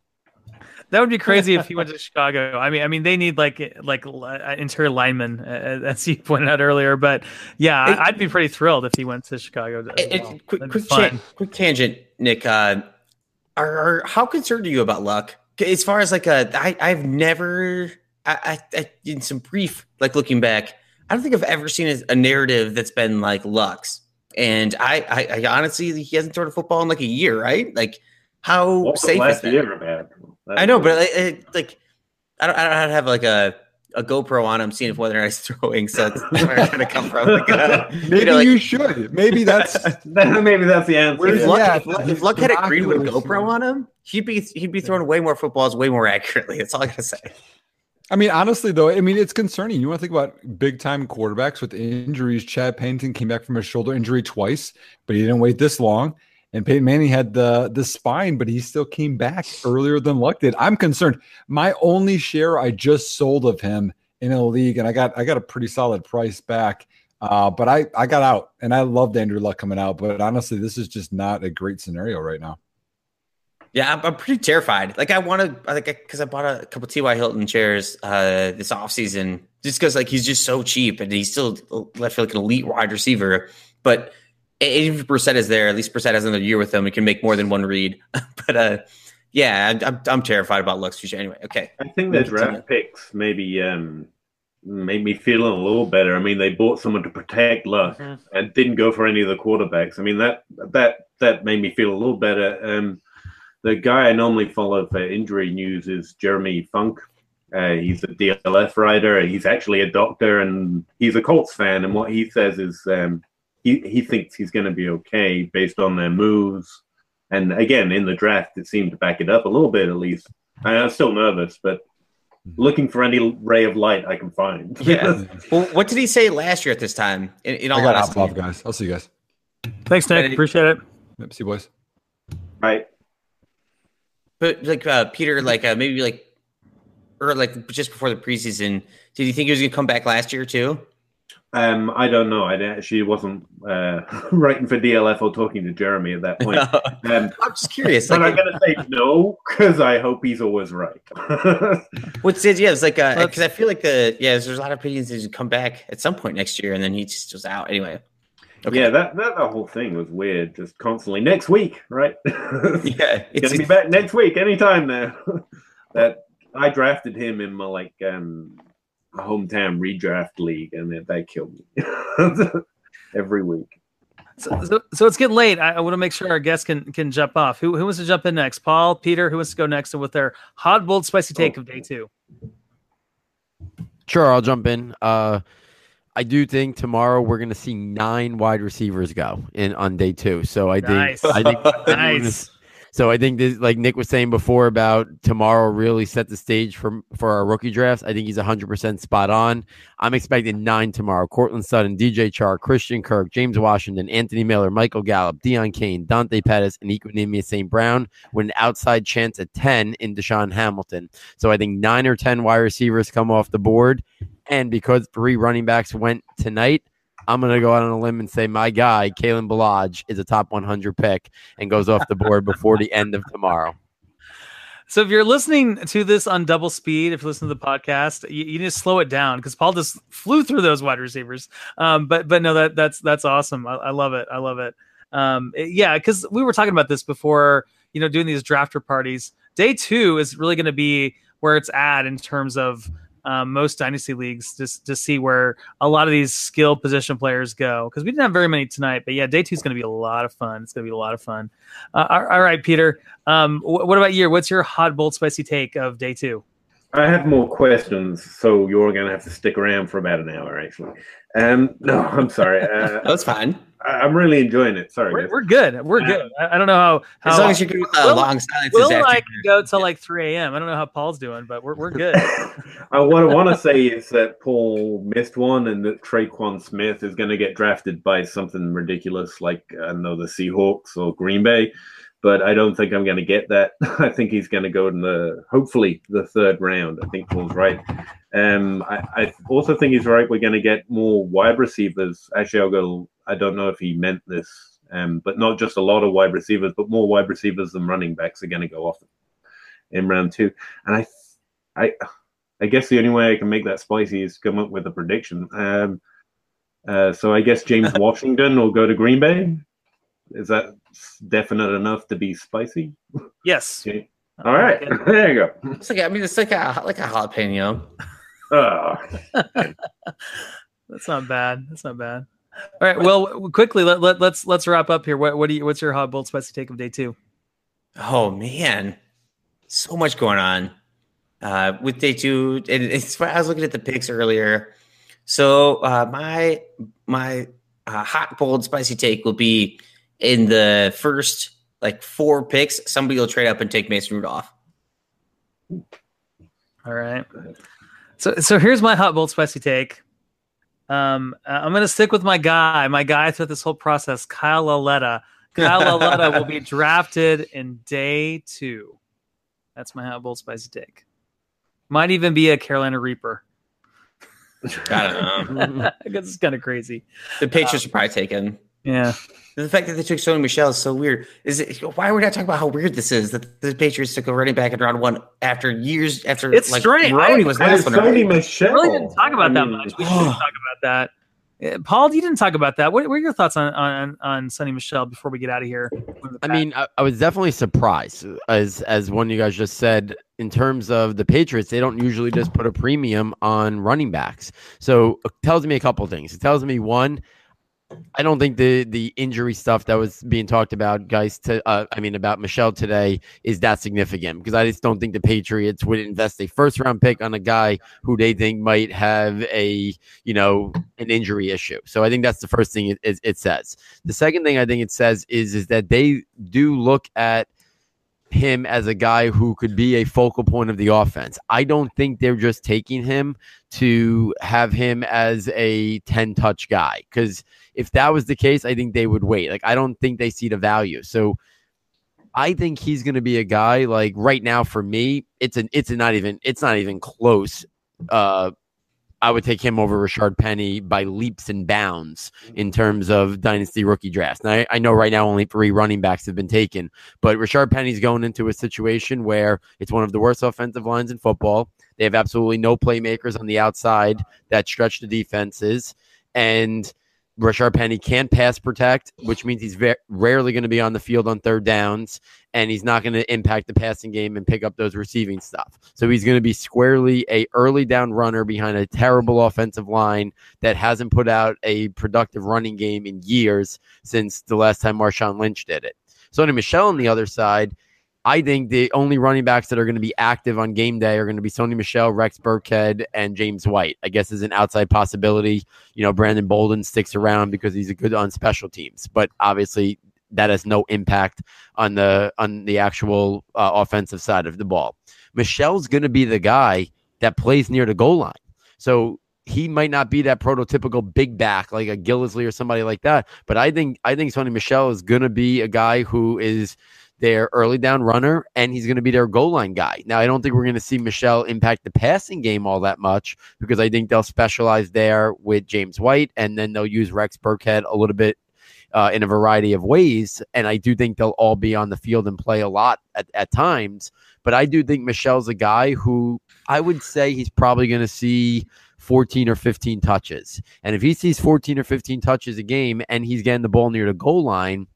That would be crazy if he went to Chicago. I mean, I mean, they need like like uh, interior linemen, uh, as you pointed out earlier. But yeah, I- I'd be pretty thrilled if he went to Chicago. as It- it- quick, quick, fun. quick tangent, Nick. Uh, are, are how concerned are you about luck? As far as like a, I, I've never, I, I, I, in some brief, like looking back, I don't think I've ever seen a, a narrative that's been like Luck's. And I, I, I honestly, he hasn't thrown a football in like a year, right? Like, how What's the safe is last that? year about? I know, but like, it, like, I don't, I don't have like a, a GoPro on him, seeing if whether or not he's throwing. So that's where I'm trying to come from. Like, uh, Maybe know, like- you should. Maybe that's maybe that's the answer. Where's if Yeah. Luck, Yeah, if, Luck- if Luck had a Greenwood binoculars, GoPro man. on him, he'd be he'd be throwing way more footballs, way more accurately. That's all I gotta say. I mean, honestly, though, I mean, it's concerning. You want to think about big time quarterbacks with injuries. Chad Pennington came back from a shoulder injury twice, but he didn't wait this long. And Peyton Manning had the the spine, but he still came back earlier than Luck did. I'm concerned. My only share I just sold of him in a league, and I got I got a pretty solid price back. Uh, but I I got out, and I loved Andrew Luck coming out. But honestly, this is just not a great scenario right now. Yeah, I'm, I'm pretty terrified. Like I want to, like, because I bought a couple T.Y. Hilton chairs uh, this offseason just because like he's just so cheap and he's still I feel like an elite wide receiver. But Even if Brissett is there, at least Brissett has another year with them. We can make more than one read. but uh, yeah, I'm, I'm, I'm terrified about Luck's future. Anyway, okay. I think their draft picks maybe um, made me feel a little better. I mean, they bought someone to protect Luck Mhm. and didn't go for any of the quarterbacks. I mean, that that that made me feel a little better. Um, the guy I normally follow for injury news is Jeremy Funk. Uh, he's a DLF writer. He's actually a doctor, and he's a Colts fan. And what he says is um, he he thinks he's going to be okay based on their moves. And again, in the draft, it seemed to back it up a little bit at least. I- I'm still nervous, but looking for any ray of light I can find. Yeah. well, what did he say last year at this time? In, in all I got honesty? hop off, guys. I'll see you guys. Thanks, Nick. Appreciate it. Yep, see you boys. right. But like uh, Peter, like uh, maybe like or like just before the preseason, did you think he was going to come back last year too? Um, I don't know. I actually wasn't uh, writing for DLF or talking to Jeremy at that point. Um, I'm just curious. but Like, I'm going to say no because I hope he's always right. what's it? Yeah, it's like uh because Let's- I feel like the yeah, there's a lot of opinions that he's come back at some point next year, and then he just was out anyway. Okay. Yeah, that, that the whole thing was weird. Just constantly next week, right? Yeah, it's, Gonna be back next week, anytime now. that I drafted him in my like um hometown redraft league, and that, that killed me every week. So, so, so it's getting late. I, I want to make sure our guests can can jump off. Who who wants to jump in next? Paul, Peter, who wants to go next with their hot, bold, spicy take of day two? Sure, I'll jump in. Uh, I do think tomorrow we're going to see nine wide receivers go in on day two. So I think Nice. I think Nice. So I think this, like Nick was saying before about tomorrow really set the stage for for our rookie drafts. I think he's 100% spot on. I'm expecting nine tomorrow. Courtland Sutton, DJ Chark, Christian Kirk, James Washington, Anthony Miller, Michael Gallup, Deon Cain, Dante Pettis, and Equanimeous St. Brown with an outside chance at 10 in DaeSean Hamilton. So I think nine or 10 wide receivers come off the board. And because three running backs went tonight, I'm going to go out on a limb and say my guy, Kalen Ballage, is a top 100 pick and goes off the board before the end of tomorrow. So if you're listening to this on double speed, if you listen to the podcast, you, you need to slow it down because Paul just flew through those wide receivers. Um, but but no, that that's that's awesome. I, I love it. I love it. Um, it- yeah, because we were talking about this before. You know, doing these drafter parties. Day two is really going to be where it's at in terms of um, most dynasty leagues, just to see where a lot of these skill position players go. Because we didn't have very many tonight, but yeah, day two is going to be a lot of fun. It's going to be a lot of fun. Uh, all- all right, Peter. Um, wh- what about you? What's your hot, bold, spicy take of day two? I have more questions, so you're going to have to stick around for about an hour, actually. Um, no, I'm sorry. Uh, That's fine. I, I'm really enjoying it. Sorry. We're, we're good. We're good. I, I don't know how. how As long as you're good uh, long silences. Will and I can go till like 3 a.m. I don't know how Paul's doing, but we're, we're good. Uh, what I want to say is that Paul missed one, and that Tre'Quan Smith is going to get drafted by something ridiculous like I don't know the Seahawks or Green Bay. But I don't think I'm going to get that. I think he's going to go in the hopefully the third round. I think Paul's right. Um, I, I also think he's right. We're going to get more wide receivers. Actually, I'll go. I don't know if he meant this, um, but not just a lot of wide receivers, but more wide receivers than running backs are going to go off in round two. And I, I, I guess the only way I can make that spicy is come up with a prediction. Um, uh, so I guess James Washington will go to Green Bay. Is that definite enough to be spicy? yes. Okay. All right, there you go. It's like I mean, it's like a like a jalapeno. Oh, That's not bad. That's not bad. All right. Well, quickly let, let let's let's wrap up here. What what do you what's your hot, bold, spicy take of day two? Oh man, so much going on uh, with day two. And it's I was looking at the picks earlier. So uh, my my uh, hot, bold, spicy take will be in the first like four picks. Somebody will trade up and take Mason Rudolph. All right. So so here's my hot, bold, spicy take. Um, I'm gonna stick with my guy, my guy throughout this whole process, Kyle Lauletta. Kyle Lauletta will be drafted in day two. That's my hot, bold, spicy take. Might even be a Carolina Reaper. I don't know. It's kind of crazy. The Patriots are probably taken. Yeah. The fact that they took Sony Michel is so weird. Is it why are we not talking about how weird this is that the Patriots took a running back in round one after years after It's like strange. Roney was and last one. Sony? Michel. We really didn't talk about I that much. We should talk about that. Uh, Paul, you didn't talk about that. What, what are your thoughts on on on Sony Michel before we get out of here? I mean, I, I, was definitely surprised, as as one of you guys just said, in terms of the Patriots, they don't usually just put a premium on running backs. So it tells me a couple things. It tells me one, I don't think the the injury stuff that was being talked about, guys. To uh, I mean, about Michel today is that significant because I just don't think the Patriots would invest a first round pick on a guy who they think might have a you know an injury issue. So I think that's the first thing it, it, it says. The second thing I think it says is is that they do look at him as a guy who could be a focal point of the offense. I don't think they're just taking him to have him as a 10 touch guy because if that was the case, I think they would wait. Like, I don't think they see the value. So, I think he's going to be a guy like right now for me. It's an it's not even it's not even close. Uh, I would take him over Rashaad Penny by leaps and bounds in terms of dynasty rookie drafts. Now, I, I, know right now only three running backs have been taken, but Rashaad Penny's going into a situation where it's one of the worst offensive lines in football. They have absolutely no playmakers on the outside that stretch the defenses. And Rashaad Penny can't pass protect, which means he's very rarely going to be on the field on third downs, and he's not going to impact the passing game and pick up those receiving stuff. So he's going to be squarely a early down runner behind a terrible offensive line that hasn't put out a productive running game in years since the last time Marshawn Lynch did it. Sony Michel on the other side I think the only running backs that are going to be active on game day are going to be Sony Michel, Rex Burkhead, and James White. I guess is an outside possibility. You know, Brandon Bolden sticks around because he's a good on special teams, but obviously that has no impact on the on the actual uh, offensive side of the ball. Michel's going to be the guy that plays near the goal line, so he might not be that prototypical big back like a Gillislee or somebody like that. But I think I think Sony Michel is going to be a guy who is their early down runner, and he's going to be their goal line guy. Now, I don't think we're going to see Michel impact the passing game all that much because I think they'll specialize there with James White, and then they'll use Rex Burkhead a little bit uh, in a variety of ways. And I do think they'll all be on the field and play a lot at, at times. But I do think Michel's a guy who I would say he's probably going to see 14 or 15 touches. And if he sees 14 or 15 touches a game and he's getting the ball near the goal line,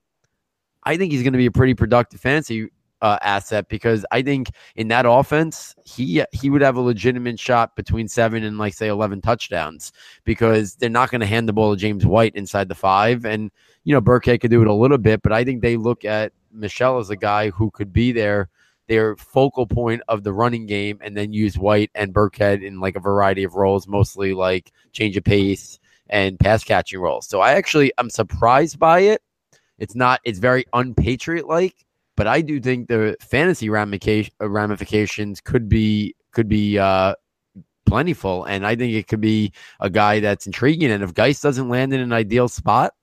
I think he's going to be a pretty productive fantasy uh, asset because I think in that offense he he would have a legitimate shot between seven and like say eleven touchdowns because they're not going to hand the ball to James White inside the five. And you know Burkhead could do it a little bit but I think they look at Michel as a guy who could be there their focal point of the running game and then use White and Burkhead in like a variety of roles mostly like change of pace and pass catching roles. So I actually I'm surprised by it it's not. It's very unpatriot like, but I do think the fantasy ramifications could be could be uh, plentiful, and I think it could be a guy that's intriguing. And if Geist doesn't land in an ideal spot,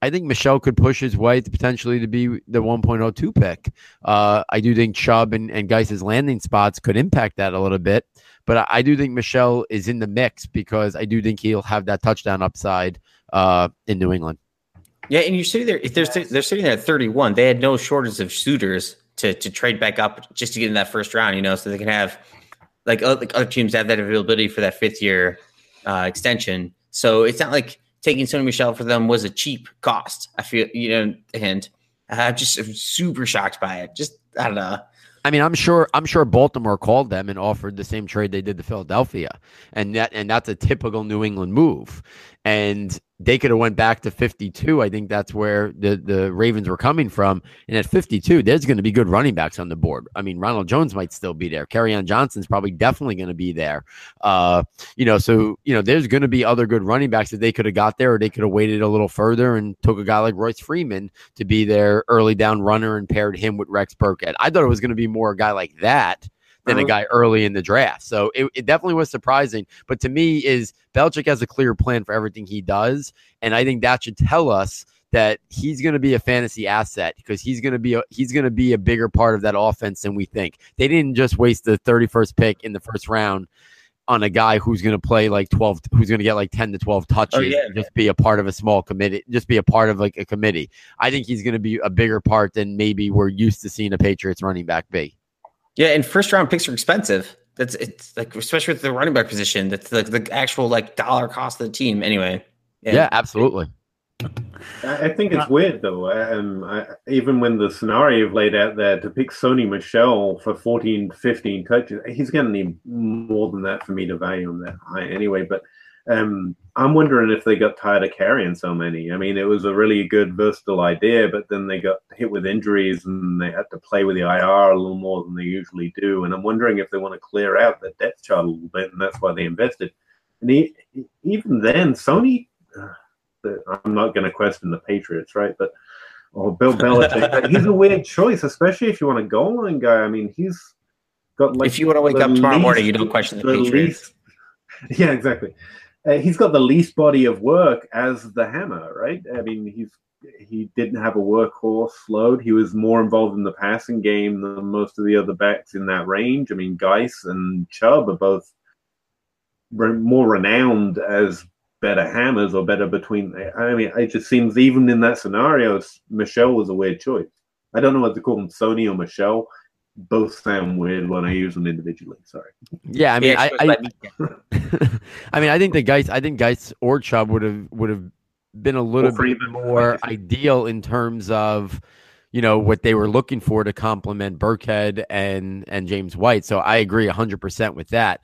I think Michel could push his way to potentially to be the 1.02 pick. Uh, I do think Chubb and, and landing spots could impact that a little bit, but I, I, do think Michel is in the mix because I do think he'll have that touchdown upside uh, in New England. Yeah, and you're sitting there. If they're they're sitting there at 31, they had no shortage of suitors to to trade back up just to get in that first round. You know, so they can have like, like other teams have that availability for that fifth year uh, extension. So it's not like taking Sony Michel for them was a cheap cost. I feel you know, and I'm just super shocked by it. Just I don't know. I mean, I'm sure I'm sure Baltimore called them and offered the same trade they did to Philadelphia, and that and that's a typical New England move. And they could have went back to 52. I think that's where the, the Ravens were coming from. And at 52, there's going to be good running backs on the board. I mean, Ronald Jones might still be there. Kerryon Johnson's probably definitely going to be there. Uh, you know, so, you know, there's going to be other good running backs that they could have got there or they could have waited a little further and took a guy like Royce Freeman to be their early down runner and paired him with Rex Burkhead. I thought it was going to be more a guy like that than a uh-huh. guy early in the draft. So it, it, definitely was surprising. But to me, is Belichick has a clear plan for everything he does, and I think that should tell us that he's going to be a fantasy asset because he's going to be a, he's going to be a bigger part of that offense than we think. They didn't just waste the 31st pick in the first round on a guy who's going to play like 12 who's going to get like 10 to 12 touches oh, yeah, just be a part of a small committee just be a part of like a committee i think he's going to be a bigger part than maybe we're used to seeing a patriots running back be yeah, and first round picks are expensive. That's it's like especially with the running back position. That's like the actual like dollar cost of the team. Anyway. Yeah, absolutely. I I think it's weird though. Um, I, even when the scenario you've laid out there to pick Sony Michel for 14, 15 touches, he's going to need more than that for me to value him that high anyway. But um, I'm wondering if they got tired of carrying so many. I mean, it was a really good, versatile idea, but then they got hit with injuries and they had to play with the IR a little more than they usually do. And I'm wondering if they want to clear out the depth chart a little bit, and that's why they invested. And he, even then, Sony. Uh, I'm not going to question the Patriots, right? But or Bill Belichick, he's a weird choice, especially if you want a goal line guy. I mean, he's got like if you want to wake up tomorrow morning, you don't question the, the Patriots. least- yeah, exactly. Uh, he's got the least body of work as the hammer, right? I mean, he's he didn't have a workhorse load. He was more involved in the passing game than most of the other backs in that range. I mean, Guice and Chubb are both re- more renowned as better hammers or better between. I mean, it just seems even in that scenario, Michel was a weird choice. I don't know what to call him, Sony or Michel. Both sound weird when I use them individually. Sorry. Yeah, I mean, Yeah, I, she I. I mean, I think the guys, I think Guice or Chubb would have would have been a little Or bit Freeman, more like ideal in terms of, you know, what they were looking for to complement Burkhead and and James White. So I agree hundred percent with that.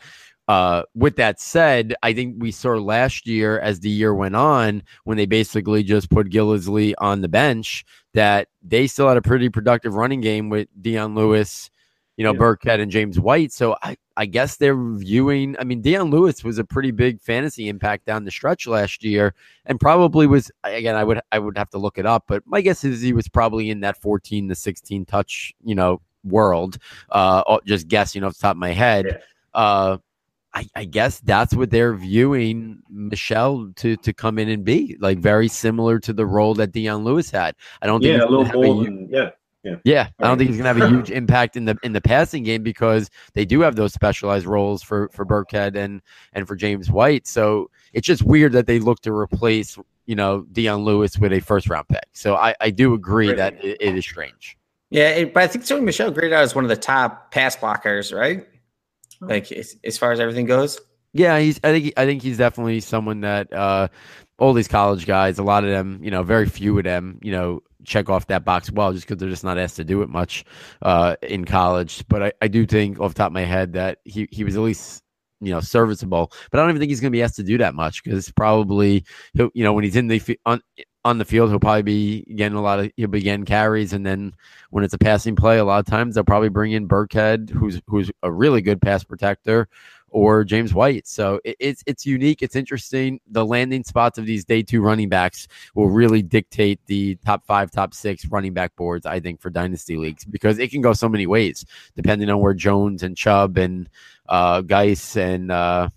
Uh, with that said, I think we saw last year as the year went on when they basically just put Gillislee on the bench that they still had a pretty productive running game with Dion Lewis, you know, Yeah. Burkhead and James White. So I, I guess they're viewing. I mean, Dion Lewis was a pretty big fantasy impact down the stretch last year, and probably was again. I would I would have to look it up, but my guess is he was probably in that fourteen to sixteen touch, you know, world. Uh, just guessing off the top of my head. Yeah. Uh, I, I guess that's what they're viewing Michel to to come in and be like very similar to the role that Dion Lewis had. I don't think Yeah, a little gonna have more hu- than yeah. yeah, I don't think he's gonna have a huge impact in the in the passing game because they do have those specialized roles for for Burkhead and and for James White. So it's just weird that they look to replace you know Dion Lewis with a first round pick. So I I do agree Right. that it, it is strange. Yeah, it- but I think Sony Michel graded out as one of the top pass blockers, right? Like as, as far as everything goes. Yeah, he's. I think. I think he's definitely someone that uh, all these college guys, a lot of them, you know, very few of them, you know, check off that box well, just because they're just not asked to do it much uh, in college. But I, I do think, off the top of my head, that he he was at least you know serviceable. But I don't even think he's going to be asked to do that much because probably he'll, you know, when he's in the fi- on on the field, he'll probably be getting a lot of he'll be getting carries, and then when it's a passing play, a lot of times they'll probably bring in Burkhead, who's who's a really good pass protector or James White. So it, it's it's unique. It's interesting. The landing spots of these day two running backs will really dictate the top five, top six running back boards. I think for dynasty leagues because it can go so many ways depending on where Jones and Chubb and uh, Guice and uh,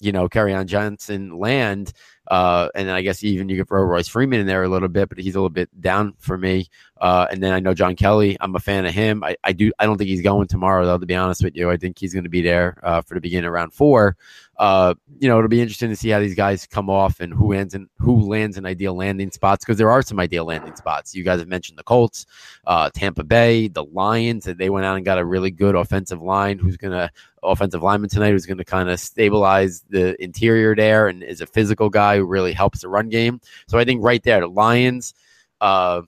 you know Kerryon Johnson land. Uh, and then I guess even you could throw Royce Freeman in there a little bit, but he's a little bit down for me. Uh, and then I know John Kelly. I'm a fan of him. I, I do. I don't think he's going tomorrow, though. To be honest with you, I think he's going to be there uh, for the beginning of round four. Uh, you know, it'll be interesting to see how these guys come off and who ends in who lands in ideal landing spots because there are some ideal landing spots. You guys have mentioned the Colts, uh, Tampa Bay, the Lions, and they went out and got a really good offensive line. Who's going to offensive lineman tonight? Who's going to kind of stabilize the interior there and is a physical guy who really helps the run game. So I think right there, the Lions. Uh,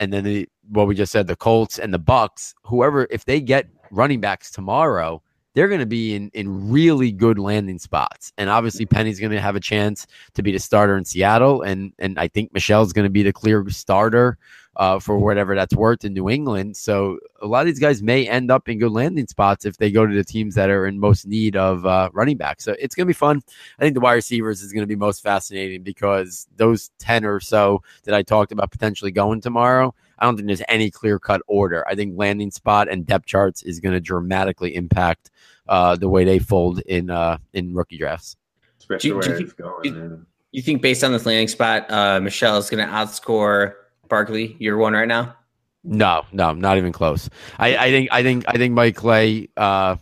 and then the, what we just said, the Colts and the Bucs, whoever, if they get running backs tomorrow, they're going to be in, in really good landing spots. And obviously, Penny's going to have a chance to be the starter in Seattle. And, and I think Michel's going to be the clear starter uh, for whatever that's worth in New England. So a lot of these guys may end up in good landing spots if they go to the teams that are in most need of uh, running back. So it's going to be fun. I think the wide receivers is going to be most fascinating because those 10 or so that I talked about potentially going tomorrow, I don't think there's any clear cut order. I think landing spot and depth charts is going to dramatically impact uh, the way they fold in uh, in rookie drafts. Especially Do you- do where you- it's going. do. You think based on this landing spot, uh, Michel is going to outscore Barkley? You're one right now. No, no, not even close. I, I think I think I think Mike Clay. Uh,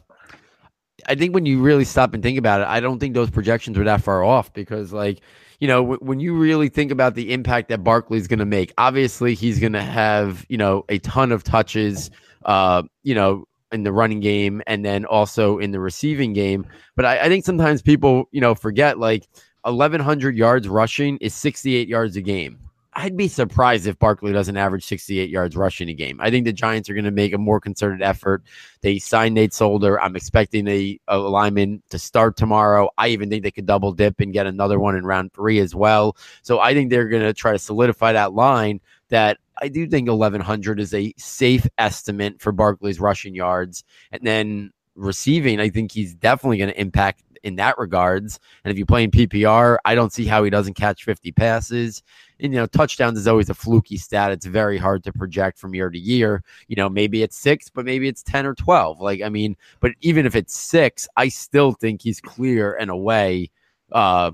I think when you really stop and think about it, I don't think those projections were that far off because, like, you know, w- when you really think about the impact that Barkley's going to make, obviously he's going to have you know a ton of touches, uh, you know, in the running game and then also in the receiving game. But I, I think sometimes people, you know, forget like 1100 yards rushing is 68 yards a game. I'd be surprised if Barkley doesn't average 68 yards rushing a game. I think the Giants are going to make a more concerted effort. They signed Nate Solder. I'm expecting a, a lineman to start tomorrow. I even think they could double dip and get another one in round three as well. So I think they're going to try to solidify that line that I do think 1100 is a safe estimate for Barkley's rushing yards. And then receiving, I think he's definitely going to impact in that regards. And if you play in PPR, I don't see how he doesn't catch 50 passes. And, you know, touchdowns is always a fluky stat. It's very hard to project from year to year. You know, maybe it's six, but maybe it's 10 or 12. Like, I mean, but even if it's six, I still think he's clear and away uh,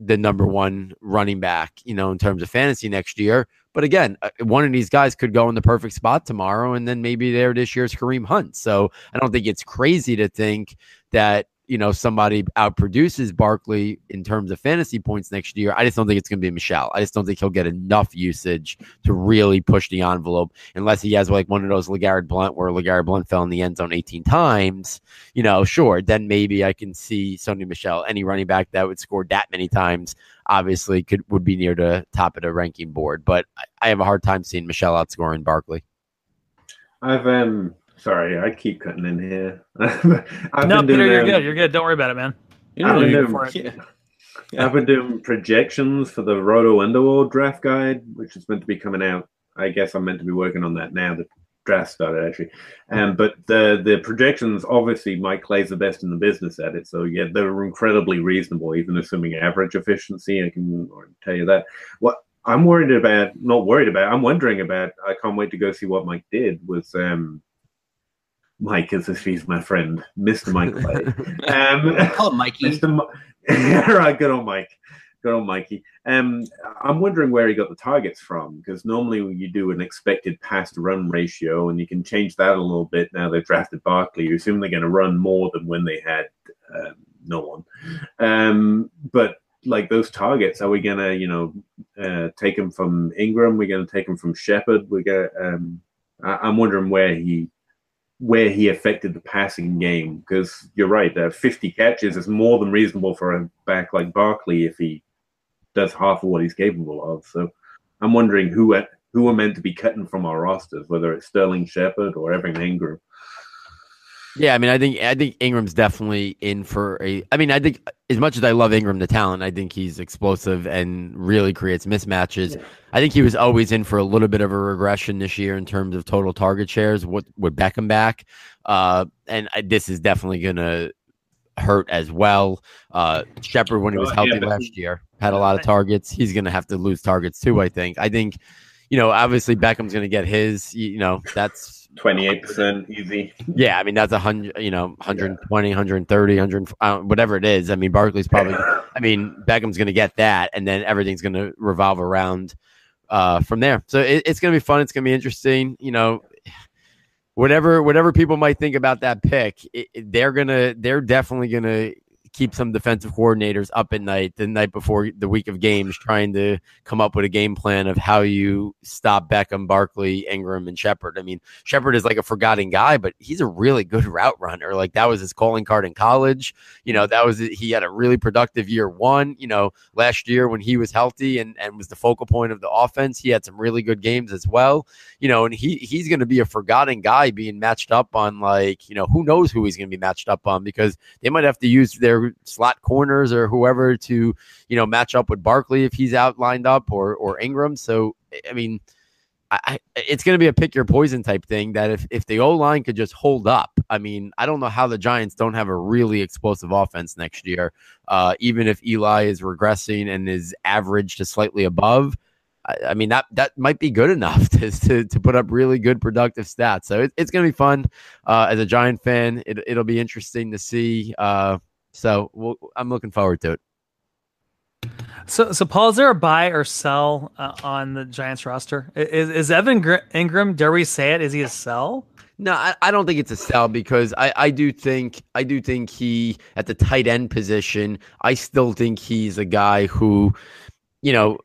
the number one running back, you know, in terms of fantasy next year. But again, uh, one of these guys could go in the perfect spot tomorrow, and then maybe there this year's Kareem Hunt. So I don't think it's crazy to think that you know somebody outproduces Barkley in terms of fantasy points next year. I just don't think it's going to be Michel. I just don't think he'll get enough usage to really push the envelope unless he has like one of those LeGarrette Blunt where LeGarrette Blunt fell in the end zone 18 times. You know, sure, then maybe I can see Sony Michel. any running back that would score that many times, obviously could would be near the top of the ranking board. But I, I have a hard time seeing Michel outscoring Barkley. I've um Sorry, I keep cutting in here. I've no, Peter, you're um, good. You're good. Don't worry about it, man. I've been, doing, yeah. Yeah. I've been doing projections for the Roto Underworld draft guide, which is meant to be coming out. I guess I'm meant to be working on that now. The draft started actually, um, but the the projections obviously Mike Clay's the best in the business at it. So yeah, they're incredibly reasonable, even assuming average efficiency. I can tell you that. What I'm worried about, not worried about, I'm wondering about. I can't wait to go see what Mike did. Was um, Mike, as if he's my friend, Mr. Mike Um, Call him Mikey. Mr. Right, good old Mike. Good old Mikey. Um, I'm wondering where he got the targets from because normally you do an expected pass to run ratio and you can change that a little bit now they've drafted Barkley. You assume they're going to run more than when they had um, no one. Um, but like those targets, are we going to, you know, uh, take them from Engram? We're going to take them from Shepard. We're going um, I- I'm wondering where he where he affected the passing game because you're right, uh, 50 catches is more than reasonable for a back like Barkley if he does half of what he's capable of. So I'm wondering who who are meant to be cutting from our rosters, whether it's Sterling Shepard or Evan Engram. Yeah, I mean, I think I think Engram's definitely in for a. I mean, I think as much as I love Engram, the talent, I think he's explosive and really creates mismatches. Yeah. I think he was always in for a little bit of a regression this year in terms of total target shares. What with Beckham back, uh, and I, this is definitely going to hurt as well. Uh, Shepard, when he was healthy yeah, last year, had a lot of targets. He's going to have to lose targets too. I think. I think, you know, obviously Beckham's going to get his. You know, that's 28% easy. Yeah, I mean that's a hundred, you know, 120, yeah. 130, 100, uh, whatever it is. I mean, Barkley's probably. I mean, Beckham's going to get that, and then everything's going to revolve around uh, from there. So it, it's going to be fun. It's going to be interesting. You know, whatever whatever people might think about that pick, it, they're gonna they're definitely gonna keep some defensive coordinators up at night the night before the week of games, trying to come up with a game plan of how you stop Beckham, Barkley, Engram, and Shepard. I mean, Shepard is like a forgotten guy, but he's a really good route runner. Like that was his calling card in college. You know, that was he had a really productive year one. You know, last year when he was healthy and and was the focal point of the offense, he had some really good games as well. You know, and he he's going to be a forgotten guy being matched up on like you know who knows who he's going to be matched up on because they might have to use their slot corners or whoever to you know match up with Barkley if he's out lined up or or Engram. So I mean. I, it's going to be a pick your poison type thing that if, if the O line could just hold up, I mean, I don't know how the Giants don't have a really explosive offense next year. Uh, even if Eli is regressing and is average to slightly above, I, mean that that might be good enough to, to, to put up really good productive stats. So it, it's going to be fun uh, as a Giant fan. It, it'll be interesting to see. Uh, so we'll, I'm looking forward to it. So, so Paul, is there a buy or sell uh, on the Giants roster? Is, is Evan Gr- Engram? Dare we say it? Is he a sell? No, I, I, don't think it's a sell because I, I do think I do think he at the tight end position. I still think he's a guy who, you know,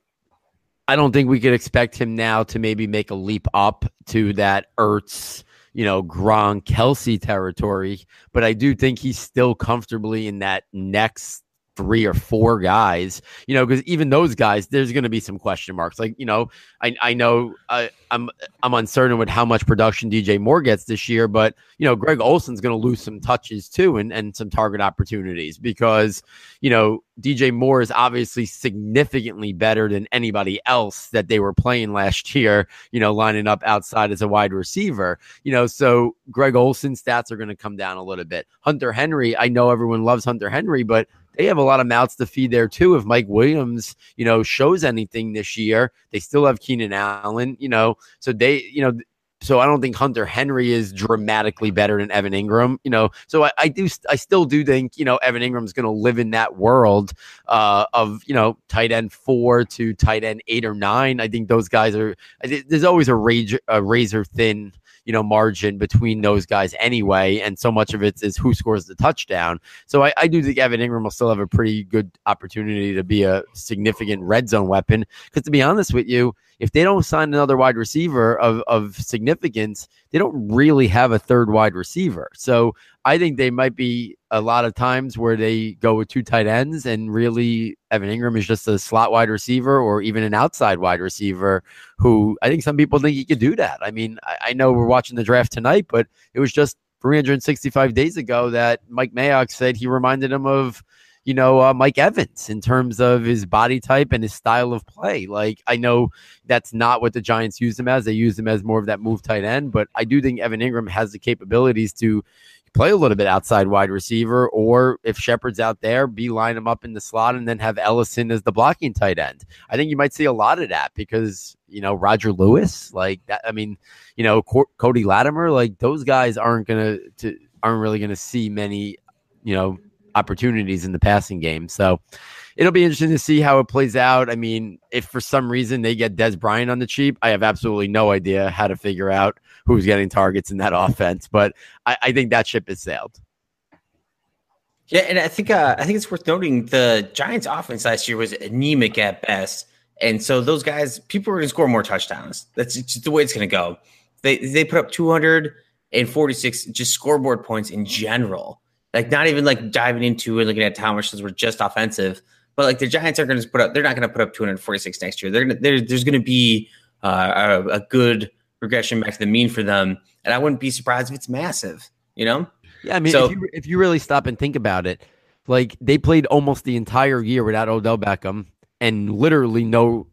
I don't think we could expect him now to maybe make a leap up to that Ertz you know, Gronk, Kelce territory, but I do think he's still comfortably in that next three or four guys, you know, because even those guys, there's going to be some question marks. Like, you know, I, I know I, I'm I'm uncertain with how much production DJ Moore gets this year, but you know, Greg Olsen's going to lose some touches too and and some target opportunities because you know DJ Moore is obviously significantly better than anybody else that they were playing last year. You know, lining up outside as a wide receiver. You know, so Greg Olsen's stats are going to come down a little bit. Hunter Henry, I know everyone loves Hunter Henry, but they have a lot of mouths to feed there too. If Mike Williams, you know, shows anything this year, they still have Keenan Allen, you know, so they, you know, so I don't think Hunter Henry is dramatically better than Evan Engram, you know. So I, I do, I still do think, you know, Evan Engram's going to live in that world uh, of, you know, tight end four to tight end eight or nine. I think those guys are. There's always a, rage, a razor thin you know, margin between those guys anyway. And so much of it is who scores the touchdown. So I, I do think Evan Engram will still have a pretty good opportunity to be a significant red zone weapon. Because to be honest with you, if they don't sign another wide receiver of, of significance, they don't really have a third wide receiver. So I think they might be a lot of times where they go with two tight ends and really Evan Engram is just a slot wide receiver or even an outside wide receiver who I think some people think he could do that. I mean, I, I know we're watching the draft tonight, but it was just 365 days ago that Mike Mayock said he reminded him of you know, uh, Mike Evans in terms of his body type and his style of play. Like, I know that's not what the Giants use him as. They use him as more of that move tight end, but I do think Evan Engram has the capabilities to play a little bit outside wide receiver, or if Shepard's out there, be line him up in the slot and then have Ellison as the blocking tight end. I think you might see a lot of that because you know Roger Lewis, like that. I mean, you know Co- Cody Latimer, like those guys aren't gonna to aren't really gonna see many, you know, opportunities in the passing game. So it'll be interesting to see how it plays out. I mean, if for some reason they get Dez Bryant on the cheap, I have absolutely no idea how to figure out who's getting targets in that offense. But I, I think that ship has sailed. Yeah, and I think uh, I think it's worth noting the Giants' offense last year was anemic at best, and so those guys, people are going to score more touchdowns. That's just the way it's going to go. They they put up 246 just scoreboard points in general like not even like diving into and looking at how much those were just offensive. But like the Giants are going to put up, they're not going to put up 246 next year. They're gonna, there's going to be uh, a, a, good regression back to the mean for them, and I wouldn't be surprised if it's massive. You know? Yeah, I mean, so, if, you, if you really stop and think about it, like they played almost the entire year without Odell Beckham and literally no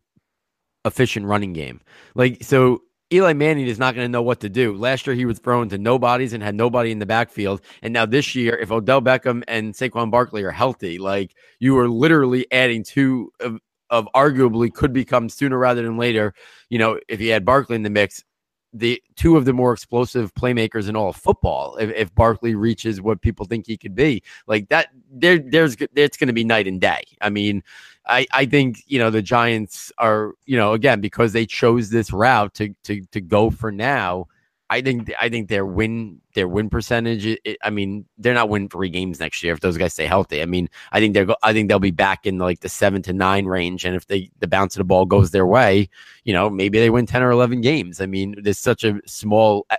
efficient running game. Like so Eli Manning is not going to know what to do. Last year, he was thrown to nobodies and had nobody in the backfield. And now this year, if Odell Beckham and Saquon Barkley are healthy, like you are literally adding two of, of arguably could become sooner rather than later. You know, if you had Barkley in the mix, the two of the more explosive playmakers in all of football. If, if Barkley reaches what people think he could be, like that, there, there's it's going to be night and day. I mean, I, I think you know the Giants are you know again because they chose this route to to to go for now. I think I think their win their win percentage. It, I mean, they're not winning three games next year if those guys stay healthy. I mean, I think they're I think they'll be back in like the seven to nine range, and if they the bounce of the ball goes their way, you know, maybe they win ten or eleven games. I mean, there's such a small uh,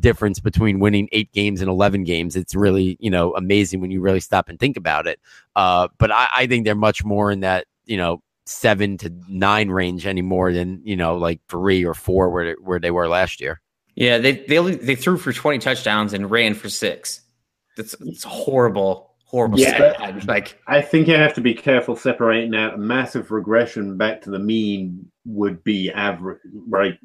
difference between winning eight games and eleven games. It's really you know amazing when you really stop and think about it. Uh, but I, I think they're much more in that you know seven to nine range anymore than you know like three or four where where they were last year. Yeah, they they they threw for twenty touchdowns and ran for six. That's it's horrible, horrible. Yeah, like I think you have to be careful separating out a massive regression back to the mean would be average, right?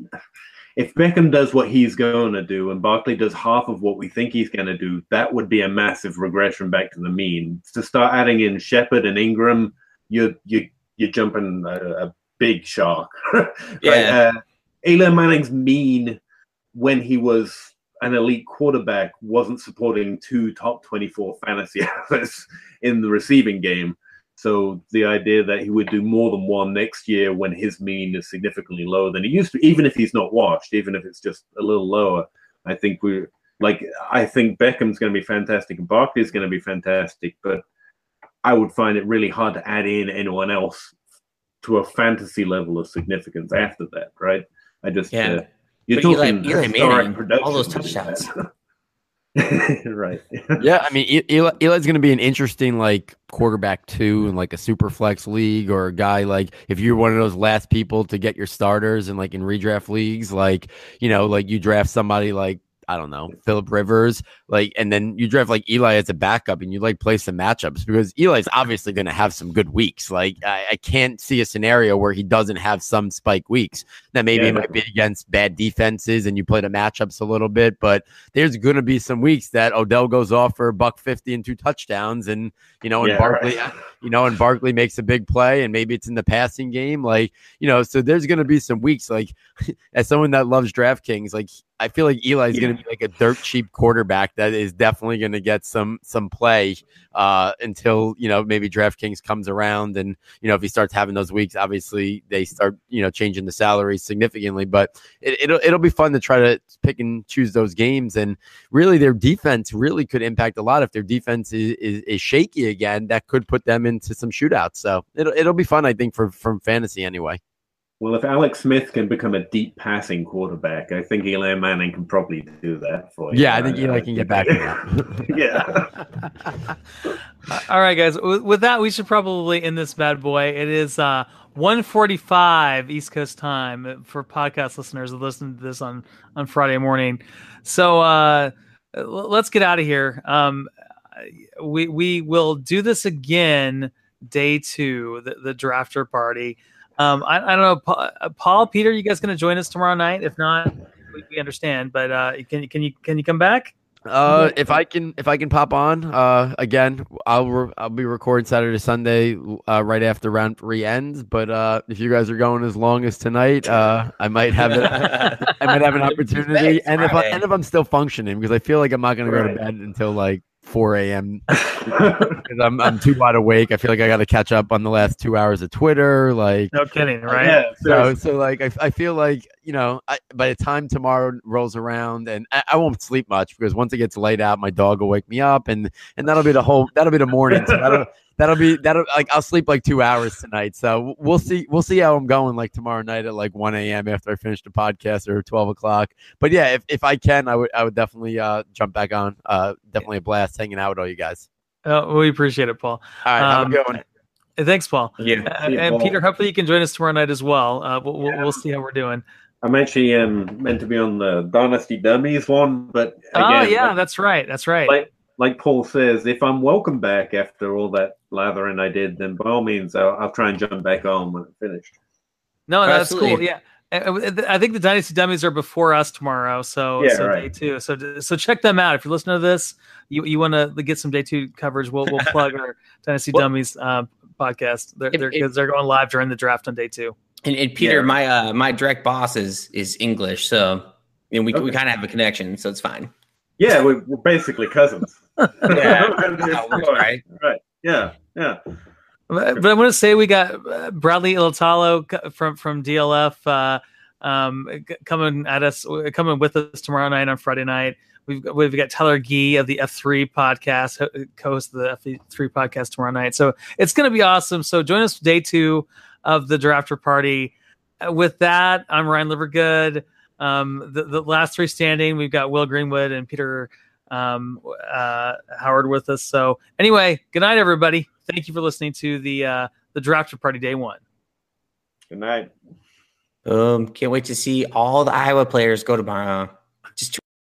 If Beckham does what he's going to do and Barkley does half of what we think he's going to do, that would be a massive regression back to the mean. To start adding in Shepard and Engram, you you you're jumping a, a big shark. right? Yeah. Uh, Eli Manning's mean when he was an elite quarterback wasn't supporting two top 24 fantasy athletes in the receiving game. So the idea that he would do more than one next year when his mean is significantly lower than he used to, even if he's not washed, even if it's just a little lower, I think we like I think Beckham's going to be fantastic and Barkley's going to be fantastic, but I would find it really hard to add in anyone else to a fantasy level of significance after that, right? I just yeah. Uh, you're but talking Eli, Eli Manning, all those touchdowns. right. Yeah, I mean, Eli, Eli's going to be an interesting like quarterback too, in like a super flex league or a guy like if you're one of those last people to get your starters and like in redraft leagues, like you know, like you draft somebody like I don't know Philip Rivers, like, and then you draft like Eli as a backup and you like play some matchups because Eli's obviously going to have some good weeks. Like, I, I can't see a scenario where he doesn't have some spike weeks. That maybe Yeah. it might be against bad defenses and you play the matchups a little bit, but there's going to be some weeks that Odell goes off for a buck fifty and two touchdowns, and you know, and Yeah, Barkley, right. You know, and Barkley makes a big play, and maybe it's in the passing game, like you know, so there's going to be some weeks, like as someone that loves DraftKings, like I feel like Eli's Yeah. going to be like a dirt cheap quarterback that is definitely going to get some some play uh, until you know maybe DraftKings comes around, and you know if he starts having those weeks, obviously they start you know changing the salary significantly, but it, it'll it'll be fun to try to pick and choose those games, and really their defense really could impact a lot if their defense is, is, is shaky again. That could put them into some shootouts. So it'll it'll be fun, I think, for from fantasy anyway. Well, if Alex Smith can become a deep passing quarterback, I think Eli Manning can probably do that for you. Yeah, I think Eli can get back to that. yeah. All right, guys. With with that, we should probably end this bad boy. It is uh, 1.45 East Coast time for podcast listeners who listen to this on on Friday morning. So uh, l- let's get out of here. Um, we we will do this again day two, the, the drafter party. Um, I, I don't know, Pa- uh, Paul, Peter, you guys going to join us tomorrow night? If not, we, we understand. But uh, can can you can you come back? Uh, if I can, if I can pop on, uh, again, I'll re- I'll be recording Saturday, Sunday, uh, right after round three ends. But uh, if you guys are going as long as tonight, uh, I might have it. I might have an opportunity, and if I, and if I'm still functioning, because I feel like I'm not going to go to bed until like 4 a.m. because I'm I'm too wide awake. I feel like I got to catch up on the last two hours of Twitter. Like, No kidding, right? Yeah, so, so like I, I feel like you know I, by the time tomorrow rolls around and I, I won't sleep much because once it gets laid out my dog will wake me up and and that'll be the whole that'll be the morning so that'll that'll be that'll like I'll sleep like two hours tonight so we'll see we'll see how I'm going like tomorrow night at like 1 a.m after I finish the podcast or 12 o'clock but yeah if, if I can I would I would definitely uh jump back on uh definitely a blast hanging out with all you guys Uh, we appreciate it, Paul. all right have Um, a good one Uh, Thanks, Paul. Yeah. Uh, Yeah, and Paul. Peter, hopefully you can join us tomorrow night as well. Uh, we'll, we'll, we'll see how we're doing. I'm actually um, meant to be on the Dynasty Dummies one, but oh yeah, like, that's right. That's right. like like Paul says, if I'm welcome back after all that lathering I did, then by all means, I'll, I'll try and jump back on when it's finished. no, that's cool. Yeah. I think the Dynasty Dummies are before us tomorrow, so Yeah, so right. day two. So so check them out if you're listening to this. You you want to get some day two coverage? We'll we'll plug our Dynasty What- Dummies uh, podcast. They're If- they're, if- 'cause they're going live during the draft on day two. And, and Peter, Yeah. my uh, my direct boss is is English, so you know, we we kind of have a connection, so it's fine. Yeah, we're, we're basically cousins. Yeah, It's that works, fine. right? right. Yeah, yeah. But, but I want to say we got uh, Bradley Ilotalo c- from from DLF uh, um, coming at us, coming with us tomorrow night on Friday night. We've got, we've got Tyler Gee of the F3 podcast, co-host of the F3 podcast tomorrow night. So it's going to be awesome. So join us for day two of the drafter party. Uh, With that, I'm Ryan Livergood. Um, the, the last three standing, we've got Will Greenwood and Peter um, uh, Howard with us. So anyway, good night, everybody. Thank you for listening to the uh, the drafter party day one. Good night. Um, can't wait to see all the Iowa players go tomorrow. Just